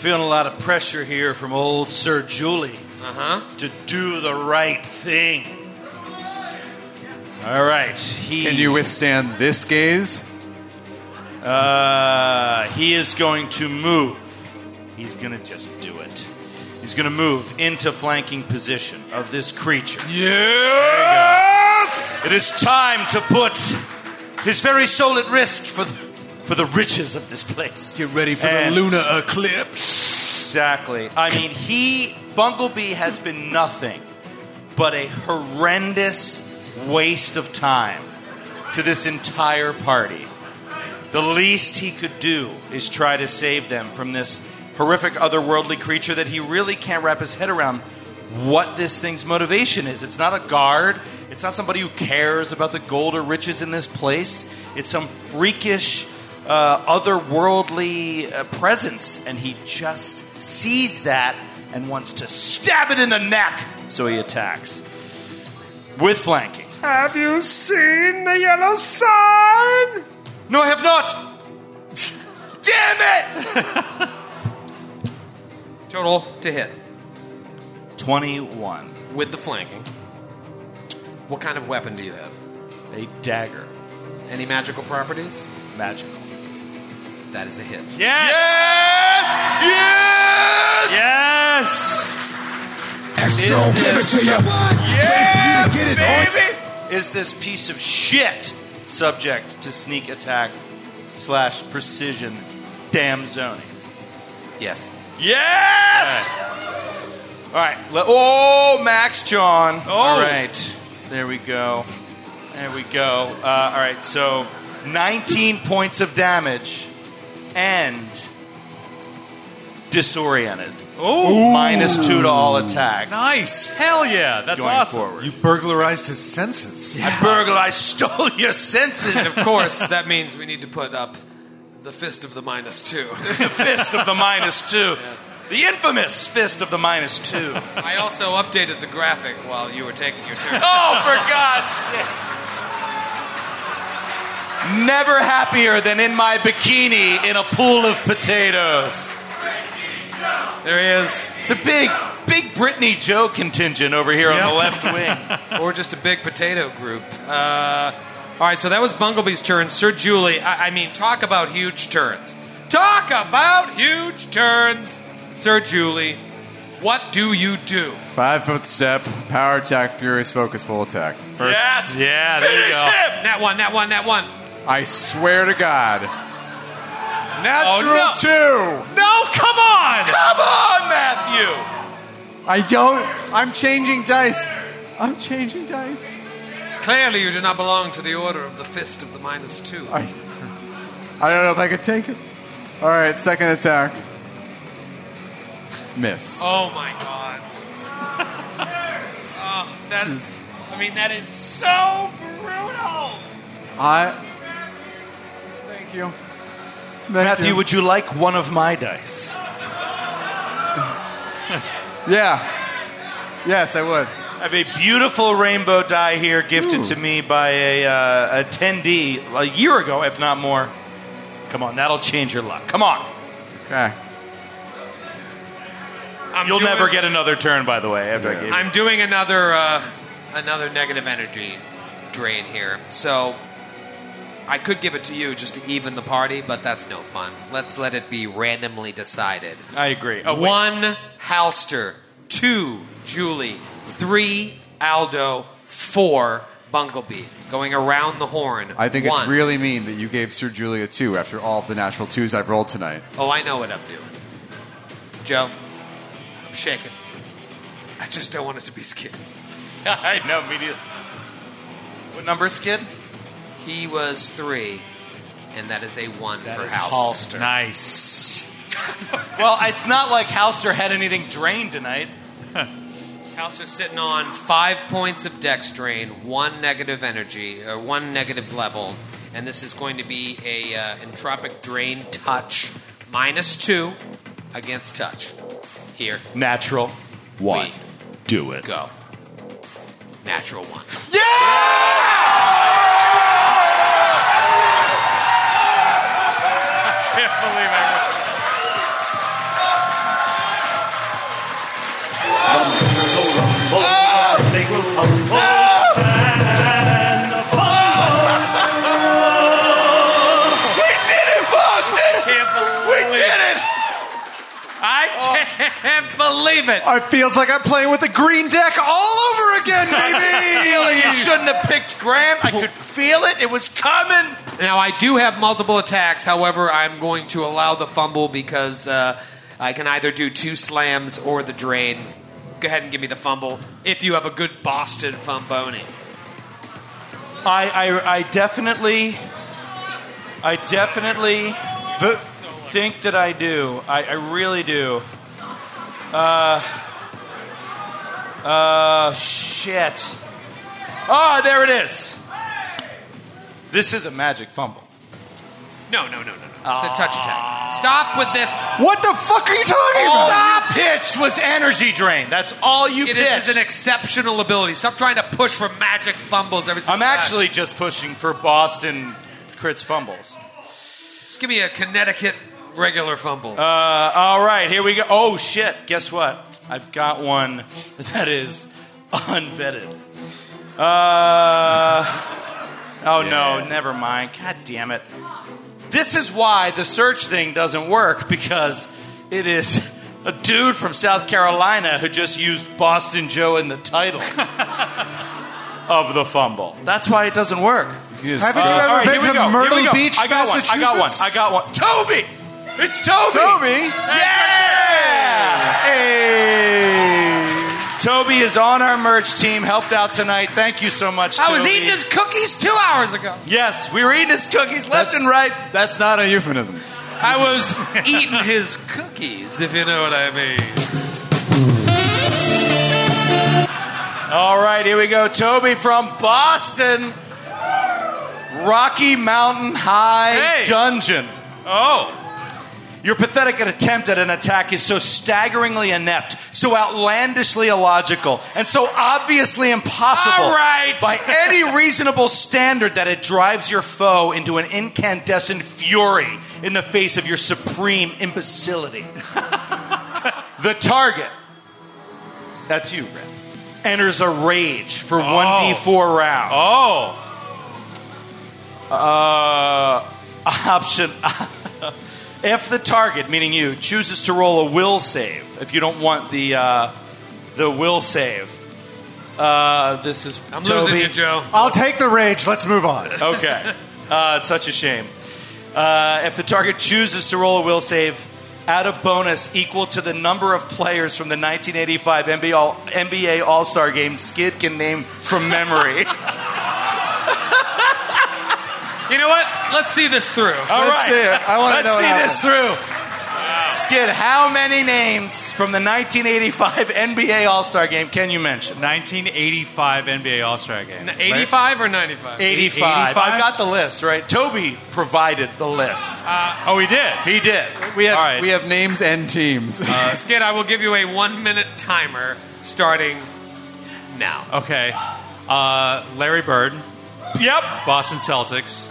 Feeling a lot of pressure here from old Sir Julie
Uh huh.
to do the right thing. All right. He,
Can you withstand this gaze?
Uh, he is going to move. He's going to just do it. He's going to move into flanking position of this creature. Yes! It is time to put his very soul at risk for the, for the riches of this place.
Get ready for
And-
the lunar eclipse.
Exactly. I mean, he, Bunglebee, has been nothing but a horrendous waste of time to this entire party. The least he could do is try to save them from this horrific otherworldly creature that he really can't wrap his head around what this thing's motivation is. It's not a guard, it's not somebody who cares about the gold or riches in this place. It's some freakish, uh, otherworldly uh, presence, and he just sees that and wants to stab it in the neck. So he attacks with flanking.
Have you seen the yellow sign?
No, I have not. Damn it!
Total to hit
21.
with the flanking. What kind of weapon do you have?
A dagger.
Any magical properties?
Magical.
That is a hit.
Yes!
Yes!
Yes!
Is this, yeah, baby! Is this piece of shit subject to sneak attack slash precision damn zoning?
Yes.
Yes! All right. le- Oh, Max John.
Oh.
All right. There we go. There we go. Uh, all right. So 19 points of damage and disoriented.
Oh,
Minus two to all attacks.
nice! Hell yeah, that's
Going
awesome.
forward.
You burglarized his senses.
I burglarized, stole your senses.
Of course, that means we need to put up the fist of the minus two.
the fist of the minus two. The infamous fist of the minus two.
I also updated the graphic while you were taking your turn.
Oh, for God's sake. Never happier than in my bikini in a pool of potatoes.
There he is.
It's a big, big Britney Joe contingent over here on the left wing.
or just a big potato group. Uh, all right, so that was Bunglebee's turn. Sir Julie, I, I mean, talk about huge turns. Talk about huge turns, Sir Julie. What do you do?
Five foot step, power attack, furious focus, full attack. First,
Yes!
Yeah, there you
Finish
go.
him!
That one, that one, that one.
I swear to God. Natural
Oh, no.
two.
No, come on!
Come on, Matthew!
I don't. I'm changing dice. I'm changing dice.
Clearly, you do not belong to the order of the fist of the minus two.
I, I don't know if I could take it. All right, second attack. Miss.
Oh my god. oh, that
is-
I mean, that is so brutal.
I. Thank you. Thank
Matthew,
you.
would you like one of my dice?
Yeah. Yes, I would.
I have a beautiful rainbow die here gifted to me by a, uh, attendee a year ago, if not more. Come on, that'll change your luck. Come on.
Okay.
I'm
You'll
doing-
never get another turn, by the way, after I gave you.
I'm doing another uh, another negative energy drain here. So I could give it to you just to even the party, but that's no fun. Let's let it be randomly decided.
I agree. Oh, wait.
One Halster, two Julie, three Aldo, four Bunglebee. Going around the horn.
I think it's really mean that you gave Sir Julia two after all of the natural twos I've rolled tonight.
Oh, I know what I'm doing. Joe, I'm shaking. I just don't want it to be Skid.
I know, me neither. What number, Skid?
He was three, and that is a one
That
for
is
Halster.
Halster.
Nice.
Well, it's not like Halster had anything drained tonight.
Halster's sitting on five points of dex drain, one negative energy, or one negative level, and this is going to be a uh, entropic drain touch minus two against touch. Here,
Natural.
one.
Do it.
Go. Natural one.
Can't believe I.
can't believe it.
It
feels like I'm playing with the green deck all over again, baby.
You shouldn't have picked Graham. I could feel it. It was coming.
Now, I do have multiple attacks. However, I'm going to allow the fumble because uh, I can either do two slams or the drain. Go ahead and give me the fumble if you have a good Boston fumboni.
I, I, I definitely, I definitely
The,
think that I do. I, I really do. Uh, uh, shit. Oh, there it is. This is a magic fumble.
No, no, no, no, no. It's a touch attack. Stop with this.
what the fuck are you talking
All
about?
you pitched was energy drain. That's all you
It
pitched.
is an exceptional ability. Stop trying to push for magic fumbles every single
I'm
time.
actually just pushing for Boston crits fumbles.
Just give me a Connecticut regular fumble.
Uh, all right, here we go. Oh shit! Guess what? I've got one that is unvetted. Uh, oh no, never mind. God damn it! This is why the search thing doesn't work because it is a dude from South Carolina who just used Boston Joe in the title of the fumble. That's why it doesn't work.
Haven't you ever
all right,
been
here
to
go,
Myrtle. Beach,
I got one. I got one. I got one. Toby. It's Toby.
Toby?
Yeah.
Hey.
Toby is on our merch team. Helped out tonight. Thank you so much.
I was
Toby.
eating his cookies two hours ago.
Yes, we were eating his cookies left and right.
That's not a euphemism.
I was eating his cookies, if you know what I mean.
All right, here we go. Toby from Boston. Rocky Mountain High
Hey.
Dungeon.
Oh,
Your pathetic attempt at an attack is so staggeringly inept, so outlandishly illogical, and so obviously impossible
right.
by any reasonable standard that it drives your foe into an incandescent fury in the face of your supreme imbecility. the target, that's you, Red, enters a rage for 1d4 rounds.
oh.
Uh, option if the target, meaning you, chooses to roll a will save, if you don't want the uh, the will save, uh, this is
I'm
Toby.
losing you, Joe.
I'll take the rage. Let's move on.
Okay, uh, it's such a shame. Uh, if the target chooses to roll a will save, add a bonus equal to the number of players from the 1985 NBA All- NBA All Star Game Skid can name from memory.
You know what? Let's see this through.
All
Let's
right.
see it. I wanna
Let's see this through. Skid, how many names from the 1985 NBA All Star Game can you mention?
1985 NBA All Star Game.
85 or 95?
85.
85?
I've got the list, right? Toby provided the list.
Oh, he did.
he did.
We have
All right.
we have names and teams.
Skid, I will give you a one minute timer starting now.
Okay. Uh, Larry Bird,
Yep.
Boston Celtics.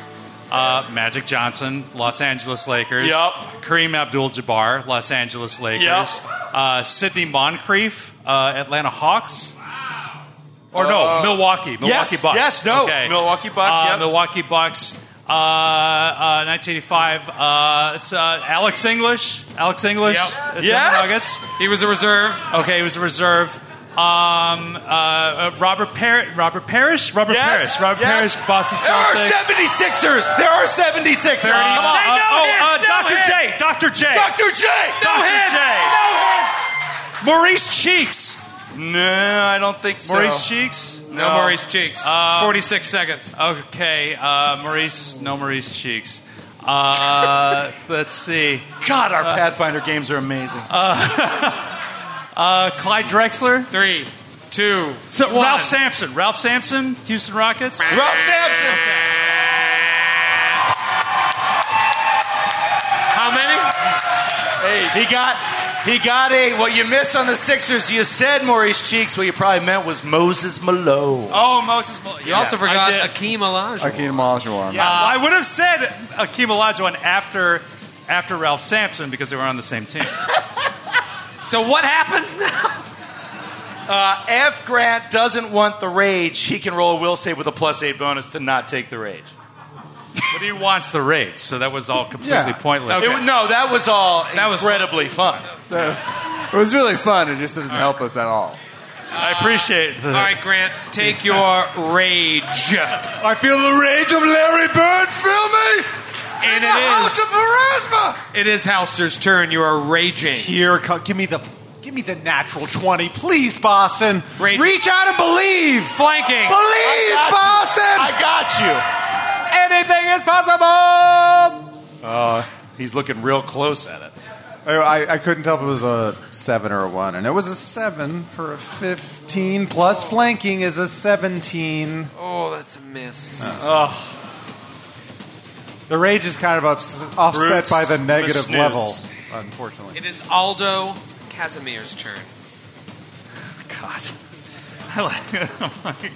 Uh, Magic Johnson, Los Angeles Lakers.
Yup.
Kareem Abdul-Jabbar, Los Angeles Lakers.
Yup.
Uh, Sidney Moncrief, uh, Atlanta Hawks. Wow. Or no, Milwaukee. Milwaukee
yes,
Bucks.
yes, no.
Okay.
Milwaukee Bucks,
Uh,
yep.
Milwaukee Bucks. Uh, uh, 1985. Uh, it's uh, Alex English. Alex English.
Yep.
uh,
Yes.
Nuggets.
He was a reserve.
Okay, he was a reserve. Um, uh, uh, Robert Par- Robert Parish. Robert
Yes,
Parish. Robert
yes.
Parish. Boston
There are
Celtics.
76ers. There are 76ers.
Uh,
Come on.
uh, oh, uh,
hits, no
Dr.
hits.
J. Dr. J.
Dr. J.
Dr.
hits.
J. Maurice Cheeks.
No, I don't think so.
Maurice Cheeks.
No, Maurice Cheeks. 46 seconds.
Okay, uh, Maurice. No Maurice Cheeks. Uh, let's see.
God, our Pathfinder games are amazing.
Uh, Clyde Drexler.
Three, two,
So
one.
Ralph Sampson. Ralph Sampson. Houston Rockets.
Ralph Sampson.
How many? Eight.
He got he got a what you missed on the Sixers. You said Maurice Cheeks. What you probably meant was Moses Malone.
Oh, Moses. Mo-
You also forgot
did.
Akeem Olajuwon.
Akeem Olajuwon.
Uh, I would have said Akeem Olajuwon after after Ralph Sampson because they were on the same team.
So what happens now?
Uh, if Grant doesn't want the rage, he can roll a will save with a plus eight bonus to not take the rage.
but he wants the rage, so that was all completely
Yeah.
pointless.
It no, that was all
That was
incredibly fun.
It was really fun. It just doesn't help us at all.
I appreciate the.
All right, Grant, take your rage.
I feel the rage of Larry Bird. Feel me?
And
the
it
House
is,
of Pharasma.
it is Halster's turn. You are raging.
Here, co- give me the, give
Give me the natural 20, please, Boston.
Rage-
Reach out and believe.
Flanking.
Believe, Boston.
I got you.
Anything is possible.
Uh, he's looking real close at it.
I, I, I couldn't tell if it was a 7 or a 1. And it was a 7 for a 15. Plus flanking is a 17.
Oh, that's a miss.
The rage is kind of ups, offset
Brutes,
by the
the
negative
snoots.
level, unfortunately.
It is Aldo Casimir's turn.
God. I like, I'm like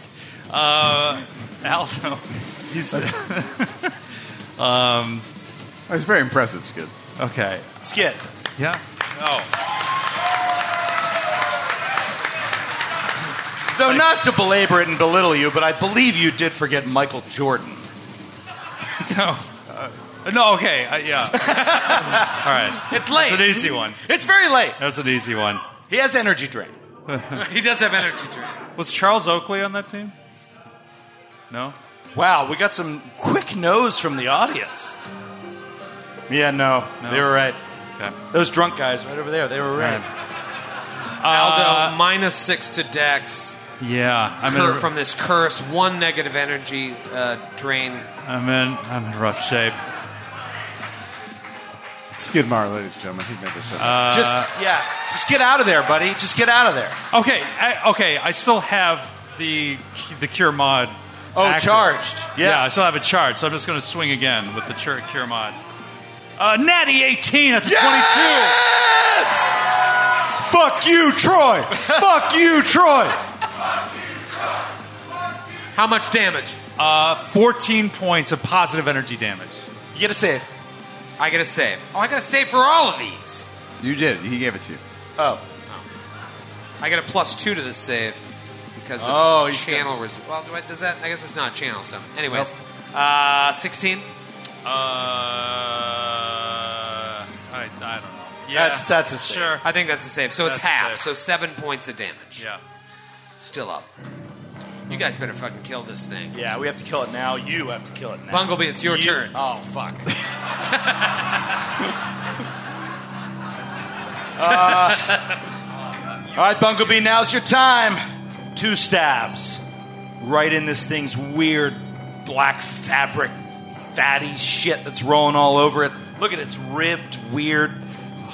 uh, Aldo. He's um,
It's very impressive, Skid.
okay.
Skid.
Yeah. Oh.
Though not to belabor it and belittle you, but I believe you did forget Michael Jordan.
No. Uh, no. Okay. Uh, yeah. All right.
It's late.
It's an easy one.
It's very late.
That's an easy one.
He has energy drink.
he does have energy drink.
Was Charles Oakley on that team? No.
Wow, we got some quick no's from the audience. Yeah, no,
No.
they were right.
Okay.
Those drunk guys right over there, they were right.
Aldo minus six to Dex.
Yeah. I'm in,
Cur-
a,
from this curse, one negative energy uh, drain.
I'm in. I'm in rough shape.
Skid Maher, ladies and gentlemen, he made this up.
just yeah, just get out of there, buddy. Just get out of there.
Okay. I, okay. I still have the the cure mod.
Oh,
active.
charged.
Yeah.
Yeah.
I still have it charged, so I'm just going to swing again with the cure, cure mod. Uh, natty 18. That's a 22.
Fuck you, Troy! Fuck you, Troy!
How much damage?
Uh, 14 points of positive energy damage.
You get a save.
I get a save. Oh, I got a save for all of these.
You did. He gave it to you.
Oh,
I get a plus two to this save because of
Oh, he's
channel. Res- well, do I, does that? I guess it's not a channel. So, anyways, uh, sixteen.
Uh, I, I don't know. Yeah,
That's- that's a save.
sure.
I think that's a save. So it's
That's a
half.
save.
So seven points of damage.
Yeah.
Still up. You guys better fucking kill this thing.
yeah, we have to kill it now. You have to kill it now.
Bunglebee, it's your
You-
turn.
Oh fuck. Uh, all right, Bunglebee, now's your time. Two stabs. Right in this thing's weird black fabric, fatty shit that's rolling all over it. Look at its ribbed, weird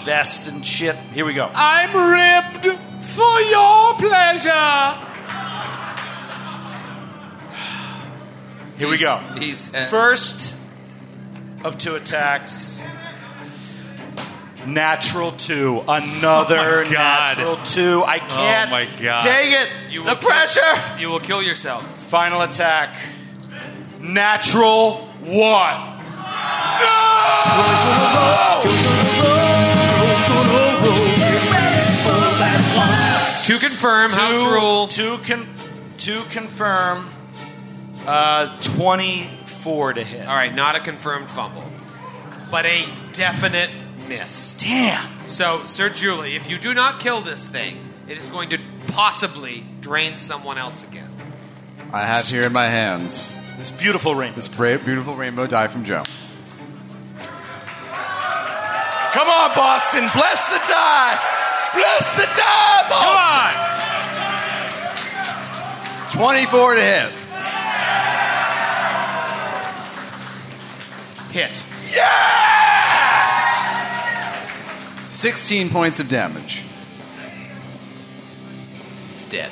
vest and shit. Here we go.
I'm ribbed for your pleasure.
Here we go.
He's uh,
First of two attacks. Natural two. Another
Oh my God.
natural two. I can't
my God.
take it.
You
the
will
pressure.
you will kill yourself.
Final attack. Natural one.
To confirm, house rule.
To, con- to confirm, uh, 24 to hit.
All right, not a confirmed fumble, but a definite miss.
Damn.
So, Sir Julie, if you do not kill this thing, it is going to possibly drain someone else again.
I have here in my hands
This beautiful ring.
this bra- beautiful rainbow die from Joe.
Come on, Boston. Bless the die. Bless the die, Boston.
Come on!
24 to hit.
Hit. Yes!
16 points of damage.
It's dead.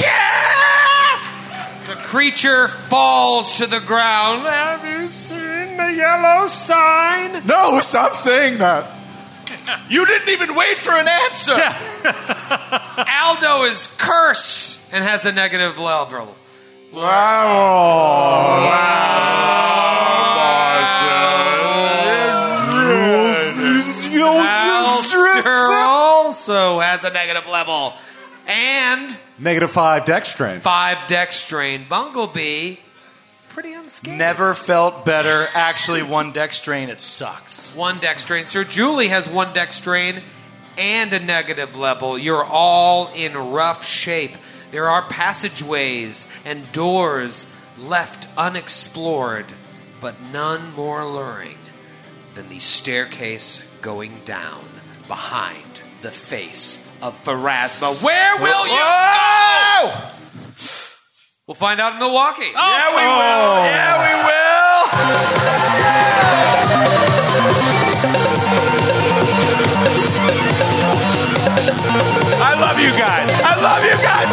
Yes. The creature falls to the ground.
Have you seen the yellow sign?
No, stop saying that.
You didn't even wait for an answer.
Aldo is cursed and has a negative level. Halster also has a negative level. And
Negative five dex drain.
five dex drain. Bunglebee, pretty unscathed.
Never felt better. Actually, one dex drain. It sucks.
One dex drain. Sir Julie has one dex drain and a negative level. You're all in rough shape. There are passageways and doors left unexplored. but none more alluring than the staircase going down behind the face of Pharasma. Where will you go? We'll find out in Milwaukee.
Oh, yeah, we will. Yeah, we will. I love you guys. I love you guys.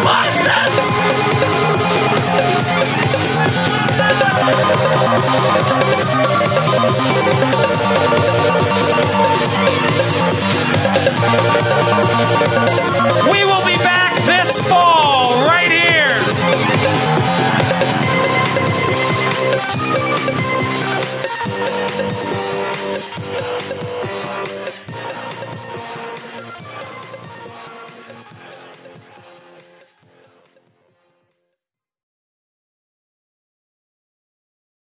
Boston.